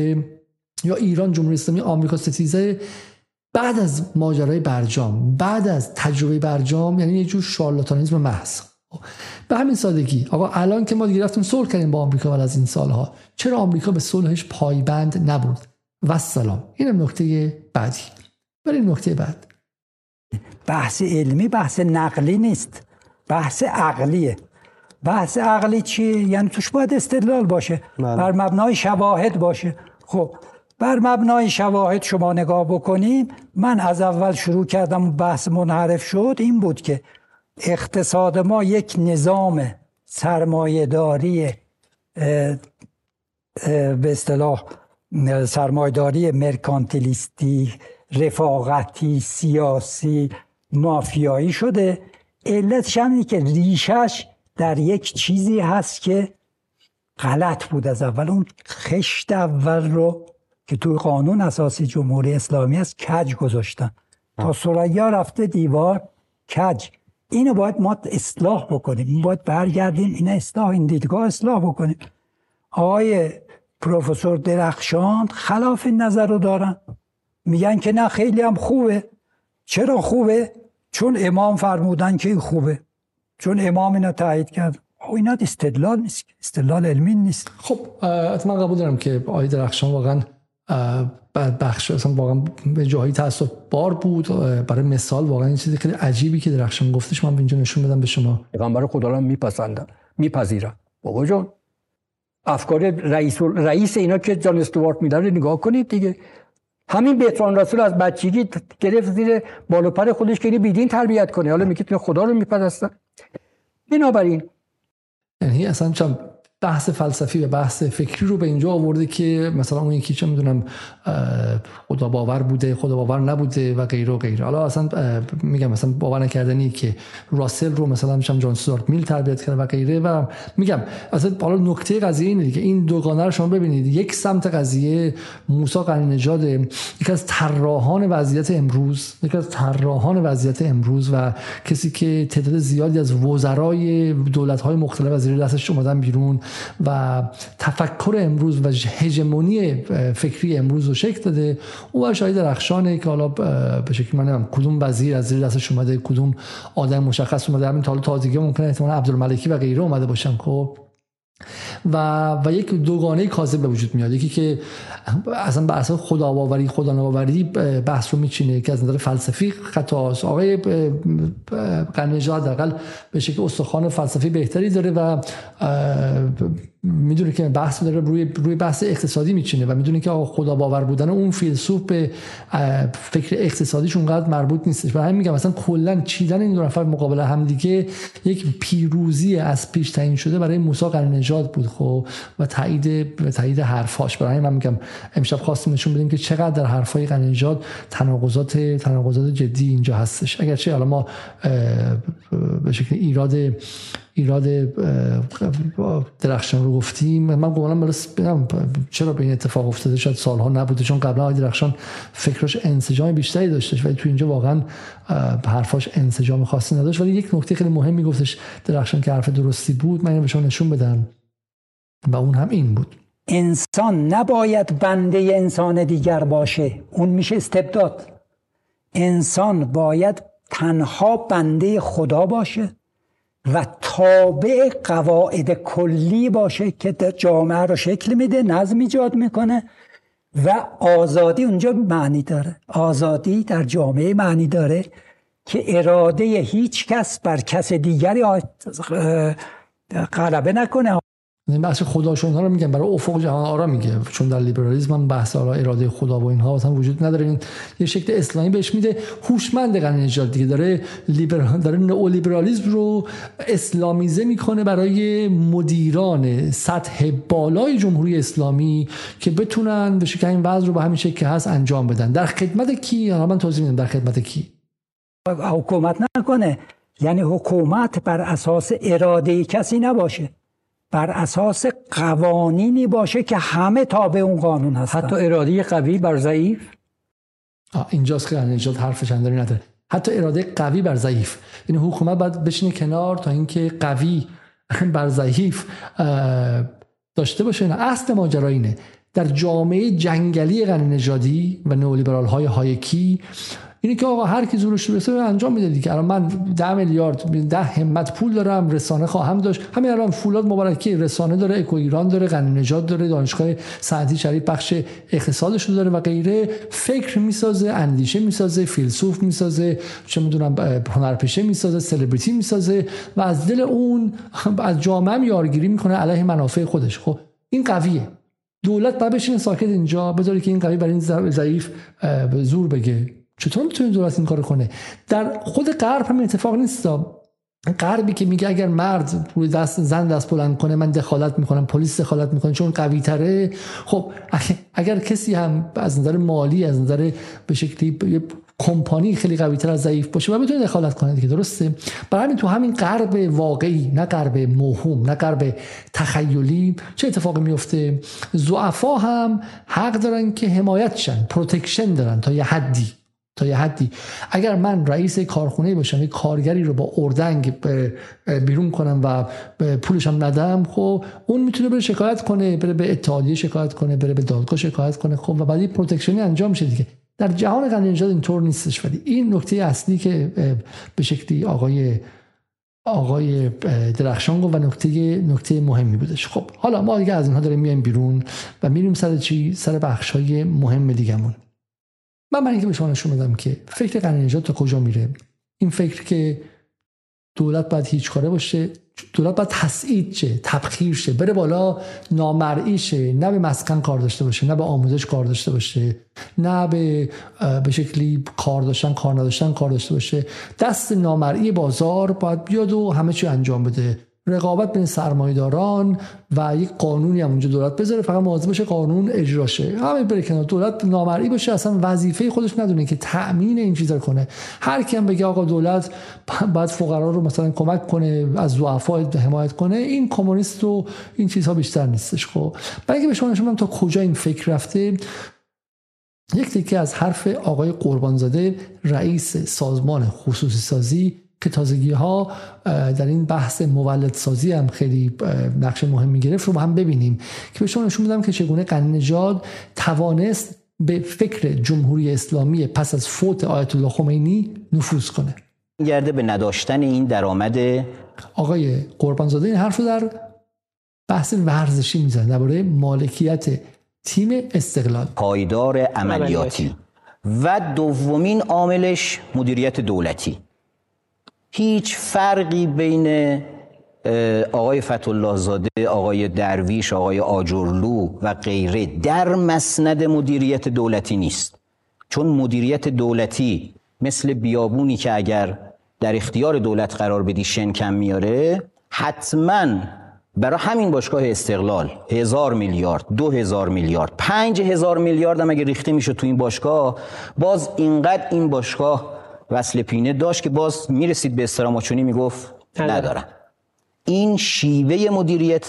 یا ایران جمهوری اسلامی آمریکا ستیزه بعد از ماجرای برجام بعد از تجربه برجام یعنی یه جور شارلاتانیزم محض. به همین سادگی آقا الان که ما دیگه رفتیم صلح کردیم با آمریکا بعد از این سالها چرا آمریکا به صلحش پایبند نبود؟ و سلام اینم نکته بعدی. بریم نکته بعد. بحث علمی بحث نقلی نیست. بحث عقلیه. بحث عقلی چیه یعنی توش باید استدلال باشه. من. بله. بر مبنای شواهد باشه. خب بر مبنای شواهد شما نگاه بکنیم من از اول شروع کردم بحث منحرف شد این بود که اقتصاد ما یک نظام سرمایهداری به اصطلاح سرمایهداری مرکانتیلیستی رفاقتی سیاسی مافیایی شده. علتش هم که ریشش در یک چیزی هست که غلط بود از اول اون خشت اول رو که توی قانون اساسی جمهوری اسلامی است کج گذاشتن. تا سریا رفته دیوار کج. اینو باید ما اصلاح بکنیم. باید برگردیم. این اصلاح این دیدگاه اصلاح بکنیم. آقای پروفسور درخشان خلاف این نظر رو دارن. میگن که نه خیلی هم خوبه. چرا خوبه؟ چون امام فرمودن که این خوبه. چون امام اینا تایید کرد. اینا استدلال نیست. استدلال علمی نیست. خب من قبول دارم که آقای درخشان واقعا بخش اصلا واقعا به جایی تاسف بار بود. برای مثال واقعا این چیزی خیلی عجیبی که درخشان گفتش من به اینجا نشون بدم به شما. پیغمبر خدا رو میپسندن میپذیرن بابا جان افکار رئیس رئیس اینا که جان استوارت میدن رو نگاه کنید دیگه. همین بهتران رسول از بچگی گرفت زیر بالا پر خودش که بیدین تربیت کنه. حالا میگه خدا رو میپرستن. بنابراین یعنی اصلا چم بحث فلسفی و بحث فکری رو به اینجا آورده که مثلا اون یکی چه می‌دونم خدا باور بوده خدا باور نبوده و غیره و غیره. حالا اصلا میگم مثلا باور نکردنی که راسل رو مثلا میشم جان سوارت میل تربیت کرده و غیره و میگم اصلا حالا نکته قضیه اینه دیگه. این دوگانه رو شما ببینید. یک سمت قضیه موسی قنی نژاد یکی از طراحان وضعیت امروز یکی از طراحان وضعیت امروز و کسی که تعداد زیادی از وزرای دولت های مختلف از زیر دستش اومدن بیرون و تفکر امروز و هژمونی فکری امروز رو شکل داده. او شاید درخشانه که حالا به شکلی من کدوم وزیر از زیر دستش اومده کدوم آدم مشخص اومده. همین تا تازگی ممکنه احتمال عبدالملکی و غیره اومده باشن خب. و و یک دوگانه کاذب به وجود میاد. یکی که اصلا اساس خدا باوری خدا نباوری بحث رو میچینه. که از نظر فلسفی خطاست آقای قنجاد حداقل به شکل استخوان فلسفی بهتری داره و می‌دونه که بحث داره روی روی بحث اقتصادی میچینه و می‌دونه که خدا باور بودن اون فیلسوف به فکر اقتصادیش اونقدر مربوط نیستش. برای همین میگم مثلا کلا چیدن این دو نفر مقابل همدیگه یک پیروزی از پیش تعیین شده برای موسی قرنجاد بود خب و تایید تایید حرفاش. برای من میگم امشب خواستیم نشون بدیم که چقدر در حرفای قرنجاد تناقضات تناقضات جدی اینجا هستش. اگرچه حالا ما به شکل ایراد ایراد درخشان رو گفتیم. من گمانم بگم چرا به این اتفاق افتاده؟ شاید سالها نبوده چون قبلا آقای درخشان فکرش انسجام بیشتری داشتش ولی تو اینجا واقعا حرفاش انسجام خاصی نداشت. ولی یک نکته خیلی مهمی گفتش درخشان که حرف درستی بود من به شما نشون بدم. و اون هم این بود. انسان نباید بنده انسان دیگر باشه. اون میشه استبداد. انسان باید تنها بنده خدا باشه و تابع قواعد کلی باشه که جامعه رو شکل میده نظم ایجاد می‌کنه و آزادی اونجا معنی داره. آزادی در جامعه معنی داره که اراده هیچ کس بر کس دیگری غلبه نکنه. این بحث خداشون ها رو میگن برای افق جهان آرا میگه. چون در لیبرالیسم هم بحث آرا اراده خدا و اینها اصلا وجود نداره. این یه شکل اسلامی بهش میده. هوشمند قرن نجات دیگه داره لیبرال داره نئولیبرالیسم رو اسلامیزه می‌کنه برای مدیران سطح بالای جمهوری اسلامی که بتونن به شکل این وضع رو به همین شکل که هست انجام بدن. در خدمت کی؟ حالا من توضیح میدم در خدمت کی. حکومت نکنه. یعنی حکومت بر اساس اراده کسی نباشه. بر اساس قوانینی باشه که همه تابع اون قانون هستن. حتی اراده قوی بر ضعیف؟ اینجاست که نجات حرف چندانی نداره حتی اراده قوی بر ضعیف. این یعنی حکومت باید بشینه کنار تا اینکه قوی بر ضعیف داشته باشه. نه اصل ماجرا اینه. در جامعه جنگلی غنی نژادی و نئولیبرال های هایکی اینه که آقا هر کی زورش برسه انجام میده دیگه. الان من 10 میلیارد 10 همت پول دارم رسانه خواهم داشت. همین الان فولاد مبارکی رسانه داره اکو ایران داره غنی نژاد داره دانشگاه صنعتی شریف بخش اقتصادش رو داره و غیره. فکر می‌سازه اندیشه می‌سازه فیلسوف می‌سازه چه می‌دونم هنرپیشه می‌سازه سلبریتی می‌سازه و از دل اون از جامعه یارگیری می‌کنه علیه منافع خودش. خب این قویه. دولت باید بشینه ساکت اینجا بذاره که این قوی برای این ضعیف زور بگه. چطور می‌تونه دولت این کار کنه؟ در خود غرب هم اتفاق نیست. غربی که میگه اگر مرد روی دست زن دست بلند کنه من دخالت می‌کنم پلیس دخالت می‌کنه چون قوی تره خب اگر کسی هم از نظر مالی از نظر به شکلی کمپانی خیلی قوی تر از ضعیف باشه و بتونه دخالت کنه دیگه درسته؟ برای همین تو همین غرب واقعی نه غرب موهوم نه غرب تخیلی چه اتفاقی میفته ضعفا هم حق دارن که حمایت شن protection دارن تا یه حدی. تا یه حدی. اگر من رئیس کارخونه باشم یک کارگری رو با اردنگ بیرون کنم و پولش هم ندم خب اون می‌تونه بره شکایت کنه بره به اتحادیه شکایت کنه بره به دادگاه شکایت کنه خب و بعدی پروتکشنی انجام میشه دیگه. در جهان نژاد اینطور نیستش. ولی این نکته اصلی که به شکلی آقای آقای درخشان گفت و نکته نکته مهمی بودش. خب حالا ما دیگه از اینها داریم میایم بیرون و میریم سر چی؟ سر بخش های مهم دیگهمون. من برای اینکه به شما نشون بدم که فکر قرن نجات تا کجا میره. این فکر که دولت باید هیچ کاره باشه دولت باید تسعید شه تبخیر شه بره بالا نامرئی شه نه به مسکن کار داشته باشه نه به آموزش کار داشته باشه نه به به شکلی کار داشتن کار نداشتن کار داشته باشه. دست نامرئی بازار باید بیاد و همه چی انجام بده. رقابت بین سرمایداران و یک قانونی هم اونجا دولت بذاره فقط مواظب باشه قانون اجرا شه. همین بره کنار. دولت نامرئی باشه اصلا وظیفه خودش ندونه که تأمین این چیزا کنه. هر کی هم بگه آقا دولت باید فقرا رو مثلا کمک کنه از ضعفا حمایت کنه این کمونیست و این چیزها بیشتر نیستش خب. برای به شما نشون تا کجا این فکر رفته یک تیکه از حرف آقای قربانزاده رئیس سازمان خصوصی سازی که تازگی ها در این بحث مولد سازی هم خیلی نقش مهمی گرفت رو با هم ببینیم. که به شما نشون بدم که چگونه قنی نژاد توانست به فکر جمهوری اسلامی پس از فوت آیت الله خمینی نفوذ کنه. گرده به نداشتن این درآمد. آقای قربانزاده این حرف رو در بحث ورزشی می‌زنه درباره مالکیت تیم استقلال. پایدار عملیاتی. و دومین عاملش مدیریت دولتی. هیچ فرقی بین آقای فتولله زاده، آقای درویش، آقای آجرلو و غیره در مسند مدیریت دولتی نیست. چون مدیریت دولتی مثل بیابونی که اگر در اختیار دولت قرار بدی شن کم میاره حتما برای همین باشگاه استقلال هزار میلیارد دو هزار میلیارد پنج هزار میلیارد هم اگه ریخته میشه تو این باشگاه باز اینقدر این باشگاه وصل پینه داشت که باز می‌رسید به استراماچونی می‌گفت ندارم. این شیوه مدیریت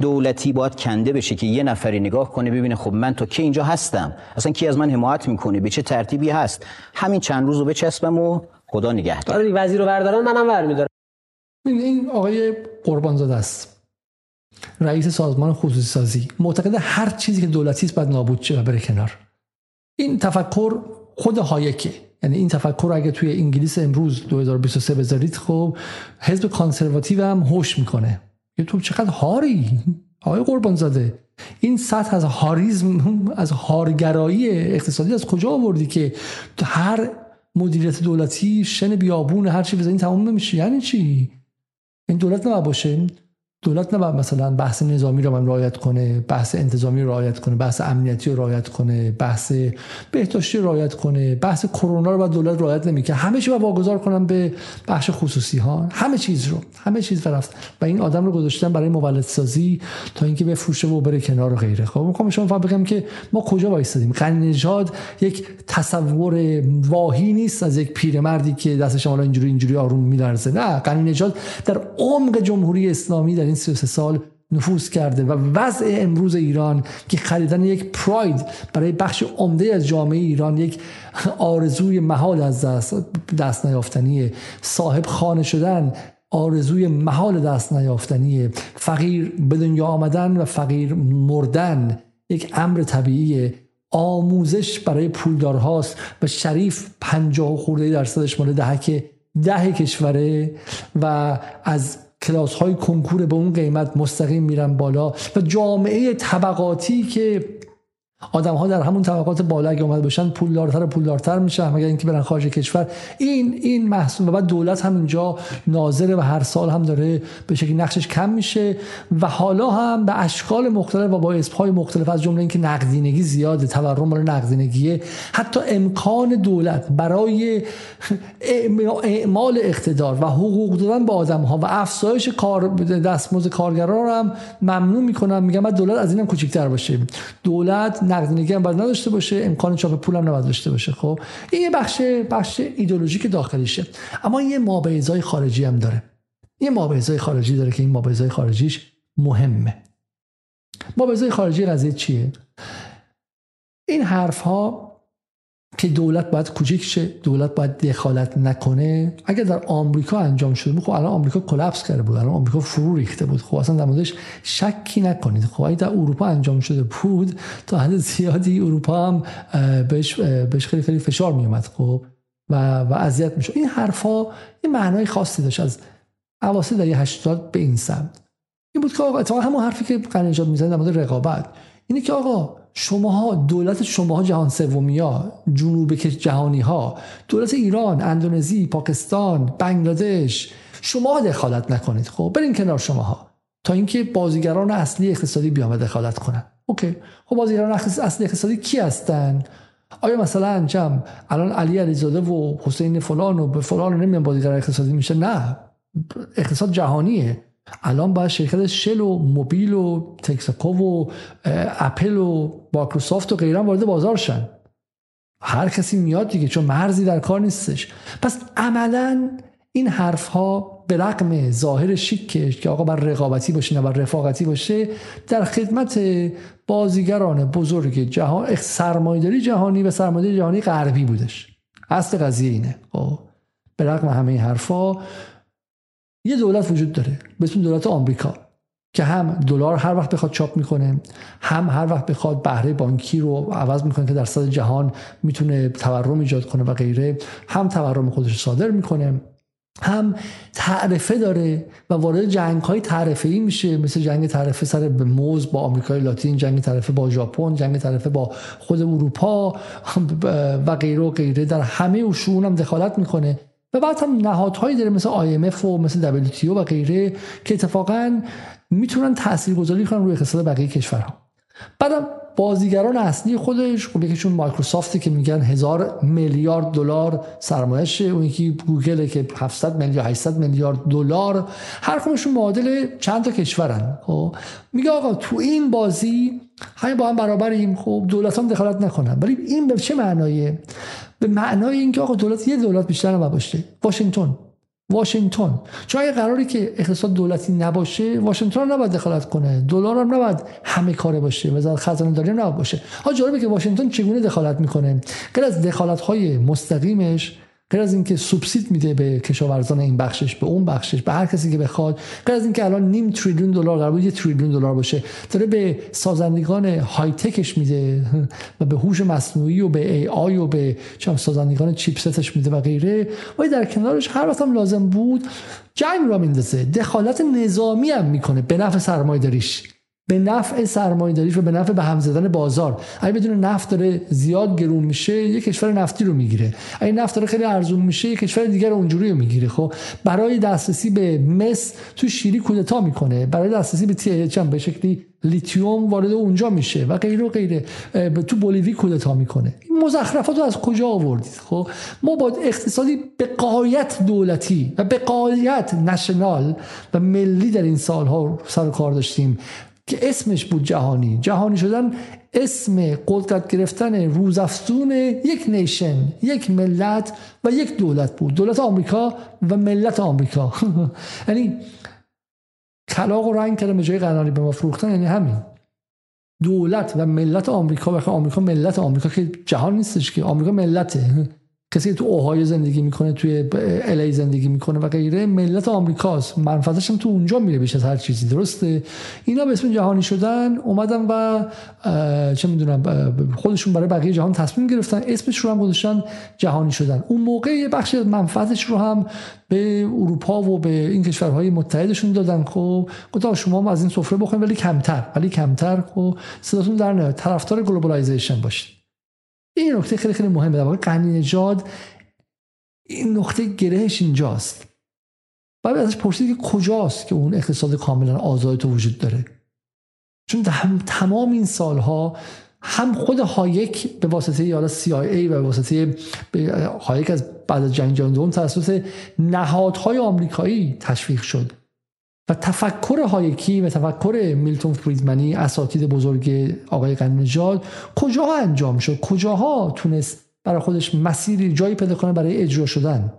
دولتی باید کنده بشه که یه نفری نگاه کنه ببینه خب من تا کی اینجا هستم؟ اصلا کی از من حمایت می‌کنه؟ به چه ترتیبی هست؟ همین چند روز رو بچسبم و خدا نگهدار. آره وزیر رو بردارن منم ور میدارم این آقای قربانزاده است. رئیس سازمان خصوصی سازی. معتقد هر چیزی که دولتی است باید نابود شه و بره کنار. این تفکر خود هایکه. یعنی این تفکر اگه توی انگلیس امروز 2023 بذارید خب حزب کانسرواتیو هم هوش می‌کنه. یه تو چقدر هاری؟ آقای قربان زاده این سطح از هاریزم از هارگرایی اقتصادی از کجا آوردی که هر مدیریت دولتی شن بیابون هر چی بزنین تمام نمیشه؟ یعنی چی؟ این دولت نباید باشه. دولت نباید مثلا بحث نظامی رو من رعایت کنه بحث انتظامی رو رعایت کنه بحث امنیتی رو رعایت کنه بحث بهداشتی رو رعایت کنه بحث کرونا رو باید دولت رعایت نمی‌کنه همه چی واگذار کنم به بخش خصوصی ها همه چیز رو همه چیز رفت و این آدم رو گذاشتن برای مولد سازی تا اینکه بفروشه و بره کنار و غیره. خب می‌خوام شما فهم بگم که ما کجا وایسادیم غنی نژاد یک تصور واهی نیست از یک پیرمردی که دستش حالا اینجوری اینجوری آروم میلرزه. نه غنی نژاد در عمق جمهوری اسلامی در این 33 سال نفوذ کرده و وضع امروز ایران که خریدن یک پراید برای بخش عمده از جامعه ایران یک آرزوی محال از دست, دست نیافتنیه. صاحب خانه شدن آرزوی محال دست نیافتنیه. فقیر به دنیا آمدن و فقیر مردن یک امر طبیعیه. آموزش برای پولدارهاست. و شریف پنجاه خورده درصدش مال دهک ده کشوره و از کلاس های کنکور به اون قیمت مستقیم میرن بالا و جامعه طبقاتی که آدم ها در همون طبقات بالا اگه اومد باشن پولدارتر و پولدارتر میشن. مگر اینکه برن خارج کشور. این این محصول و بعد دولت هم اینجا ناظره و هر سال هم داره به شکلی نقشش کم میشه. و حالا هم به اشکال مختلف و با اسپای مختلف از جمله اینکه نقدینگی زیاده تورم برای نقدینگیه. حتی امکان دولت برای اعمال اقتدار و حقوق دادن به آدم ها و افزایش کار دستمزد کارگران هم ممنوع می‌کنن میگم دولت از اینم کوچیک‌تر باشه. دولت نقدینگی هم باید نداشته باشه امکان چاپ پول هم نباید داشته باشه خب؟ این یه بخش بخش ایدولوژیک داخلیشه. اما یه مابعضای خارجی هم داره. یه مابعضای خارجی داره که این مابعضای خارجیش مهمه. مابعضای خارجی قضیه چیه؟ این حرف ها که دولت باید کوچیک شه دولت باید دخالت نکنه. اگر در آمریکا انجام شده خب الان آمریکا کلاپس کرده بود الان آمریکا فرو ریخته بود. خب اصلا در موردش شکی نکنید. خب اگه در اروپا انجام شده بود تا حد زیادی اروپا هم بهش, بهش خیلی خیلی فشار می اومد خب و و اذیت میشه این حرفا یه معنای خاصی داشت از اواسط در 80 به این سمت. این بود که آقا همون حرفی که قنیجاد می‌زنه در مورد رقابت. اینه که آقا شماها دولت شماها جهان سومی ها جنوب جهانی ها دولت ایران اندونزی پاکستان بنگلادش شما دخالت نکنید. خب برین کنار شماها. تا اینکه بازیگران اصلی اقتصادی بیان دخالت کنن. اوکی. خب بازیگران اصلی اقتصادی کی هستن؟ آیا مثلا جم الان علی علیزاده و حسین فلان و به فلان نمیان بازیگر اقتصادی میشه نه. اقتصاد جهانیه. الان باید شرکت شل و موبیل و تکساکو و اپل و مایکروسافت و غیره وارد بازار شن. هر کسی میاد دیگه چون مرزی در کار نیستش. پس عملا این حرف ها به رقم ظاهر شیکش که آقا بر رقابتی باشه نه بر رفاقتی باشه در خدمت بازیگران بزرگ جهان سرمایداری جهانی و سرمایداری جهانی غربی بودش. اصل قضیه اینه. خب به رقم همه این حرفا یه دولت وجود داره به اسم دولت آمریکا که هم دلار هر وقت بخواد چاپ می‌کنه هم هر وقت بخواد بهره بانکی رو عوض می‌کنه که در صد جهان می‌تونه تورم ایجاد کنه و غیره هم تورم خودش صادر می‌کنه هم تعرفه داره و وارد جنگ های تعرفه ای میشه مثل جنگ تعرفه سر به موز با آمریکای لاتین جنگ تعرفه با ژاپن جنگ تعرفه با خود اروپا و غیره و غیره. در همه شون هم دخالت می‌کنه. و بعد هم نهادهایی داره مثل IMF و مثل WTO و غیره که اتفاقا می‌تونن تاثیرگذاری کنن روی اقتصاد بقیه کشورها. بعدم بازیگران اصلی خودش خب یکیشون مایکروسافتی که میگن هزار میلیارد دلار سرمایه‌شه اون یکی گوگل که 700 میلیارد 800 میلیارد دلار هر کدومشون معادل چند تا کشورن. خب میگه آقا تو این بازی همین با هم برابریم خب دولت هم دخالت نکنن. ولی این به چه معنایه به معنای اینکه آقا دولت یه دولت بیشتر نباید باشه واشنگتن. واشنگتن. چون اگه قراری که اقتصاد دولتی نباشه واشنگتن نباید دخالت کنه. دلار هم نباید همه کاره باشه. وزارت خزانه داری نباید باشه. ها جالبه که واشنگتن چگونه دخالت می‌کنه؟ غیر از دخالت های مستقیمش غیر از اینکه سوبسید میده به کشاورزان این بخشش به اون بخشش به هر کسی که بخواد غیر از اینکه الان نیم تریلیون دلار قرار بود یه تریلیون دلار باشه داره به سازندگان های تکش میده و به هوش مصنوعی و به ای آی و به چم سازندگان چیپستش میده و غیره. و در کنارش هر وقت هم لازم بود جنگ را میندازه دخالت نظامی هم می‌کنه به نفع سرمایه‌داریش. به نفع سرمایه‌داری و به نفع به هم زدن بازار. اگه بدون نفت داره زیاد گرون میشه یک کشور نفتی رو می‌گیره. اگه نفت داره خیلی ارزون میشه یک کشور دیگر اونجوری رو می‌گیره. خب برای دسترسی به مس تو شیری کودتا می‌کنه. برای دسترسی به تی به شکلی لیتیوم وارد اونجا میشه و غیره و غیره تو بولیوی کودتا می‌کنه. این مزخرفات رو از کجا آوردید؟ خب ما با اقتصادی به قایت دولتی و به قایت نشنال و ملی در این سالها سر کار داشتیم. که اسمش بود جهانی. جهانی شدن اسم قدرت گرفتن روزافزون یک نیشن یک ملت و یک دولت بود. دولت آمریکا و ملت آمریکا. یعنی کلاق و رنگ کردن به جای قناری به ما فروختن یعنی همین. دولت و ملت آمریکا و آمریکا ملت آمریکا که جهان نیستش که آمریکا ملته. کسی تو اوهای زندگی می‌کنه توی الی زندگی می‌کنه و غیره ملت آمریکاست. منفعتش هم تو اونجا میره بیش از هر چیزی. درسته؟ اینا به اسم جهانی شدن اومدن و چه می‌دونم خودشون برای بقیه جهان تصمیم گرفتن اسمش رو هم گذاشتن جهانی شدن. اون موقع یه بخشی از منفعتش رو هم به اروپا و به این کشورهای متحدشون دادن. خب گفتم شما هم از این سفره بخورید ولی کمتر ولی کمتر. خب صداتون در نیاد طرفدار globalization باشید. این نکته خیلی خیلی مهمه. در واقع غنی نژاد این نقطه گرهش اینجاست. بعد ازش پرسید که کجاست که اون اقتصاد کاملا آزاد تو وجود داره. چون تمام این سالها هم خود هایک به واسطه یا CIA و به واسطه هایک از بعد از جنگ جهانی دوم توسط نهادهای آمریکایی تشویق شد. و تفکر هایکی و تفکر میلتون فریدمنی اساتید بزرگ آقای نژاد کجاها انجام شد؟ کجاها تونست برای خودش مسیری جایی پیدا کنه برای اجرا شدن؟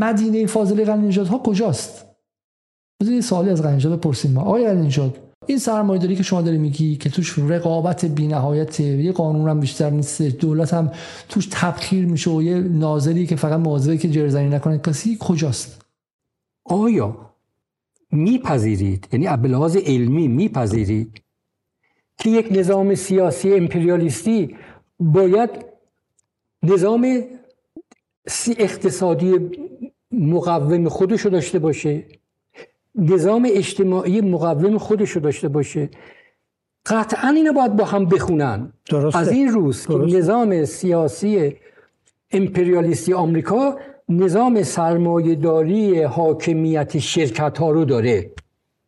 مدینه فاضله نژاد ها کجاست؟ بذارید سوالی از نژاد بپرسیم ما. آقای نژاد این سرمایه‌داری که شما داری میگی که توش رقابت بی‌نهایت یه قانون هم بیشتر نیست دولت هم توش تبخیر میشه و یه ناظری که فقط مواظبه که جرزنی نکنه کسی کجاست؟ آیا میپذیرید یعنی ابلاغاز علمی میپذیرید که یک نظام سیاسی امپریالیستی باید نظام اقتصادی مقوم خودشو داشته باشه نظام اجتماعی مقوم خودشو داشته باشه. قطعا اینو باید با هم بخونن. درسته. از این روز که نظام سیاسی امپریالیستی آمریکا نظام سرمایهداری حاکمیت شرکت ها رو داره.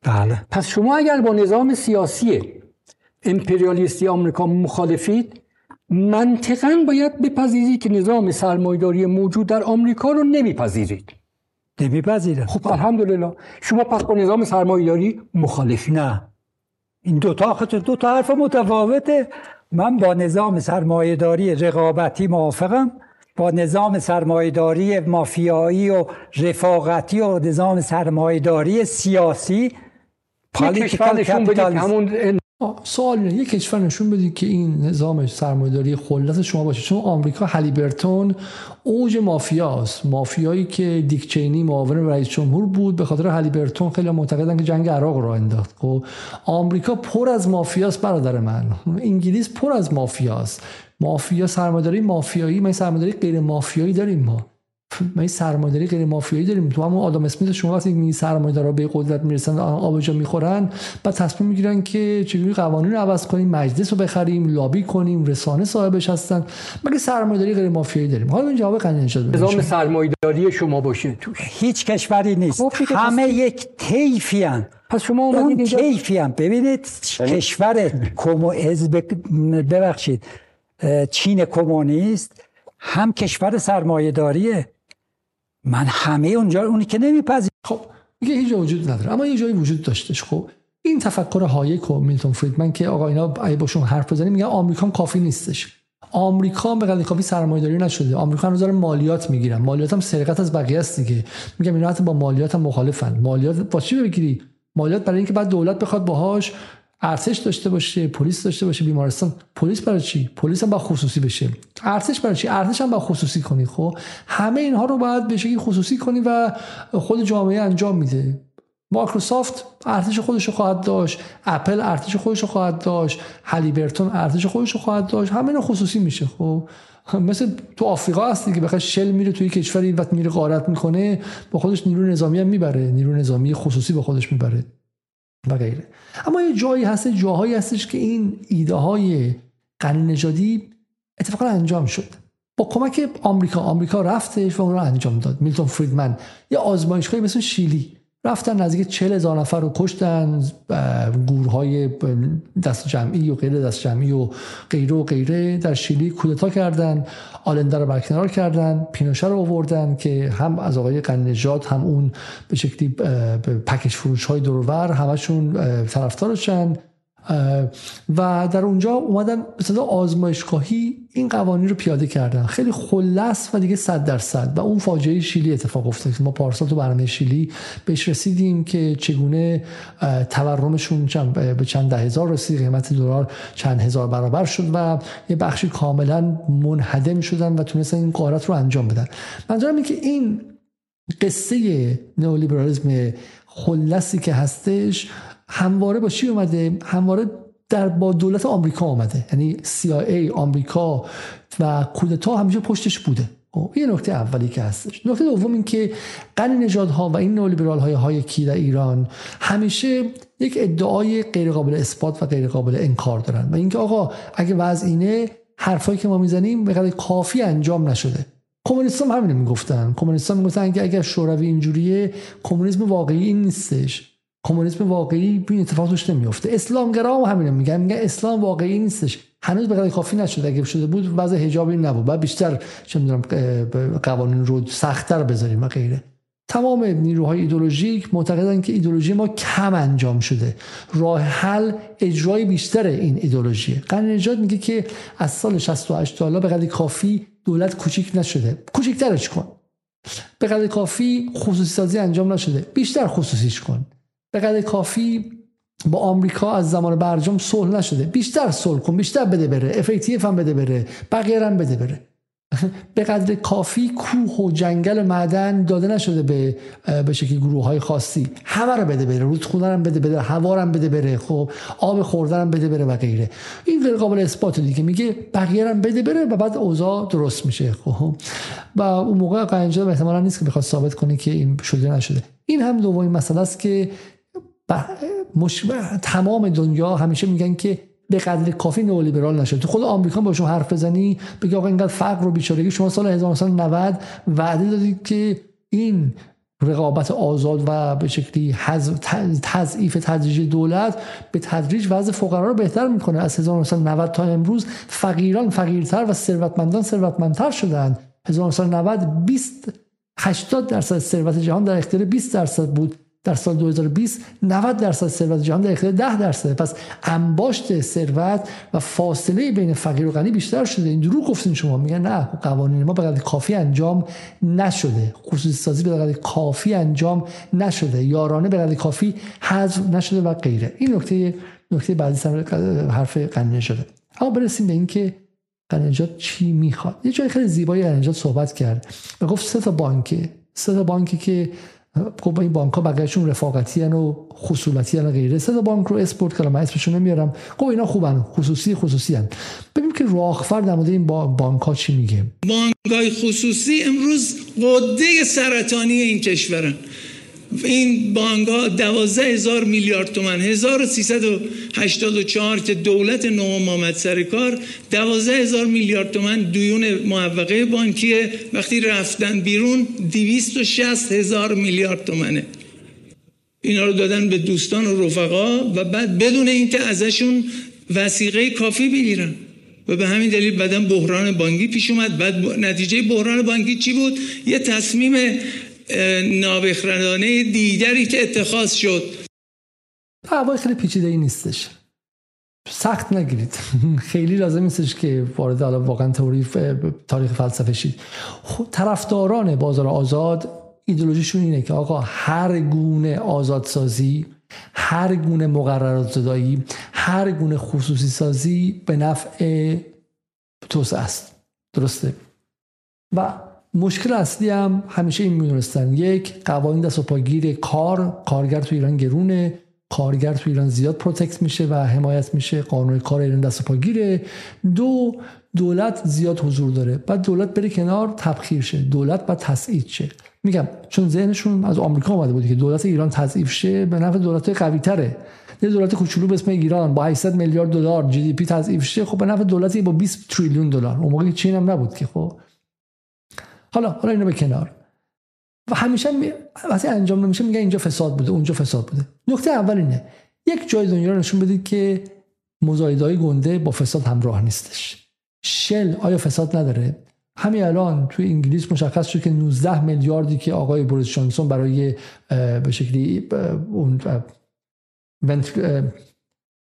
بله. پس شما اگر با نظام سیاسی امپریالیستی آمریکا مخالفید منطقا باید بپذیرید که نظام سرمایداری موجود در آمریکا رو نمیپذیرید. نمیپذیره خب الحمدلله. شما پس با نظام سرمایه‌داری مخالفی نه. این دو تا دو تا حرف متفاوته. من با نظام سرمایهداری رقابتی موافقم. با نظام سرمایهداری مافیایی و رفاقتی و نظام سرمایهداری سیاسی همون سوال اینه. یک کشور نشون بدید که این نظام سرمایه‌داری خلص شما باشه. چون آمریکا هلیبرتون اوج مافیاست. مافیایی که دیک چینی معاون رئیس جمهور بود. به خاطر هلیبرتون خیلی معتقدن که جنگ عراق رو انداخت. خب آمریکا پر از مافیاست برادر من. انگلیس پر از مافیاست. مافیا سرمایه‌داری مافیایی. ما سرمایه‌داری غیر مافیایی داریم ما. ما سرمایه‌داری غیر مافیایی داریم. تو همون آدم اسمیت شما وقتی می سرمایه‌دارا به قدرت می‌رسن آبجا می‌خورن بعد تصمیم می‌گیرن که چجوری قوانین رو عوض کنیم مجلس رو بخریم لابی کنیم رسانه صاحبش هستن. مگه سرمایه‌داری غیر مافیایی داریم؟ حالا این جواب قنی نشد نظام سرمایه‌داری شما باشه توش. هیچ کشوری نیست. خب همه یک طیفی پس شما اون طیفی ببینید یعنی کشور کمو حزب ببخشید چین کمونیست هم کشور سرمایه‌داریه من همه اونجا اونی که نمیپذیر. خب میگه هیچ وجود نداره. اما یه جایی وجود داشتش. خب این تفکر هایک و میلتون فریدمن که آقا اینا هی باهاشون حرف بزنیم میگه آمریکا کافی نیستش. آمریکا به قدر کافی سرمایه‌داری نشده. آمریکا هنوز داره مالیات می‌گیرن مالیات هم سرقت از بقیه است دیگه. میگم اینا حتی با مالیات هم مخالفن. مالیات با چی بگیری؟ مالیات برای اینکه بعد دولت بخواد باهاش ارتش داشته باشه پلیس داشته باشه بیمارستان. پلیس برای چی؟ پلیس هم باید خصوصی بشه. ارتش برای چی؟ ارتش هم باید خصوصی کنی خب؟ همه اینها رو باید به شکلی خصوصی کنی و خود جامعه انجام میده. مایکروسافت ارتش خودش رو خواهد داشت. اپل ارتش خودش رو خواهد داشت. هلیبرتون ارتش خودش رو خواهد داشت. همه اینا خصوصی میشه خب؟ مثل تو آفریقا هستی که بخاطر شل میره توی کشوری وقت میره غارت می‌کنه با خودش نیرو نظامی هم می‌بره. نیرو نظامی خصوصی با خودش می‌بره. و غیره. اما یه جایی هست جاهایی هستش که این ایده های قنی نژادی اتفاقا انجام شد. با کمک آمریکا. آمریکا رفتش و اون رو انجام داد. میلتون فریدمن. یه آزمایشگاهی مثل شیلی. رفتن نزدیک چل هزار نفر رو کشتن گورهای دست جمعی و غیر دست جمعی و غیره و غیره در شیلی کودتا کردن آلنده رو برکنار کردن پینوشه رو آوردن که هم از آقای قنجات هم اون به شکلی پکش فروش های دورور همشون طرفدارشن. و در اونجا اومدن صدا آزمایشگاهی این قوانین رو پیاده کردن. خیلی خلص و دیگه صد درصد. و اون فاجعه شیلی اتفاق افتاد. ما پارسال تو برنامه شیلی بهش رسیدیم که چگونه تورمشون به چند ده هزار رسید. قیمت دلار چند هزار برابر شد و یه بخشی کاملا منهدم شدن و تونستن این قارت رو انجام بدن. منظورم این که این قصه نئولیبرالیسم خلصی که هستش همواره با چی اومده؟ همواره در با دولت آمریکا اومده یعنی CIA آمریکا و کودتا همیشه پشتش بوده. خب، یه نکته اولی که هستش نکته دوم این که قنی نژادها و این نولیبرال های های کی در ایران همیشه یک ادعای غیر قابل اثبات و غیر قابل انکار دارن. و اینکه آقا اگه وضع اینه حرفایی که ما می‌زنیم به قدر کافی انجام نشده. کمونیست هم همین می‌گفتن. کمونیست هم می‌گفتن که اگر شوروی اینجوریه کمونیسم واقعی این نیستش. کمونیسم واقعی این اتفاق توش نمیفته اسلامگرا هم همین میگن میگن اسلام واقعی نیستش. هنوز به کافی نشده. اگه شده بود وضع حجابی نبود. بعد بیشتر چه می‌دونم قوانین رو سختتر بذاریم و غیره. تمام نیروهای ایدولوژیک معتقدن که ایدولوژی ما کم انجام شده. راه حل اجرای بیشتر این ایدولوژی قرن نجات میگه که از سال 68 تا به قدر کافی دولت کوچیک نشده. کوچیکترش کن. به قدر کافی خصوصی سازی انجام نشده. بیشتر خصوصیش کن. به قدر کافی با آمریکا از زمان برجام صلح نشده. بیشتر صلح کن بیشتر بده بره. FATF هم بده بره. بقیه هم بده بره. به قدر کافی کوه و جنگل معدن داده نشده به به شکلی گروه های خاصی. همه رو بده بره. رودخونه هم بده بره. هوا هم بده بره. خب آب خوردن هم بده بره و غیره. این غیر قابل اثبات دیگه. میگه بقیه هم بده بره و بعد اوضاع درست میشه. خب و اون موقع قنجه احتمالا نیست که بخواد ثابت کنه که این شده نشده. این هم دومین مسئله است که مش... تمام دنیا همیشه میگن که به قدر کافی نئولیبرال نشد. تو خود آمریکا باشون حرف بزنی بگی آقا اینقدر فقر و بیچارگی شما سال 1990 وعده دادید که این رقابت آزاد و به شکلی تضعیف تدریجی دولت به تدریج وضع فقرا رو بهتر می‌کنه. از 1990 تا امروز فقیران فقیرتر و ثروتمندان ثروتمندتر شدند 1990 20 80 درصد ثروت جهان در اختیار 20 درصد بود. در سال 2020 90 درصد ثروت جهان در اختیار 10 درصد پس انباشت ثروت و فاصله بین فقیر و غنی بیشتر شده. این دروغ گفتین شما. میگن نه قوانین ما به کافی انجام نشده. خصوصی سازی به کافی انجام نشده. یارانه به کافی حذف نشده و غیره. این نکته نکته بعدی حرف قنینه شده. اما برسیم به اینکه قنجات چی می‌خواد. یه جای خیلی زیبایی قنجات صحبت کرد. و گفت سه تا بانکه. سه تا بانکی که خب این بانک ها بقیهشون رفاقتی و خصولتی و غیره. سه بانک رو اسپورت کردم من اسمشون نمیارم. خب اینا خوبن خصوصی خصوصی هن. ببینیم که راهفر در مورد این بانک ها چی میگه. بانک های خصوصی امروز قده سرطانی این کشورن. این بانک ها دوازده هزار میلیارد تومن 1384 که دولت نوام آمد سر کار. دوازده هزار میلیارد تومن دیون معوقه بانکیه وقتی رفتن بیرون 260 هزار میلیارد تومنه. اینا رو دادن به دوستان و رفقا و بعد بدون اینکه ازشون وسیقه کافی بگیرن. و به همین دلیل بعدا بحران بانکی پیش اومد. بعد نتیجه بحران بانکی چی بود؟ یه تصمیم نابخردانه دیگری که اتخاذ شد. دعوای خیلی پیچیده ای نیستش. سخت نگیرید. خیلی لازم نیستش که وارد حالا واقعا تئوری تاریخ فلسفه شید. خب، طرفداران بازار آزاد ایدولوژیشون اینه که آقا هر گونه آزادسازی هر گونه مقررات زدایی هر گونه خصوصی سازی به نفع توسعه است. درسته؟ و مشکل اصلی هم همیشه این می‌دونستن. یک قوانین دست و پاگیر کار. کارگر تو ایران گرونه. کارگر تو ایران زیاد protect میشه و حمایت میشه. قانون کار ایران دست و پاگیره دو دولت زیاد حضور داره. باید دولت بره کنار تبخیر شه. دولت باید تصعید شه. میگم چون ذهنشون از آمریکا اومده بودی که دولت ایران تضعیف شه به نفع دولت قوی تره یه دولت کوچولو به اسم ایران با 800 میلیارد دلار GDP تضعیف شه خب به نفع دولتی با 20 تریلیون دلار. اون موقع چین هم نبود که خب. حالا حالا اینو به کنار. و همیشه وقتی انجام نمیشه میگن اینجا فساد بوده اونجا فساد بوده. نکته اول اینه یک جای دنیا رو نشون بدید که های گنده با فساد همراه نیستش. شل آیا فساد نداره؟ همین الان توی انگلیس مشخص شد که 19 میلیاردی که آقای بوریس جانسون برای به شکلی اون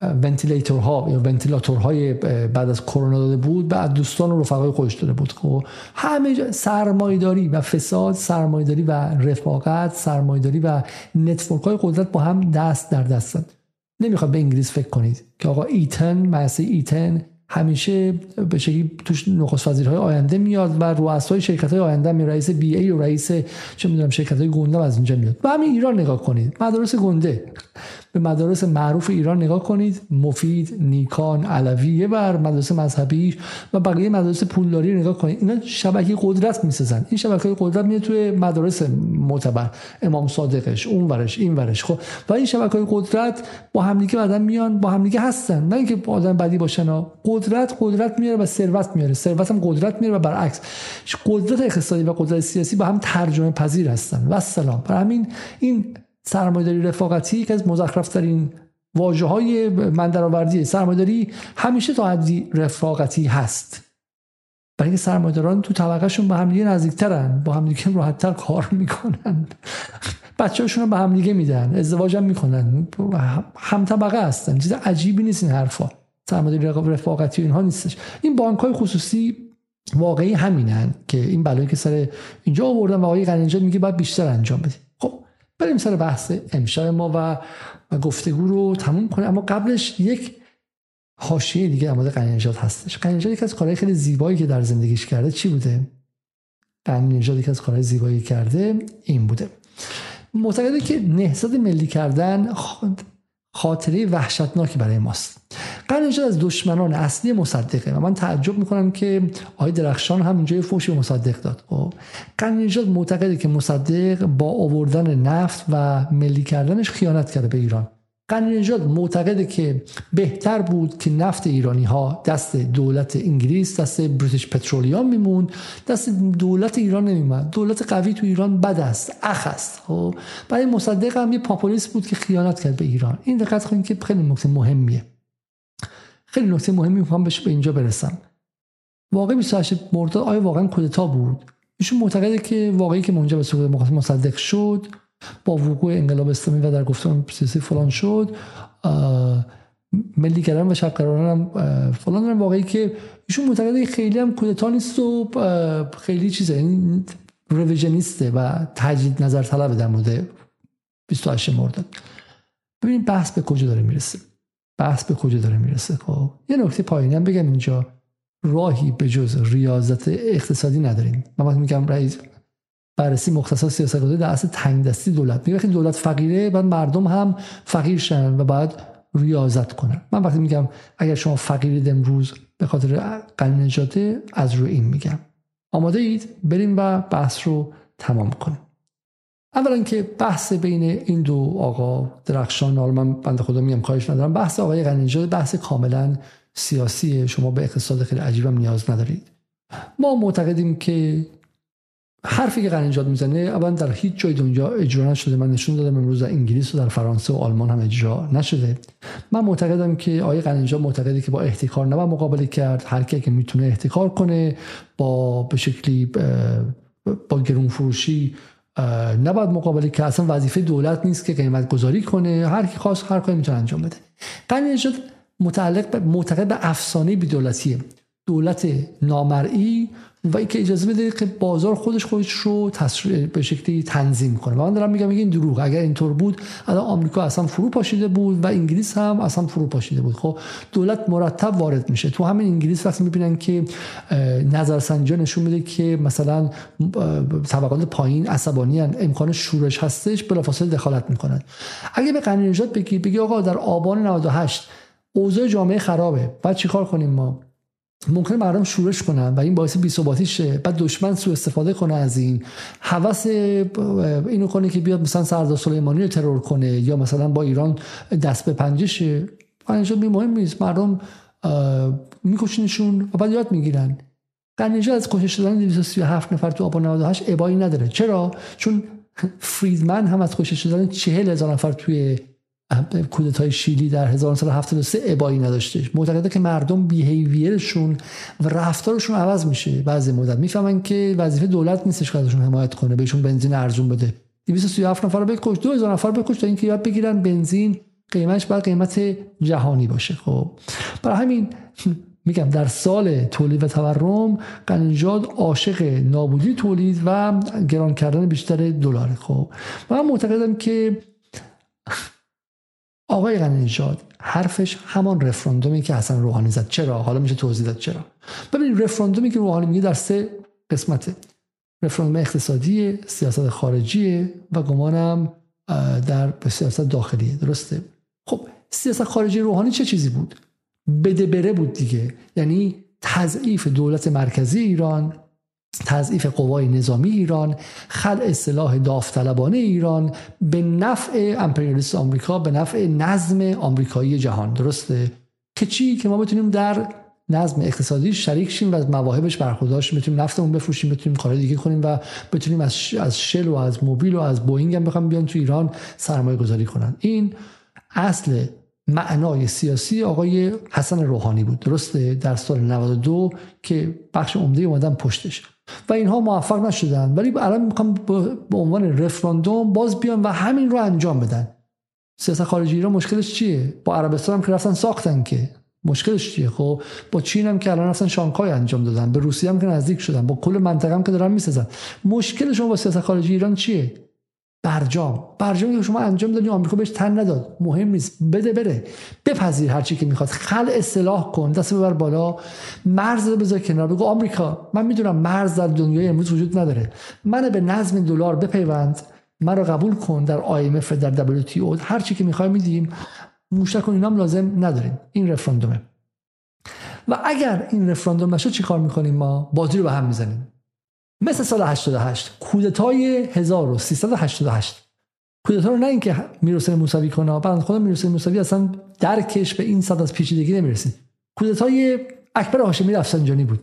ونتیلیتورها یا ونتیلاتورهای بعد از کرونا داده بود بعد دوستان و رفقای خودش داده بود. خب همه سرمایداری و فساد سرمایداری و رفاقت سرمایداری و network های قدرت با هم دست در دستن نمی‌خواد به انگلیس فکر کنید که آقا ایتن مؤسسه ایتن همیشه به شکلی توش نخست وزیرهای آینده میاد و رؤسای شرکت های آینده می رئیس BA و رئیس چه می‌دونم شرکت های گنده از اینجا میاد. و همین ایران نگاه کنید. مدارس گنده به مدارس معروف ایران نگاه کنید. مفید نیکان علوی یه بر مدارس مذهبی و بقیه مدارس پولداری نگاه کنید. اینا شبکه قدرت می‌سازن. این شبکه قدرت میاد توی مدارس معتبر. امام صادقش اون ورش این ورش. خب و این شبکه قدرت با همدیگه بعدا میان با همدیگه هستن. نه اینکه آدم بدی باشن. قدرت قدرت میاره و ثروت میاره. ثروت هم قدرت میاره و برعکس. قدرت اقتصادی و قدرت سیاسی با هم ترجمه پذیر هستن. و سلام برای همین این سرمایه‌داری رفاقتی که از مزخرفترین واژه های من درآوردی. سرمایه‌داری همیشه تا حدی رفاقتی هست. برای اینکه سرمایه‌داران تو طبقهشون به همدیگه نزدیکترن با همدیگه راحتتر کار می‌کنن. بچه‌هاشون رو به همدیگه میدن ازدواج هم می‌کنن. هم طبقه هستن. چیز عجیبی نیست این حرفا. سرمایه‌داری رفاقتی اینها نیستش. این بانک های خصوصی واقعی همینن که این بلایی که سر اینجا آوردن و آقای قننجاد میگه باید بیشتر انجام بدیم خب بریم سر بحث امشب ما و, گفتگو رو تموم کنیم. اما قبلش یک حاشیه دیگه در مورد قننجاد هستش. قننجاد یکی از کارهای خیلی زیبایی که در زندگیش کرده چی بوده؟ قننجاد یکی از کارهای زیبایی کرده این بوده. معتقده که نهضت ملی کردن خاطره وحشتناکی برای ماست. قرنجاد از دشمنان اصلی مصدقه و من تعجب می‌کنم که آقای درخشان هم اینجا فوشی مصدق داد. خب قرنجاد معتقده که مصدق با آوردن نفت و ملی کردنش خیانت کرده به ایران. قنی معتقده که بهتر بود که نفت ایرانی ها دست دولت انگلیس دست بریتیش پترولیوم میموند. دست دولت ایران نمیموند دولت قوی تو ایران بد است اخ است. خب؟ برای مصدق هم یه پاپولیس بود که خیانت کرد به ایران. این دقت کنید که خیلی نکته مهمیه. خیلی نکته مهمی می‌خوام بهش به اینجا برسم. واقع 28 مرداد آیا واقعا کودتا بود؟ ایشون معتقده که واقعی که منجر به سقوط مصدق شد با وقوع انقلاب اسلامی و در گفتمان سیاسی فلان شد ملیگران و شبقراران هم فلان هم واقعی که ایشون معتقده خیلی هم کودتا نیست و خیلی چیزه این رویژنیسته و تجدید نظر طلب در مورد 28 مرداد. ببینید بحث به کجا داره می‌رسه. بحث به کجا داره می‌رسه. خب یه نکته پایینی هم بگم اینجا. راهی به جز ریاضت اقتصادی نداریم. من وقتی میگم رئیس بررسی مختصر سیاست گذاری در اصل تنگ دستی دولت میگه. دولت فقیره بعد مردم هم فقیر شن و بعد ریاضت کنن. من وقتی میگم اگر شما فقیرید امروز به خاطر قانون نجاته از روی این میگم. آماده اید بریم و بحث رو تمام کنیم. اولا که بحث بین این دو آقا درخشان حالا من بنده خدا میگم کارش ندارم. بحث آقای قنیجاد بحث کاملا سیاسیه شما به اقتصاد خیلی عجیبم نیاز ندارید. ما معتقدیم که حرفی که قنیجاد می‌زنه اولا در هیچ جای دنیا اجرا نشده. من نشون دادم امروز در انگلیس و در فرانسه و آلمان هم اجرا نشده. من معتقدم که آقای قنیجاد معتقده که با احتکار نباید مقابله کرد. هر کی که می‌تونه احتکار کنه با به شکلی با گرون فروشی نباید مقابله که اصلا وظیفه دولت نیست که قیمت گذاری کنه. هر کی خواست هر کاری می‌تونه انجام بده. قنیجاد متعلق به معتقد به افسانه بی‌دولتیه. دولت نامرئی و اینکه اجازه بده که بازار خودش خودش رو به شکلی تنظیم کنه. من دارم میگم این دروغ. اگر اینطور بود الان آمریکا اصلا فرو پاشیده بود و انگلیس هم اصلا فرو پاشیده بود. خب دولت مرتب وارد میشه. تو همین انگلیس وقتی می‌بینن که نظرسنجی نشون میده که مثلا طبقات پایین عصبانی امکان شورش هستش بلافاصله دخالت می‌کنن. اگه به قانون نجات بگی بگی آقا در آبان 98 اوضاع جامعه خرابه. بعد چیکار کنیم ما؟ ممکنه مردم شورش کنن و این باعث بی‌ثباتی شه. بعد دشمن سوء استفاده کنه از این. هوس اینو کنه که بیاد مثلا سردار سلیمانی رو ترور کنه یا مثلا با ایران دست به پنجه شه. می مهم نیست. مردم میکشنشون و بعد یاد می‌گیرن. قنیجه از کشش شدن 237 نفر تو آبان 98 ابایی نداره. چرا؟ چون فریدمن هم از کشش شدن 40 هزار نفر توی کودتای شیلی در 1973 ابایی نداشته. معتقده که مردم بیهیویرشون و رفتارشون عوض میشه بعضی مدت. می‌فهمن که وظیفه دولت نیستش که ازشون حمایت کنه بهشون بنزین ارزون بده. 237 نفر رو بکش 2000 نفر بکش تا اینکه یاد بگیرن بنزین قیمتش باید قیمت جهانی باشه. خب برای همین میگم در سال تولید و تورم قنجاد عاشق نابودی تولید و گران کردن بیشتر دلار خب من معتقدم که آقای غنی نژاد حرفش همان رفراندومی که حسن روحانی زد. چرا؟ حالا میشه توضیح داد چرا. ببینید رفراندومی که روحانی میگه در سه قسمته. رفراندوم اقتصادی سیاست خارجی و گمانم در سیاست داخلی درسته؟ خب سیاست خارجی روحانی چه چیزی بود؟ بده بره بود دیگه. یعنی تضعیف دولت مرکزی ایران تضعیف قوای نظامی ایران خلع اصلاح داوطلبانه ایران به نفع امپریالیست آمریکا به نفع نظم آمریکایی جهان درسته؟ که چی؟ که ما بتونیم در نظم اقتصادی شریک شیم و از مواهبش برخوردار شیم بتونیم نفتمون بفروشیم بتونیم کار دیگه کنیم و بتونیم از از شل و از موبیل و از بوئینگ هم بخوام بیان تو ایران سرمایه گذاری کنن. این اصل معنای سیاسی آقای حسن روحانی بود درسته؟ در سال 92 که بخش عمده اومدن پشتش. و اینها موفق نشدن. ولی الان می‌خوام به عنوان رفراندوم باز بیان و همین رو انجام بدن. سیاست خارجی ایران مشکلش چیه؟ با عربستان هم که رفتن ساختن که. مشکلش چیه؟ خب با چین هم که الان رفتن شانگهای انجام دادن. به روسیه هم که نزدیک شدن. با کل منطقه هم که دارن می‌سازن. مشکل شما با سیاست خارجی ایران چیه؟ برجام. برجامی که شما انجام دادی آمریکا بهش تن نداد. مهم نیست. بده بره. بپذیر هر چی که می‌خواد. خل اصلاح کن. دست ببر بالا. مرز بذار کنار. بگو آمریکا من می‌دونم مرز در دنیای امروز وجود نداره. من به نظم دلار بپیوند. من رو قبول کن در IMF در WTO هر چی که می‌خوای میدیم. موشک و اینام لازم نداریم. این رفراندومه. و اگر این رفراندوم نشه چی کار می‌کنیم ما؟ بازی رو به هم می‌زنیم. مثل سال 88 کودتای 1388 کودتا رو نه اینکه می‌رسه موسوی کنه بعد خودم می‌رسه موسوی اصلا درکش به این صد از پیچیدگی نمی‌رسید کودتای اکبر هاشمی رفسنجانی بود.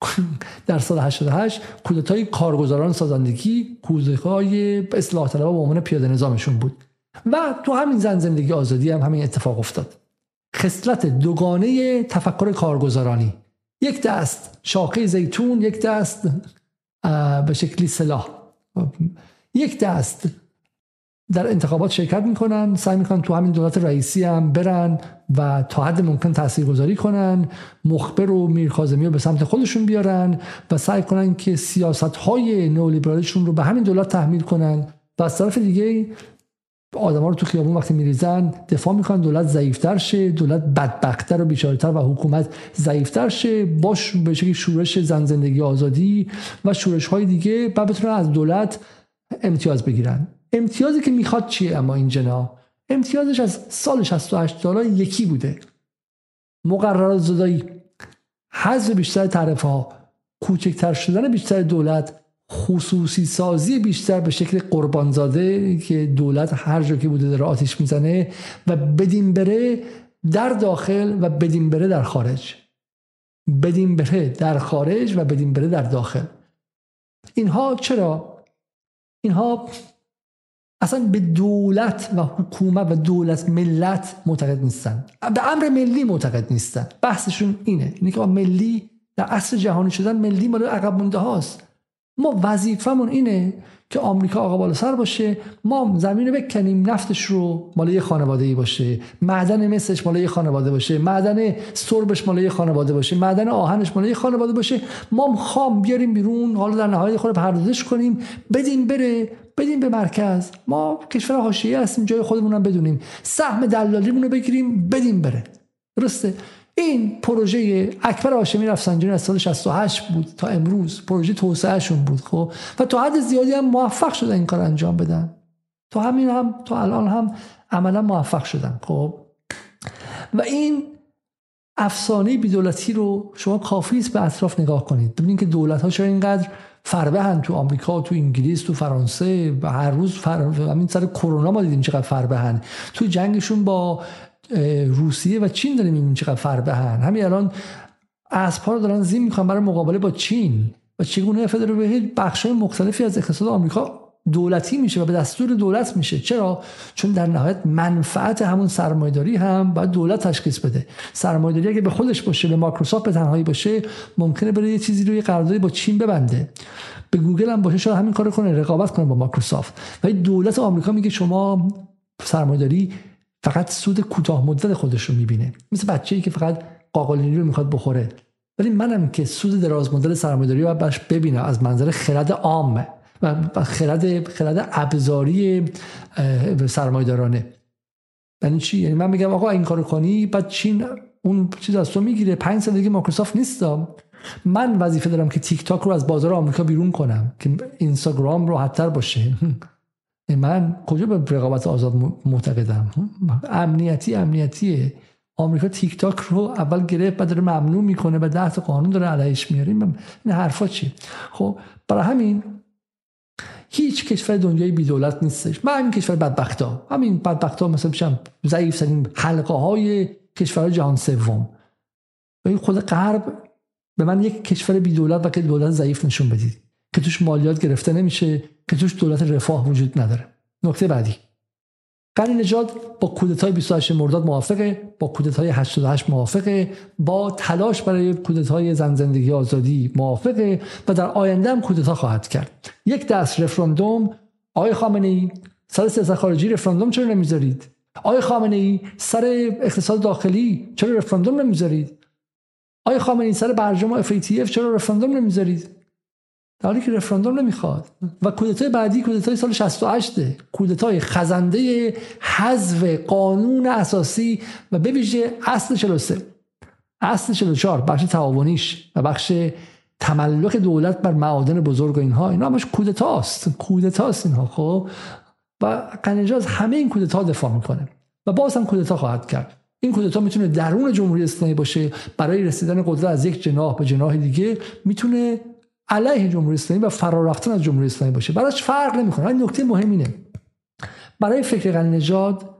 در سال 88 کودتای کارگزاران سازندگی کودتای اصلاح طلبها به عنوان پیاده نظامشون بود. و تو همین زن زندگی آزادی هم همین اتفاق افتاد. خصلت دوگانه تفکر کارگزارانی. یک دست شاخه زیتون یک دست به شکلی سلاح. یک دست در انتخابات شرکت می‌کنن سعی می‌کنن تو همین دولت رئیسی هم برن و تا حد ممکن تاثیرگذاری کنن مخبر و میرخازمی رو به سمت خودشون بیارن و سعی کنن که سیاست های نئولیبرالیشون رو به همین دولت تحمیل کنن. و از طرف دیگه آدما رو تو خیابون وقتی میریزن دفاع می‌کنن دولت ضعیفتر شه دولت بدبختتر و بیچارهتر و حکومت ضعیفتر شه. باش به شکلی شورش زن زندگی آزادی و شورش های دیگه بعد بتونن از دولت امتیاز بگیرن. امتیازی که می‌خواد چیه اما این جنا؟ امتیازش از سال 68 دلار یکی بوده. مقررات زدایی. حذف بیشتر تعرفه ها کوچکتر شدن بیشتر دولت. خصوصی سازی بیشتر به شکل قربانزاده که دولت هر جا که بوده داره آتیش می‌زنه و بدین بره در داخل و بدین بره در خارج. بدین بره در خارج و بدین بره در داخل. اینها چرا؟ اینها اصلا به دولت و حکومت و دولت ملت معتقد نیستن. به امر ملی معتقد نیستن. بحثشون اینه. اینه که ملی در عصر جهانی شدن ملی مال عقب مونده هاست. ما وظیفمون اینه که آمریکا آقا بالا سر باشه ما زمین رو بکنیم نفتش رو مال یه خانواده ای باشه معدن مسش مال یه خانواده باشه معدن سربش مال یه خانواده باشه معدن آهنش مال یه خانواده باشه. ما خام بیاریم بیرون حالا در نهایت خود پردازش کنیم بدیم بره بدیم به مرکز. ما کشور حاشیه هستیم جای خودمون بدونیم. سهم دلالیمون رو بگیریم بدیم بره. درسته؟ این پروژه اکبر هاشمی رفسنجانی از سال 68 بود تا امروز. پروژه توسعهشون بود خب. و تا حد زیادی هم موفق شدن این کار انجام بدن. تا همین هم تا الان هم عملا موفق شدن خب. و این افسانه بیدولتی رو شما کافی است به اطراف نگاه کنید. ببینید که دولت ها چرا اینقدر فربه هن تو آمریکا تو انگلیس تو فرانسه و هر روز فر... همین سر کرونا ما دیدیم چقدر فربه هن تو جنگشون با روسیه و چین داریم این چقدر فربه هن همین الان اسبها رو دارن زین می‌کنن برای مقابله با چین. و چگونه فدرال بخش های مختلفی از اقتصاد آمریکا دولتی میشه و به دستور دولت میشه. چرا؟ چون در نهایت منفعت همون سرمایداری هم باید دولت تشخیص بده. سرمایداری اگه به خودش باشه به مایکروسافت به تنهایی باشه ممکنه بره یه چیزی روی قراردادی با چین ببنده. به گوگل هم باشه شاید همین کارو کنه رقابت کنه با مایکروسافت. ولی دولت آمریکا میگه شما سرمایداری فقط سود کوتاه مدت خودش رو می‌بینه. مثل بچه‌ای که فقط قاقالینی رو می‌خواد بخوره. ولی منم که سود دراز مدت سرمایه‌داری رو باش ببینم. از منظر خرد عام و خرد خرد ابزاری سرمایه‌دارانه. یعنی چی؟ یعنی من میگم آقا این کارو کنی بعد چین اون چیز از تو می‌گیره. پنج سال دیگه مایکروسافت نیستم من وظیفه دارم که تیک تاک رو از بازار آمریکا بیرون کنم که اینستاگرام راحتتر باشه. من کجا به رقابت آزاد معتقدم؟ امنیتی امنیتیه. آمریکا تیک تاک رو اول گرفت بعد داره ممنوع می‌کنه و ده قانون داره علیهش میاره. این حرفا چی خب برای همین هیچ کشور دنیای بی دولت نیستش. من همین کشور بدبختا. همین بدبختا مثلا میشم ضعیف ترین حلقه های کشور جهان سوم. خود غرب به من یک کشور بی دولت و که دولت ضعیف نشون بدید. که توش مالیات گرفته نمیشه که توش دولت رفاه وجود نداره. نکته بعدی. قلی نجات با کودتای 28 مرداد موافقه با کودتای 88 موافقه با تلاش برای کودتای زن زندگی آزادی موافقه و در آینده هم کودتا خواهد کرد. یک دست رفراندوم آقای خامنه ای سر سیاست خارجی رفراندوم چرا نمی‌ذارید؟ آقای خامنه ای سر اقتصاد داخلی چرا رفراندوم نمی‌ذارید؟ آقای خامنه ای سر برجام FATF چرا رفراندوم نمی‌ذارید؟ در حالی که رفراندوم نمی‌خواد. و کودتای بعدی کودتای سال 68 کودتای خزنده حذف قانون اساسی و به ویژه اصل 43 اصل 44 بخش تعاونیش و بخش تملک دولت بر معادن بزرگ و اینها. اینا همش کودتاست. کودتاست اینها خب؟ و قنجاز همه این کودتا دفاع می‌کنه. و باز هم کودتا خواهد کرد. این کودتا می‌تونه درون جمهوری اسلامی باشه. برای رسیدن قدرت از یک جناح به جناح دیگه می‌تونه علیه جمهوری اسلامی و فرار رفتن از جمهوری اسلامی باشه. براش فرق نمی‌کنه. این نکته مهم اینه. برای فکر غنی نژاد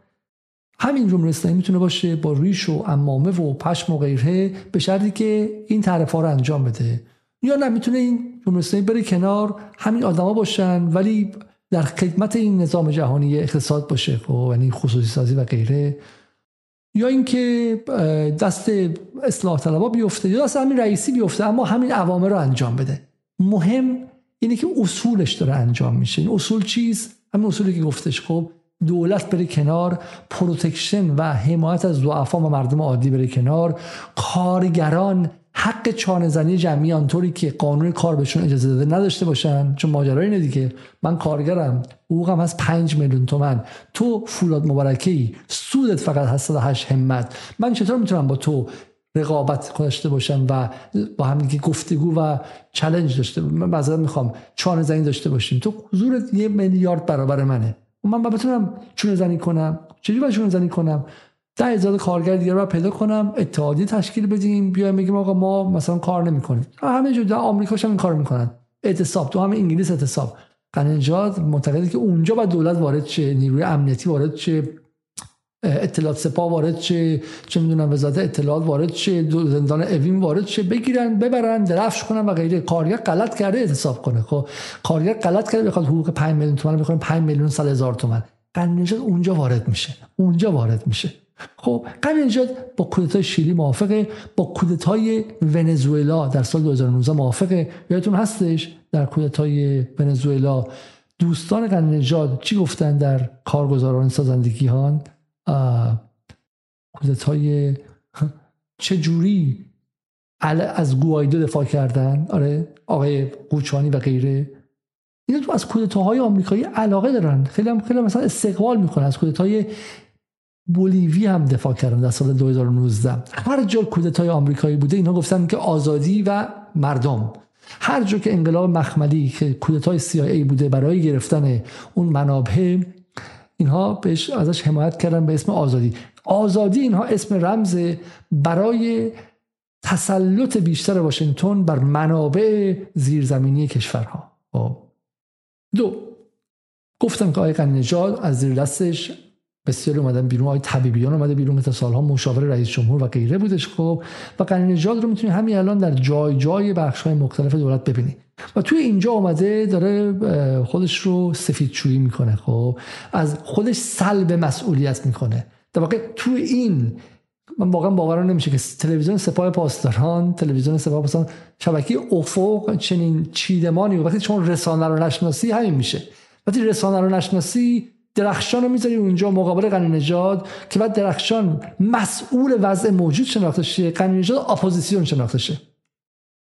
همین جمهوری اسلامی می‌تونه باشه با ریش و امامه و پشم و غیره به شرطی که این تعرفه رو انجام بده. یا نه می‌تونه این جمهوری اسلامی بره کنار همین آدما باشن ولی در خدمت این نظام جهانی اقتصاد باشه. خب یعنی خصوصی سازی و غیره. یا اینکه دست اصلاح طلبا بیفته یا دست همین رئیسی بیفته اما همین اوامر رو انجام بده. مهم اینه که اصولش داره انجام میشه. این اصول چیست؟ همین اصولی که گفتش خب دولت بره کنار protection و حمایت از ضعفا و مردم عادی بره کنار. کارگران حق چانه زنی جمعی آنطوری که قانون کار بهشون اجازه داده نداشته باشن. چون ماجرا اینه دیگه. من کارگرم. حقوقم هست 5 میلیون تومن. تو فولاد مبارکی سودت فقط هست 8 همت. من چطور می‌تونم با تو رقابت داشته باشم و با هم که گفتگو و چلنج داشته من بعضا می‌خوام چانه زنی داشته باشیم. تو حضورت یه میلیارد برابر منه. من بتونم چونه زنی کنم. چجوری باید چونه زنی کنم؟ ده هزار کارگر دیگه رو پیدا کنم اتحادیه تشکیل بدیم بیایم بگیم آقا ما مثلا کار نمی‌کنیم. همه جو در آمریکا هم این کار می‌کنن. اعتصاب تو همه انگلیس اعتصاب. قنجاد معتقده که اونجا باید دولت وارد شه نیروی امنیتی وارد شه. اطلاعات سپاه وارد شه چه می‌دونم وزارت اطلاعات وارد شه زندان اوین وارد شه بگیرن ببرن درفش کنن و غیره. کارگر غلط کرده اعتصاب کنه. خب کارگر غلط کرده بخواد حقوق 5 میلیون تومان بخوره 5 میلیون 100 هزار تومان قنجاد اونجا وارد میشه. اونجا وارد میشه. خب قبل نجات با کودتای شیلی موافقه با کودتای ونزوئلا در سال 2019 موافقه. یادتون هستش؟ در کودتای ونزوئلا. دوستان قنی نجات چی گفتن در کارگزاران سازندگی ها کودتای چه جوری از گوایدو دفاع کردن؟ آره آقای قوچانی و غیره. اینا تو از کودتاهای آمریکایی علاقه دارن. خیلی هم خیلی مثلا استقبال می‌کنن. از کودتای بولیوی هم دفاع کردن در سال 2019 هر جا کودتای آمریکایی بوده اینا گفتن که آزادی و مردم. هر جا که انقلاب مخملی که کودتای CIA بوده برای گرفتن اون منابع اینها بهش ازش حمایت کردن به اسم آزادی آزادی اینها اسم رمز برای تسلط بیشتر واشنگتن بر منابع زیرزمینی کشورها خب. دو گفتم که آقای نژاد از زیر دستش بسیاری اومدن بیرون. آقای طبیبیان اومده بیرون که سالها مشاور رئیس جمهور و غیره بودش. خب و قرن نژاد رو می‌تونی همین الان در جای جای بخش های مختلف دولت ببینی. و توی اینجا اومده داره خودش رو سفید چویی می‌کنه. خب از خودش سلب مسئولیت می‌کنه. در واقع توی این من واقعا باورم نمیشه که تلویزیون سپاه پاسداران تلویزیون سپاه پاسداران شبکه افق چنین چیدمانی وقتی چون رسانه رو نشناسی همین میشه. وقتی رسانه رو نشناسی درخشان رو می‌ذاری اونجا مقابل قنی نژاد که بعد درخشان مسئول وضع موجود شناخته شه قنی نژاد اپوزیسیون شناخته شه.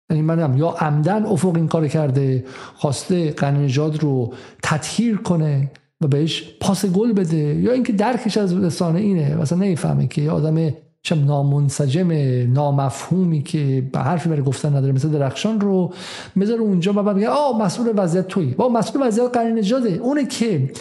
یعنی منم یا عمدن افق این کار کرده خواسته قنی نژاد رو تطهیر کنه و بهش پاس گل بده یا اینکه درکش از رسانه اینه. مثلا نمی‌فهمه که یه آدم چم نامنسجم نامفهومی که به حرفی برای گفتن نداره مثل درخشان رو می‌ذاره اونجا و بعد میگه آ مسئول وضعیت تویی. با مسئول وضعیت قرن نژاده. اونه که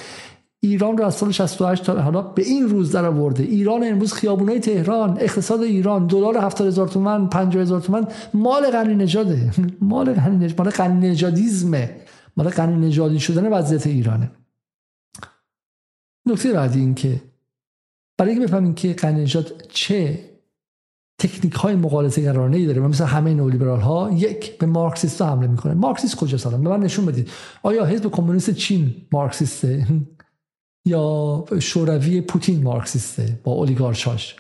ایران رو از سال 68 تا حالا به این روز در آورده. ایران امروز خیابونای تهران اقتصاد ایران دلار 70 هزار تومان 50 هزار تومان مال غنی نژاده. مال غنی نژاد مال غنی نژادیزمه. مال غنی نژادی شدن وضعیت ایرانه. نکته بعدی این که برای اینکه بفهمیم که غنی نژاد چه تکنیک های مقالطه گرانه ای داره مثل همه نولیبرال ها یک به مارکسیست حمله می‌کنه. مارکسیست کجا سلام به من نشون بدید. آیا حزب کمونیست چین مارکسیسته؟ یا شوروی پوتین مارکسیسته با اولیگارشاش.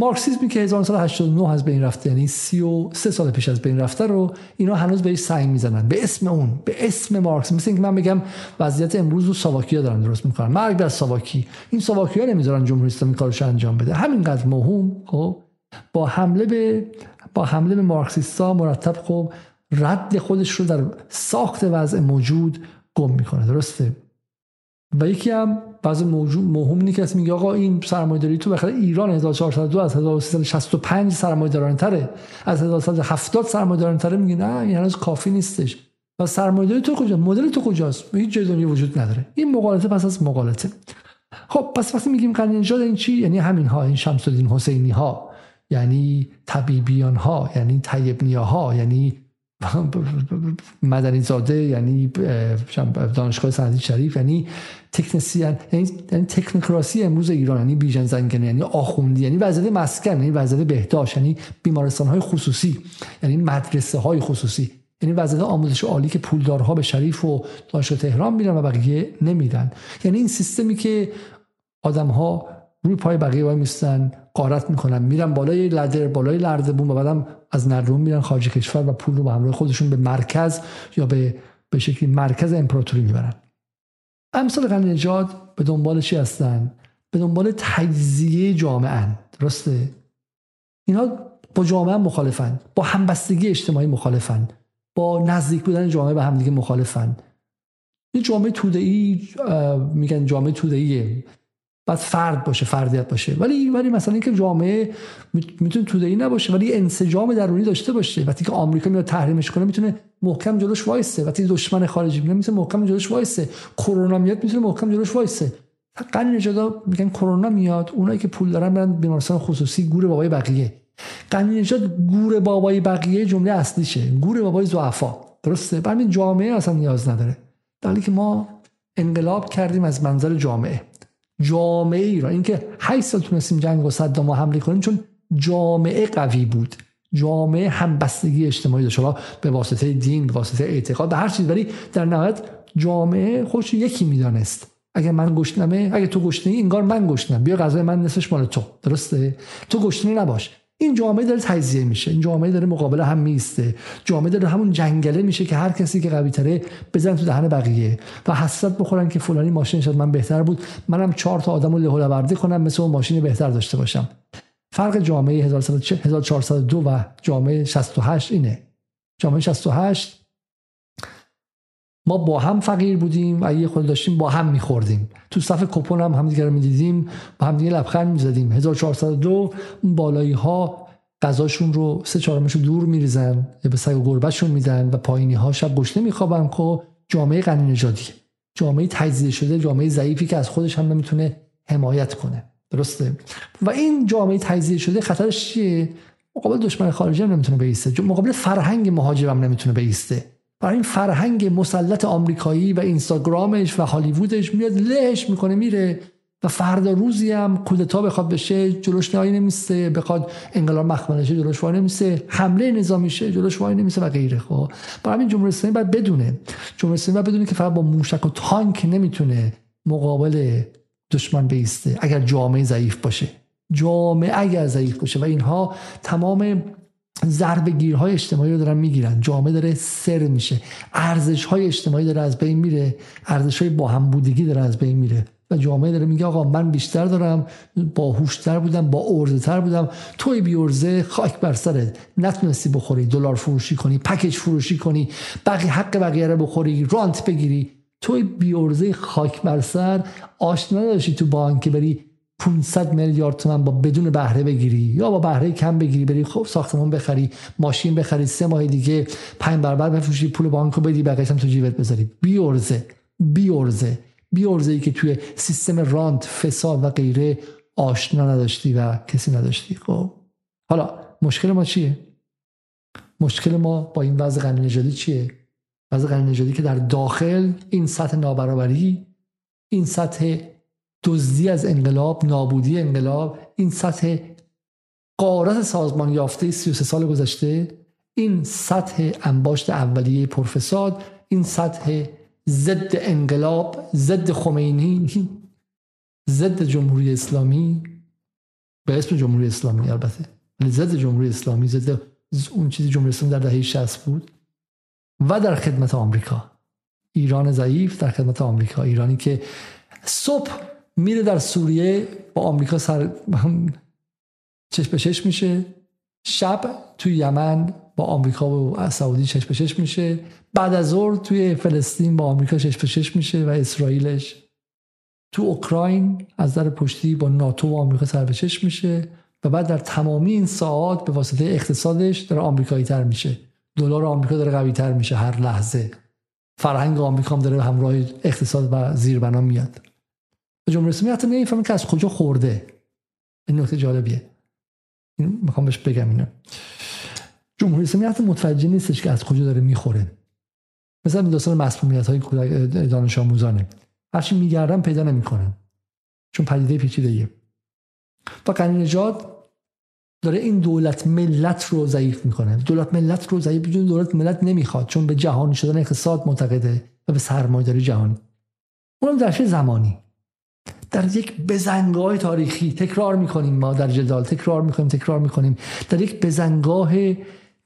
مارکسیسمی که 1989 از بین رفته یعنی 33 سال پیش از بین رفته رو اینا هنوز بهش سنگ می‌زنن. به اسم اون به اسم مارکس. مثل اینکه من بگم وضعیت امروز رو ساواکیا دارن درست می‌کنن. مرگ بر ساواکی این ساواکیا نمی‌ذارن جمهوری اسلامی کارش انجام بده. همینقدر مهم خب با حمله به با حمله به مارکسیستا مرتب خب رد خودش رو در ساخت وضع موجود گم می‌کنه. درسته؟ و یکی هم بعض مهم اینه که میگه آقا این سرمایه‌داری تو بخاطر ایران 1402 از 1365 سرمایه‌داران تره از 1370 سرمایه‌داران تره میگه نه این هنوز کافی نیستش. و سرمایه‌داری تو کجا مدل تو کجاست؟ هیچ جای دنیا وجود نداره. این مقالطه پس از مقالطه. خب پس وقتی میگیم قرن نژاد این چی؟ یعنی همین ها این شمس الدین حسینی ها یعنی طبیبیان ها یعنی طیب ها یعنی مدنی زاده یعنی دانشگاه سندی شریف یعنی تکنسیان یعنی, یعنی تکنوکراسی امروز ایران یعنی بیژن زنگنه یعنی آخوندی یعنی وزارت مسکن یعنی وزارت بهداشت یعنی بیمارستان های خصوصی یعنی مدرسه های خصوصی. یعنی وزارت آموزش عالی که پولدارها به شریف و دانشگاه تهران میرن و بقیه نمیرن. یعنی این سیستمی که آدم ها روی پای بقیه وای میستن قارت می‌کنن. میرن بالای لدر بالای لردبون و بعدم از نردبون میرن خارج کشور و پول رو به همراه خودشون به مرکز یا به به شکلی مرکز امپراتوری می‌برن. امثال نجات به دنبال چی هستن؟ به دنبال تجزیه جامعه درسته؟ اینها با جامعه مخالفن. با همبستگی اجتماعی مخالفن. با نزدیک بودن جامعه به همدیگه مخالفن. این جامعه ای میگن جامعه توده‌ایه. بعد فرد باشه فردیت باشه. ولی ولی مثلا اینکه جامعه می‌تونه ای نباشه ولی انسجام درونی داشته باشه. وقتی که آمریکا میاد تحریمش کنه می‌تونه محکم جلوش وایسه. وقتی دشمن خارجی میاد می‌تونه محکم جلوش وایسه. کرونا میاد می‌تونه محکم جلوش وایسه. قرن نجات میگن کرونا میاد اونایی که پول دارن برن بیمارستان خصوصی گور بابای بقیه. قرن نجات گور بابای بقیه جمله اصلیشه. گور بابای ضعفا. درسته؟ همین جامعه اصلا نیاز نداره. در که ما انقلاب کردیم از منظر جامعه. جامعه را اینکه 8 سال تونستیم جنگ و صدام حمله کنیم چون جامعه قوی بود. جامعه همبستگی اجتماعی داشت. حالا به واسطه دین به واسطه اعتقاد به هر چیز. ولی در نهایت جامعه خوش یکی می‌دانست. اگه من گشنمه اگه تو گشنه انگار من گشنم. بیا غذای من نصفش مال تو. درسته؟ تو گشنه نباش. این جامعه داره تجزیه میشه. این جامعه داره مقابل هم میسته. جامعه داره همون جنگله میشه که هر کسی که قوی تره بزن تو دهن بقیه. و حسرت بخورن که فلانی ماشین شد من بهتر بود. منم چهار تا آدمو له کنم مثل اون ماشین بهتر داشته باشم. فرق جامعه 1402 و جامعه 68 اینه. جامعه 68 ما با هم فقیر بودیم و یه خود داشتیم با هم میخوردیم. تو صف کپون هم همدیگه رو می‌دیدیم با هم دیگه لبخند می‌زدیم. 1402 اون بالایی ها غذاشون رو سه چهارمشو دور میریزن به سگ و گربهشون میدن و پایینی ها شب گشنه میخوابن که جامعه غنی جامعه تجزیه شده جامعه ضعیفی که از خودش هم نمی‌تونه حمایت کنه. درسته؟ و این جامعه تجزیه شده خطرش چیه؟ مقابل دشمن خارجی هم نمی‌تونه بیسته. مقابل فرهنگ مهاجر هم نمی‌تونه بیسته. برای این فرهنگ مسلط آمریکایی و اینستاگرامش و هالیوودش میاد لهش می‌کنه میره و فردا روزی هم کودتا بخواد بشه جلوش نهایی نمیسته بخواد انقلاب مخمل شه جلوش وای نمیسته حمله نظامی شه جلوش وای نمیسته و غیره. خب برای همین جمهوری اسلامی باید بدونه. جمهوری اسلامی باید بدونه که فقط با موشک و تانک نمی‌تونه مقابل دشمن بیسته اگر جامعه ضعیف باشه. جامعه اگر ضعیف باشه. و اینها تمام ضربه گیرهای اجتماعی رو دارن می‌گیرن. جامعه داره سر میشه. ارزش های اجتماعی داره از بین میره. ارزش های با هم بودگی داره از بین میره. و جامعه داره میگه آقا من بیشتر دارم باهوشتر بودم با ارزه تر بودم. توی بی ارزه خاک بر سرت. نتونستی بخوری دلار فروشی کنی پکیج فروشی کنی بقیه حق بقیه رو بخوری رانت بگیری. توی ارزه خاک بر سر آشنا نداشتی تو بانک بری 500 میلیارد تومن با بدون بهره بگیری یا با بهره کم بگیری بری خب ساختمان بخری ماشین بخری سه ماه دیگه پنج برابر بفروشی پول بانکو بدی بقیه‌اش هم تو جیبت بذاری. بی ارزه بی ارزه بی ارزه ای که توی سیستم رانت فساد و غیره آشنا نداشتی و کسی نداشتی. خب حالا مشکل ما چیه؟ مشکل ما با این وضع نژادی چیه؟ وضع نژادی که در داخل این سطح نابرابری این سطح دزدی از انقلاب نابودی انقلاب این سطح قارت سازمان یافته 33 سال گذشته این سطح انباشت اولیه پرفساد این سطح ضد انقلاب ضد خمینی ضد جمهوری اسلامی به اسم جمهوری اسلامی البته ضد جمهوری اسلامی ضد اون چیزی جمهوری اسلامی در دهه 60 بود. و در خدمت آمریکا. ایران ضعیف در خدمت آمریکا. ایرانی که صبح میره در سوریه با آمریکا سر چشم به چشم میشه. شب توی یمن با آمریکا و سعودی چشم به چشم میشه. بعد از ظهر توی فلسطین با آمریکا چشم به چشم میشه و اسرائیلش. تو اوکراین از در پشتی با ناتو و آمریکا سر به چشم میشه و بعد در تمامی این ساعات به واسطه اقتصادش داره آمریکایی تر میشه. دلار آمریکا داره قوی تر میشه هر لحظه. فرهنگ آمریکا هم داره همراه اقتصاد و زیربنا میاد. جمهوری اسلامی حتی نمی‌فهمه که از کجا خورده؟ این نکته جالبیه. این می‌خوام بهش بگم اینو. جمهوری اسلامی حتی متوجه نیستش که از کجا داره می‌خوره. مثلا داستان مسئولیت های دانش آموزانه. هرچی میگردن پیدا نمی‌کنن. چون پدیده پیچیده و قنی نجات داره این دولت ملت رو ضعیف می‌کنه. دولت ملت رو ضعیف دولت ملت نمی‌خواد. چون به جهانی شدن اقتصاد معتقده و به سرمایه‌داری جهانی. اونم در زمانی. در یک بزنگاه تاریخی تکرار می‌کنیم ما در جدال تکرار می‌کنیم تکرار می‌کنیم. در یک بزنگاه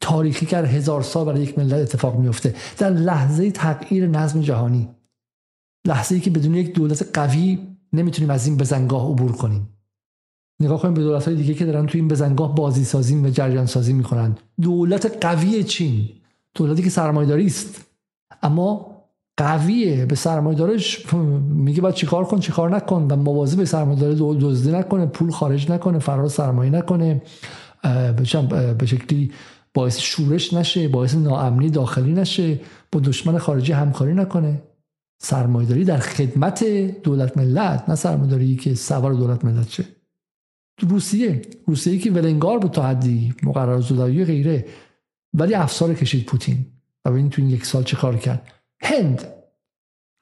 تاریخی که هزار سال برای یک ملت اتفاق میفته در لحظه تغییر نظم جهانی. لحظه ای که بدون یک دولت قوی نمی‌تونیم از این بزنگاه عبور کنیم. نگاه کنیم به دولت های دیگه که دارن تو این بزنگاه بازی سازی و جریان سازی می‌کنن. دولت قوی چین. دولتی که سرمایه‌داری است. اما قویه به سرمایه‌دارش میگه باید چیکار کن چیکار نکن. و مواظب به سرمایه‌دار دزدی نکنه پول خارج نکنه فرار سرمایه نکنه. به شکلی باعث شورش نشه باعث ناامنی داخلی نشه با دشمن خارجی همکاری نکنه. سرمایه‌داری در خدمت دولت ملت نه سرمایه‌داری که سوار دولت ملت شه. روسیه روسیه که ولنگار بود تا حدی مقرر زدایی غیره. ولی افسار کشید پوتین. و ببینید تو این یک سال چه کار کرد. هند.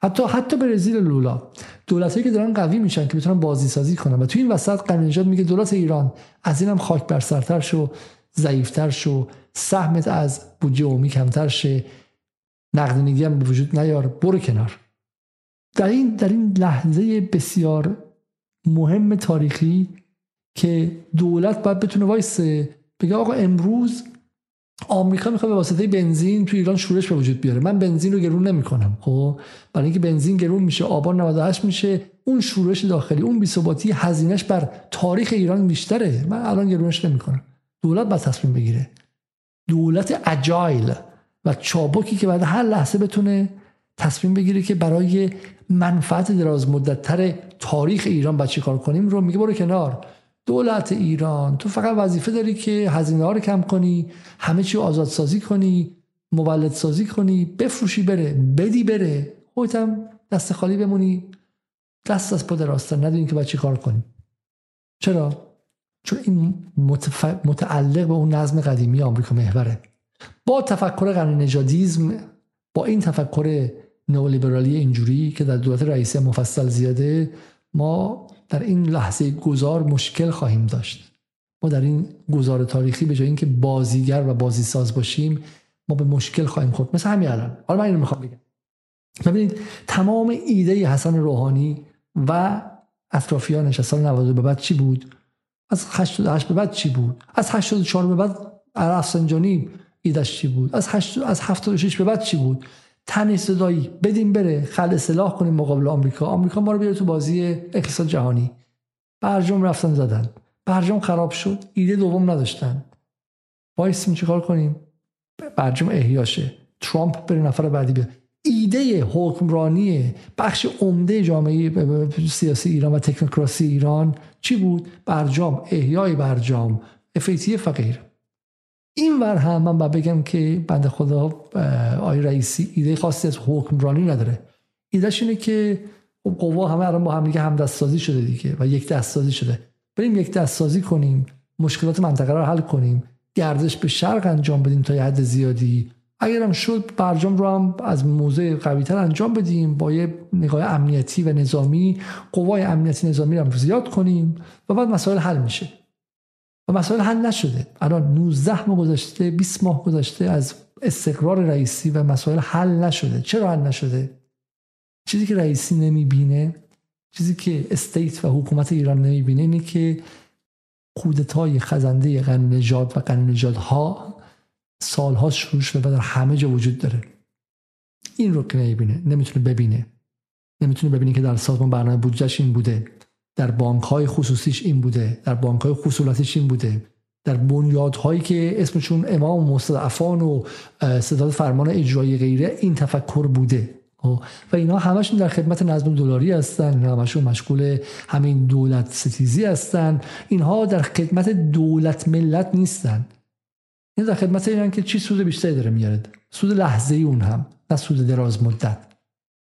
حتی حتی برزیل لولا. دولتایی که دارن قوی میشن که بتونن بازی سازی کنن. و تو این وسط قنیجات میگه دولت ایران از اینم خاک بر سرتر شو ضعیفتر شو سهمت از بودجه عمومی کمتر شه نقدینگی هم وجود نیار برو کنار. در این در این لحظه بسیار مهم تاریخی که دولت باید بتونه وایسه بگه آقا امروز آمریکا می‌خواد به واسطه بنزین تو ایران شورش به وجود بیاره. من بنزین رو گرون نمی‌کنم خب؟ برای اینکه بنزین گرون میشه آبان 98 میشه اون شورش داخلی اون بی‌ثباتی هزینهش بر تاریخ ایران بیشتره. من الان گرونش نمی‌کنم. دولت باید تصمیم بگیره. دولت اجایل و چابکی که بعد هر لحظه بتونه تصمیم بگیره که برای منفعت دراز مدتتر تاریخ ایران باید کار کنیم رو میگه برو کنار. دولت ایران تو فقط وظیفه داری که هزینه ها رو کم کنی همه چی آزادسازی کنی مولد سازی کنی بفروشی بره بدی بره. خودت دست خالی بمونی دست از پد راستن ندونی که باید چی کار کنی. چرا؟ چون این متف... متعلق به اون نظم قدیمی آمریکا محوره. با تفکر قرن نژادیسم با این تفکر نئولیبرالی اینجوری که در دولت رئیسی مفصل زیاده ما در این لحظه گذار مشکل خواهیم داشت. ما در این گذار تاریخی به جای اینکه بازیگر و بازی ساز باشیم ما به مشکل خواهیم خورد. مثل همین الان. حالا من اینو می‌خوام بگم. ببینید تمام ایده حسن روحانی و اطرافیانش از سال 90 به بعد چی بود؟ از 88 به بعد چی بود؟ از 84 به بعد رفسنجانی ایدش چی بود؟ از 8 از 76 به بعد چی بود؟ تن صدایی بدیم بره خل اصلاح کنیم مقابل آمریکا. آمریکا ما رو بیاره تو بازی اقتصاد جهانی. برجام رفتن زدن. برجام خراب شد. ایده دوم نداشتن. وایسیم چیکار کنیم؟ برجام احیاشه. ترامپ بره نفر بعدی بیاد ایده حکمرانی بخش عمده جامعه سیاسی ایران و تکنوکراسی ایران چی بود؟ برجام احیای برجام. افیتی فقیر. این ور هم من بگم که بند خدا آی رئیسی ایده خاصی از حکمرانی نداره. ایدهش اینه که خب قوا همه الان با هم دیگه هم دست سازی شده دیگه و یک دست سازی شده. بریم یک دست سازی کنیم مشکلات منطقه رو حل کنیم گردش به شرق انجام بدیم تا یه حد زیادی. اگرم شد برجام رو هم از موضع قویتر انجام بدیم با یه نگاه امنیتی و نظامی قوای امنیتی نظامی رو هم زیاد کنیم و بعد مسائل حل میشه. و مسائل حل نشده. الان 19 ماه گذشته 20 ماه گذشته از استقرار رئیسی و مسائل حل نشده. چرا حل نشده؟ چیزی که رئیسی نمی‌بینه چیزی که استیت و حکومت ایران نمی‌بینه اینه که کودتای خزنده قانون نجات و قانون ها سالها شروع شده و در همه جا وجود داره. این رو که نمی‌بینه نمی‌تونه ببینه. نمی‌تونه ببینه که در سازمان برنامه بودجهش این بوده. در بانک های خصوصیش این بوده در بانک های خصولتیش این بوده. در بنیادهایی که اسمشون امام مستضعفان و صداد فرمان اجرایی غیره این تفکر بوده. خب، و اینا همشون در خدمت نظم دلاری هستن اینا همشون مشغول همین دولت ستیزی هستن. اینها در خدمت دولت ملت نیستن. این در خدمت اینن که چی سود بیشتری داره میارد؟ سود لحظه ای اون هم نه سود دراز مدت.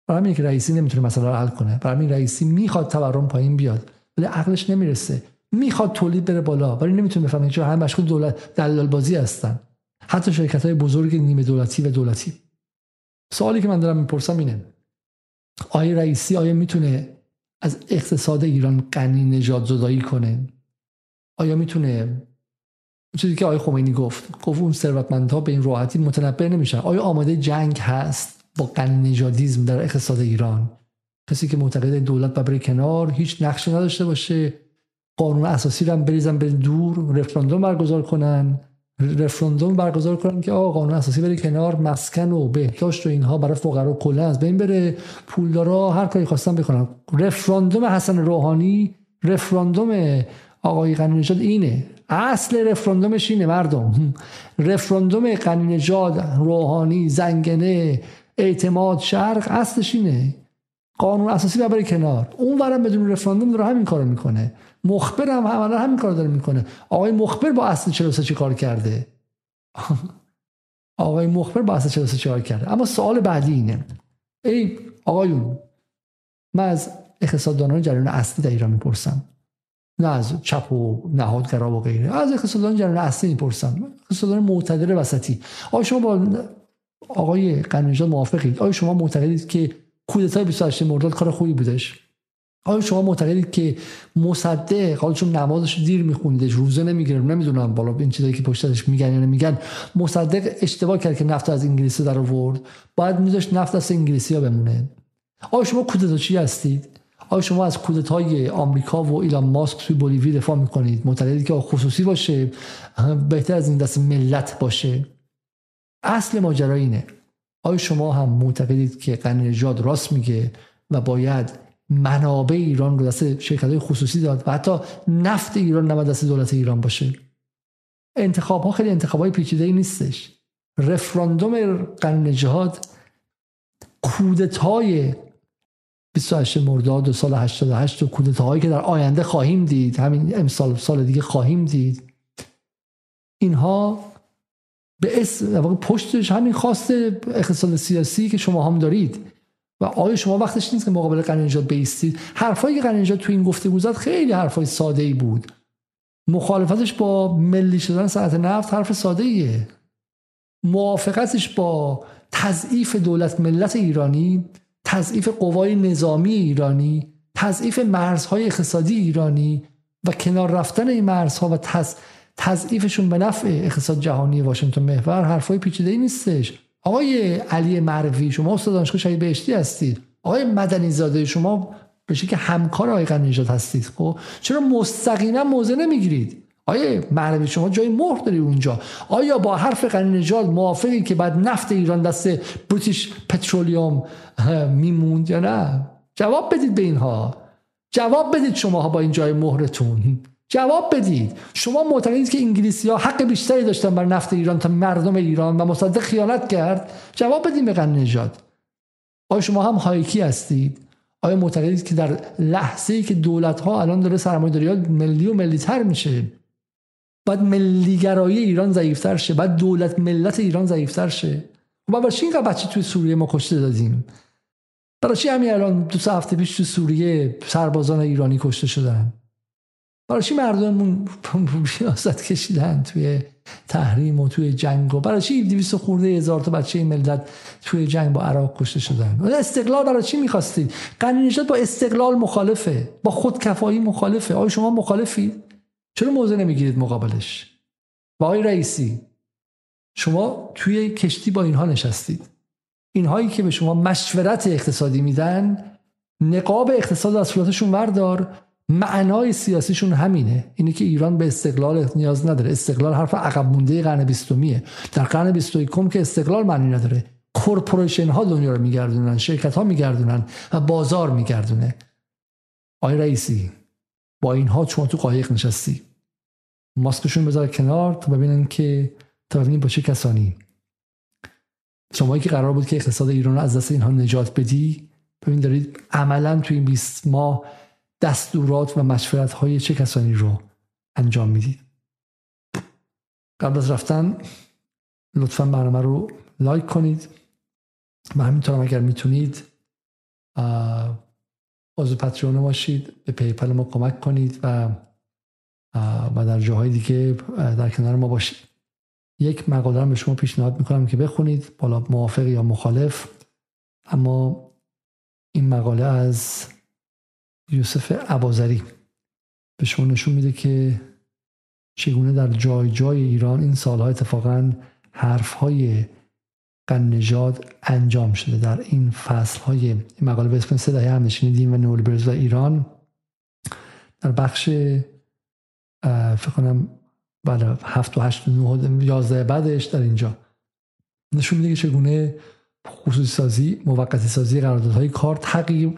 برای همین که رئیسی نمی‌تونه مسئله رو حل کنه. برای همین رئیسی می‌خواد تورم پایین بیاد ولی عقلش نمی‌رسه. می‌خواد تولید بره بالا ولی نمی‌تونه بفهمه چون همه مشغول دولت دلال بازی هستن. حتی شرکت های بزرگ نیمه دولتی و دولتی. سوالی که من دارم می‌پرسم اینه. آیا رئیسی آیا می‌تونه از اقتصاد ایران غنی نجات زدایی کنه؟ آیا می‌تونه چیزی که آقای خمینی گفت گفت اون ثروتمندها به این راحتی متنبه نمیشن. آیا آماده جنگ هست؟ با غنی نژادیسم در اقتصاد ایران. کسی که معتقد دولت و بره کنار هیچ نقشی نداشته باشه. قانون اساسی رو هم بریزن به دور رفراندوم برگزار کنن. رفراندوم برگزار کنن که آقا قانون اساسی بره کنار مسکن و بهداشت و اینها برای فقرا کلا از بین بره. پولدارا هر کاری خواستن بکنن. رفراندوم حسن روحانی رفراندوم آقای قنی اینه. اصل رفراندومش اینه مردم. رفراندوم قنی نژاد روحانی زنگنه اعتماد شرق اصلش اینه. قانون اساسی ببره کنار. اون ورم بدون رفراندوم داره همین کارو می‌کنه. مخبر هم همه همین کار داره می‌کنه. آقای مخبر با اصل 43 چی کار کرده؟ آقای مخبر با اصل 43 چی کار کرده؟ اما سوال بعدی اینه. ای آقایون من از اقتصاددانان جریان اصلی در ایران می‌پرسم. نه از چپ و نهادگرا و غیره. از اقتصاددان جریان اصلی می‌پرسم. اقتصاددان معتدل وسطی. آیا شما با آقای قنیجاد موافقید آیا شما معتقدید که کودتای 28 مرداد کار خوبی بودش؟ آیا شما معتقدید که مصدق حالا چون نمازش دیر میخوندش روزه نمی‌گیره نمی‌دونم بالا این چیزایی که پشتش میگن یا نمیگن مصدق اشتباه کرد که نفت از انگلیسی در آورد باید میذاشت نفت از انگلیسی ها بمونه؟ آیا شما چی هستید؟ آیا شما از کودتای آمریکا و ایلان ماسک توی بولیوی دفاع می‌کنید؟ معتقدید که خصوصی باشه بهتر از این دست ملت باشه؟ اصل ماجرا اینه. آیا شما هم معتقدید که قنی راست میگه و باید منابع ایران رو دست شرکت های خصوصی داد و حتی نفت ایران نباید دست دولت ایران باشه؟ انتخاب ها خیلی انتخاب های پیچیده ای نیستش. رفراندوم قانون جهاد کودتای 28 مرداد و سال 88 و کودتاهایی که در آینده خواهیم دید همین امسال سال دیگه خواهیم دید. اینها به اسم پشتش همین خواست اقتصاد سیاسی که شما هم دارید. و آیا شما وقتش نیست که مقابل قرنجاد بیستید؟ حرفایی که قرنجاد تو این گفته زد خیلی حرفای ساده ای بود. مخالفتش با ملی شدن صنعت نفت حرف ساده ایه موافقتش با تضعیف دولت ملت ایرانی تضعیف قوای نظامی ایرانی تضعیف مرزهای اقتصادی ایرانی و کنار رفتن این مرزها و تضعیفشون به نفع اقتصاد جهانی واشنگتن محور حرفای پیچیده ای نیستش. آقای علی مروی شما استاد دانشگاه شهید بهشتی هستید. آقای مدنی زاده شما بشه که همکار آقای قنیجات هستید خب؟ چرا مستقیما موضع نمی‌گیرید؟ آیا مروی شما جای مهر داری اونجا. آیا با حرف قرن نجات موافقی که بعد نفت ایران دست بریتیش پترولیوم میموند یا نه؟ جواب بدید به اینها. جواب بدید شما با این جای مهرتون جواب بدید. شما معتقدید که انگلیسی ها حق بیشتری داشتن بر نفت ایران تا مردم ایران و مصدق خیانت کرد؟ جواب بدید به قرن نجات آیا شما هم هایکی هستید؟ آیا معتقدید که در لحظه ای که دولت ها الان داره سرمایه‌داری ملی و ملیتر میشه بعد ملیگرایی ایران ضعیفتر شه بعد دولت ملت ایران ضعیفتر شه؟ و برای چی اینقدر بچه توی سوریه ما کشته دادیم؟ برای چی همین الان دو سه هفته پیش تو سوریه سربازان ایرانی کشته شدن؟ برای چی مردممون سیاست کشیدن توی تحریم و توی جنگ و برای چی 200 خورده هزار تا بچه ملت توی جنگ با عراق کشته شدن؟ استقلال برای چی می‌خواستید قانون با استقلال مخالفه با خودکفایی مخالفه. آیا شما مخالفید چرا موضع نمی‌گیرید مقابلش؟ و آقای رئیسی شما توی کشتی با اینها نشستید. اینهایی که به شما مشورت اقتصادی میدن نقاب اقتصاد از صورتشون وردار. معنای سیاسیشون همینه. اینه که ایران به استقلال نیاز نداره. استقلال حرف عقب مونده قرن بیستمیه. در قرن بیست که استقلال معنی نداره. کورپوریشن ها دنیا رو میگردونن شرکت ها میگردونن و بازار میگردونه. آقای رئیسی با اینها شما تو قایق نشستی. ماسکشون بذار کنار تا ببینن که تا ببینیم با چه کسانی. شما که قرار بود که اقتصاد ایران رو از دست اینها نجات بدی ببین دارید عملا تو این 20 ماه دستورات و مشورت های چه کسانی رو انجام می‌دید؟ قبل از رفتن لطفا برنامه رو like کنید. و همینطور اگر می‌تونید عضو Patreon باشید به PayPal ما کمک کنید و و در جاهای دیگه در کنار ما باشید. یک مقاله به شما پیشنهاد می‌کنم که بخونید بالا موافق یا مخالف. اما این مقاله از یوسف عبازری به شما نشون میده که چگونه در جای جای ایران این سالها اتفاقا حرفهای قنجاد انجام شده. در این فصل های مقاله به اسم صدای همنشین دین و نولیبرز و ایران. در بخش فکر کنم بله هفت و هشت و نه یازده بعدش در اینجا. نشون میده که چگونه خصوصی سازی موقتی سازی قراردادهای کار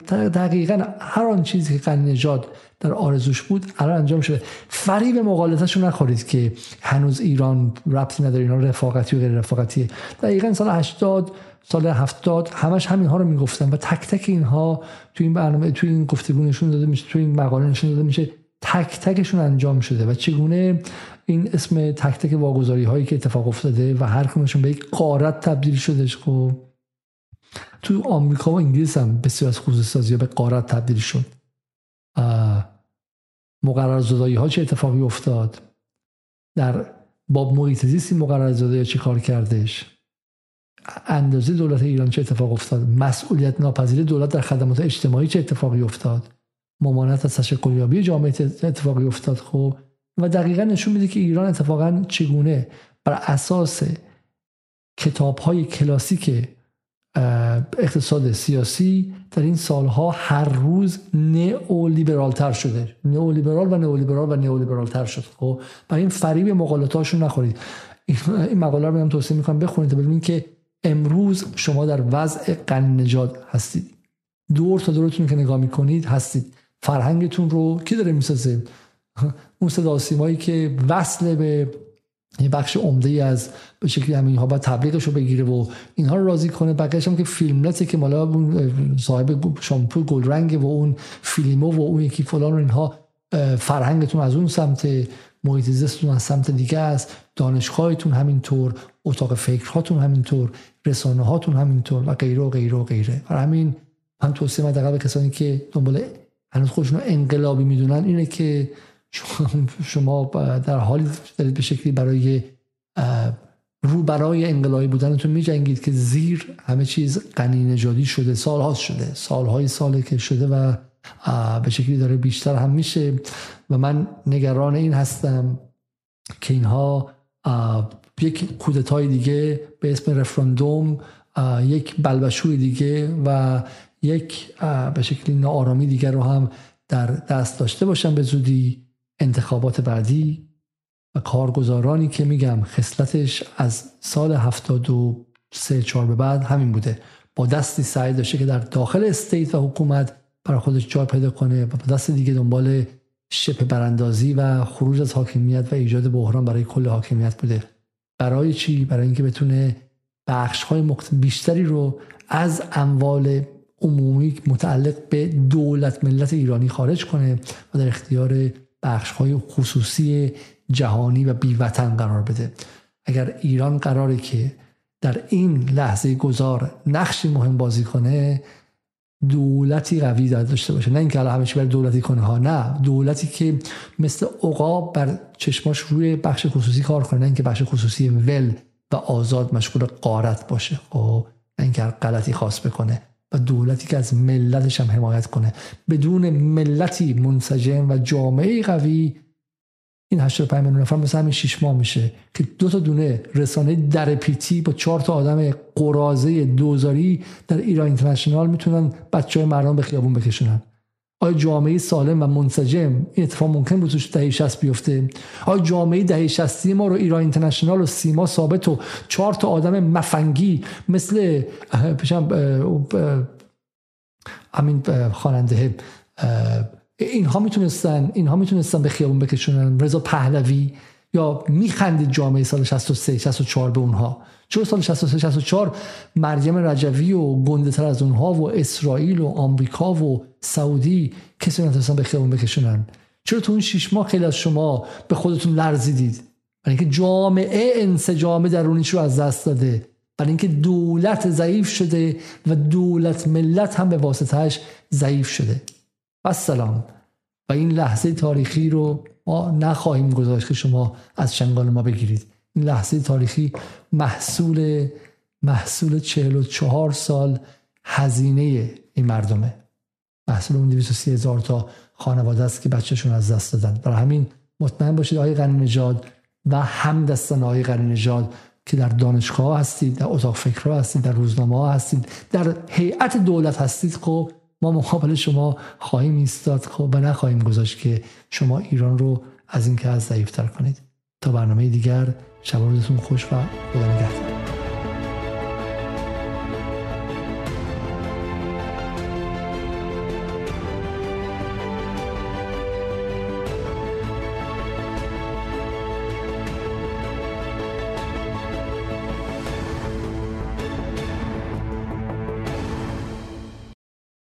دقیقا هر آن چیزی که قنی نژاد در آرزوش بود الان انجام شده. فریب مقالطهشون نخورید که هنوز ایران ربطی نداره اینا رفاقتی و غیر رفاقتی دقیقا سال 80 سال 70 همش همین ها رو می‌گفتن و تک تک اینها تو این برنامه تو این گفتگو نشون داده میشه تو این مقاله نشون داده میشه تک تکشون انجام شده و چگونه این اسم تک تک واگذاری هایی که اتفاق افتاده و هر کمشون به یک قارت تبدیل شده خب؟ تو آمریکا و انگلیس هم بسیار از خصوصی سازی به قارت تبدیل شد. مقرر زدایی ها چه اتفاقی افتاد؟ در باب محیط زیستی مقرر زدایی چه کار کردش؟ اندازه دولت ایران چه اتفاق افتاد؟ مسئولیت ناپذیر دولت در خدمات اجتماعی چه اتفاقی افتاد؟ ممانعت از تشکلیابی جامعه اتفاقی افتاد خب؟ و دقیقا نشون میده که ایران اتفاقا چگونه بر اساس کتاب های کلاسیک اقتصاد سیاسی در این سالها هر روز نئولیبرال تر شده. نئولیبرال و نئولیبرال و نئولیبرال تر شد خب برای این فریب مقالطهاشون نخورید. این مقاله رو میام توصیه می‌کنم بخونید ببینید که امروز شما در وضع قن نجات هستید. دور تا دورتون که نگاه می‌کنید هستید. فرهنگتون رو کی داره می‌سازه؟ اون صدا که وصل به یه بخش عمده ای از به شکلی همین ها باید تبلیغش رو بگیره و اینها رو راضی کنه. بقیه‌اش هم که فیلمنته که مالا صاحب شامپو گل رنگ و اون فیلمو و اون یکی فلان و اینها فرهنگتون از اون سمت محیط زیستتون از سمت دیگه است. دانشگاهتون همینطور اتاق فکرهاتون همینطور رسانه هاتون همینطور و غیره و غیره و غیره. برای همین من توصیه مدقه به کسانی که دنبال هنوز خودشون انقلابی می‌دونن اینه که شما در حالی دارید به شکلی برای رو برای انقلابی بودنتون می جنگید که زیر همه چیز غنی نژادی شده سالها شده. سالهای ساله که شده و به شکلی داره بیشتر هم میشه و من نگران این هستم که اینها یک کودتای دیگه به اسم رفراندوم یک بلبشوی دیگه و یک به شکلی ناآرامی دیگر رو هم در دست داشته باشن به زودی. انتخابات بعدی و کارگزارانی که میگم خصلتش از سال 73 4 به بعد همین بوده. با دستی سعی داشته که در داخل استیت و حکومت برای خودش جای پیدا کنه و با دست دیگه دنبال شپ براندازی و خروج از حاکمیت و ایجاد بحران برای کل حاکمیت بوده. برای چی؟ برای اینکه بتونه بخش های بیشتری رو از اموال عمومی متعلق به دولت ملت ایرانی خارج کنه و در اختیار بخش های خصوصی جهانی و بیوطن قرار بده. اگر ایران قراره که در این لحظه گذار نقشی مهم بازی کنه دولتی قوی داشته باشه. نه اینکه همه بر دولتی کنه ها نه. دولتی که مثل عقاب بر چشماش روی بخش خصوصی کار کنه. نه اینکه بخش خصوصی ول و آزاد مشغول قارت باشه. خب نه اینکه غلطی خاص بکنه. و دولتی که از ملتش هم حمایت کنه. بدون ملتی منسجم و جامعه قوی این 85 میلیون نفر مثل همین 6 ماه میشه که دو تا دونه رسانه در پیتی با چهار تا آدم قرازه دوزاری در ایران اینترنشنال می‌تونن بچه های مردم به خیابون بکشونن. آیا جامعه سالم و منسجم این اتفاق ممکن بود توش دهه 60 بیفته؟ آیا جامعه دهه 60 ما رو ایران اینترنشنال و سیما ثابت و چهار تا آدم مفنگی مثل پیشم همین خواننده اینها می‌تونستن اینها می‌تونستن به خیابون بکشونن. رضا پهلوی یا میخندید جامعه سال 63 64 به اونها. چرا سال 63 64 مریم رجوی و گنده تر از اونها و اسرائیل و آمریکا و سعودی کسی نتونستن به خیابون بکشونن. چرا تو اون شش ماه خیلی از شما به خودتون لرزیدید؟ برای اینکه جامعه انسجام درونیش رو از دست داده. برای اینکه دولت ضعیف شده و دولت ملت هم به واسطهش ضعیف شده. و سلام. و این لحظه تاریخی رو ما نخواهیم گذاشت که شما از شنگال ما بگیرید. لحظه تاریخی محصول محصول 44 سال هزینه این مردمه. محصول اون 230 هزار تا خانواده است که بچهشون از دست دادن. برای همین مطمئن باشید آقای غنی نژاد و همدستان آقای غنی نژاد که در دانشگاه هستید در اتاق فکرها هستید در روزنامه هستید در هیئت دولت هستید. خب ما مقابل شما خواهیم ایستاد. خب و نخواهیم گذاشت که شما ایران رو از اینکه از ضعیفتر کنید. تا برنامه دیگر شب روزتون خوش و خدا نگهدار.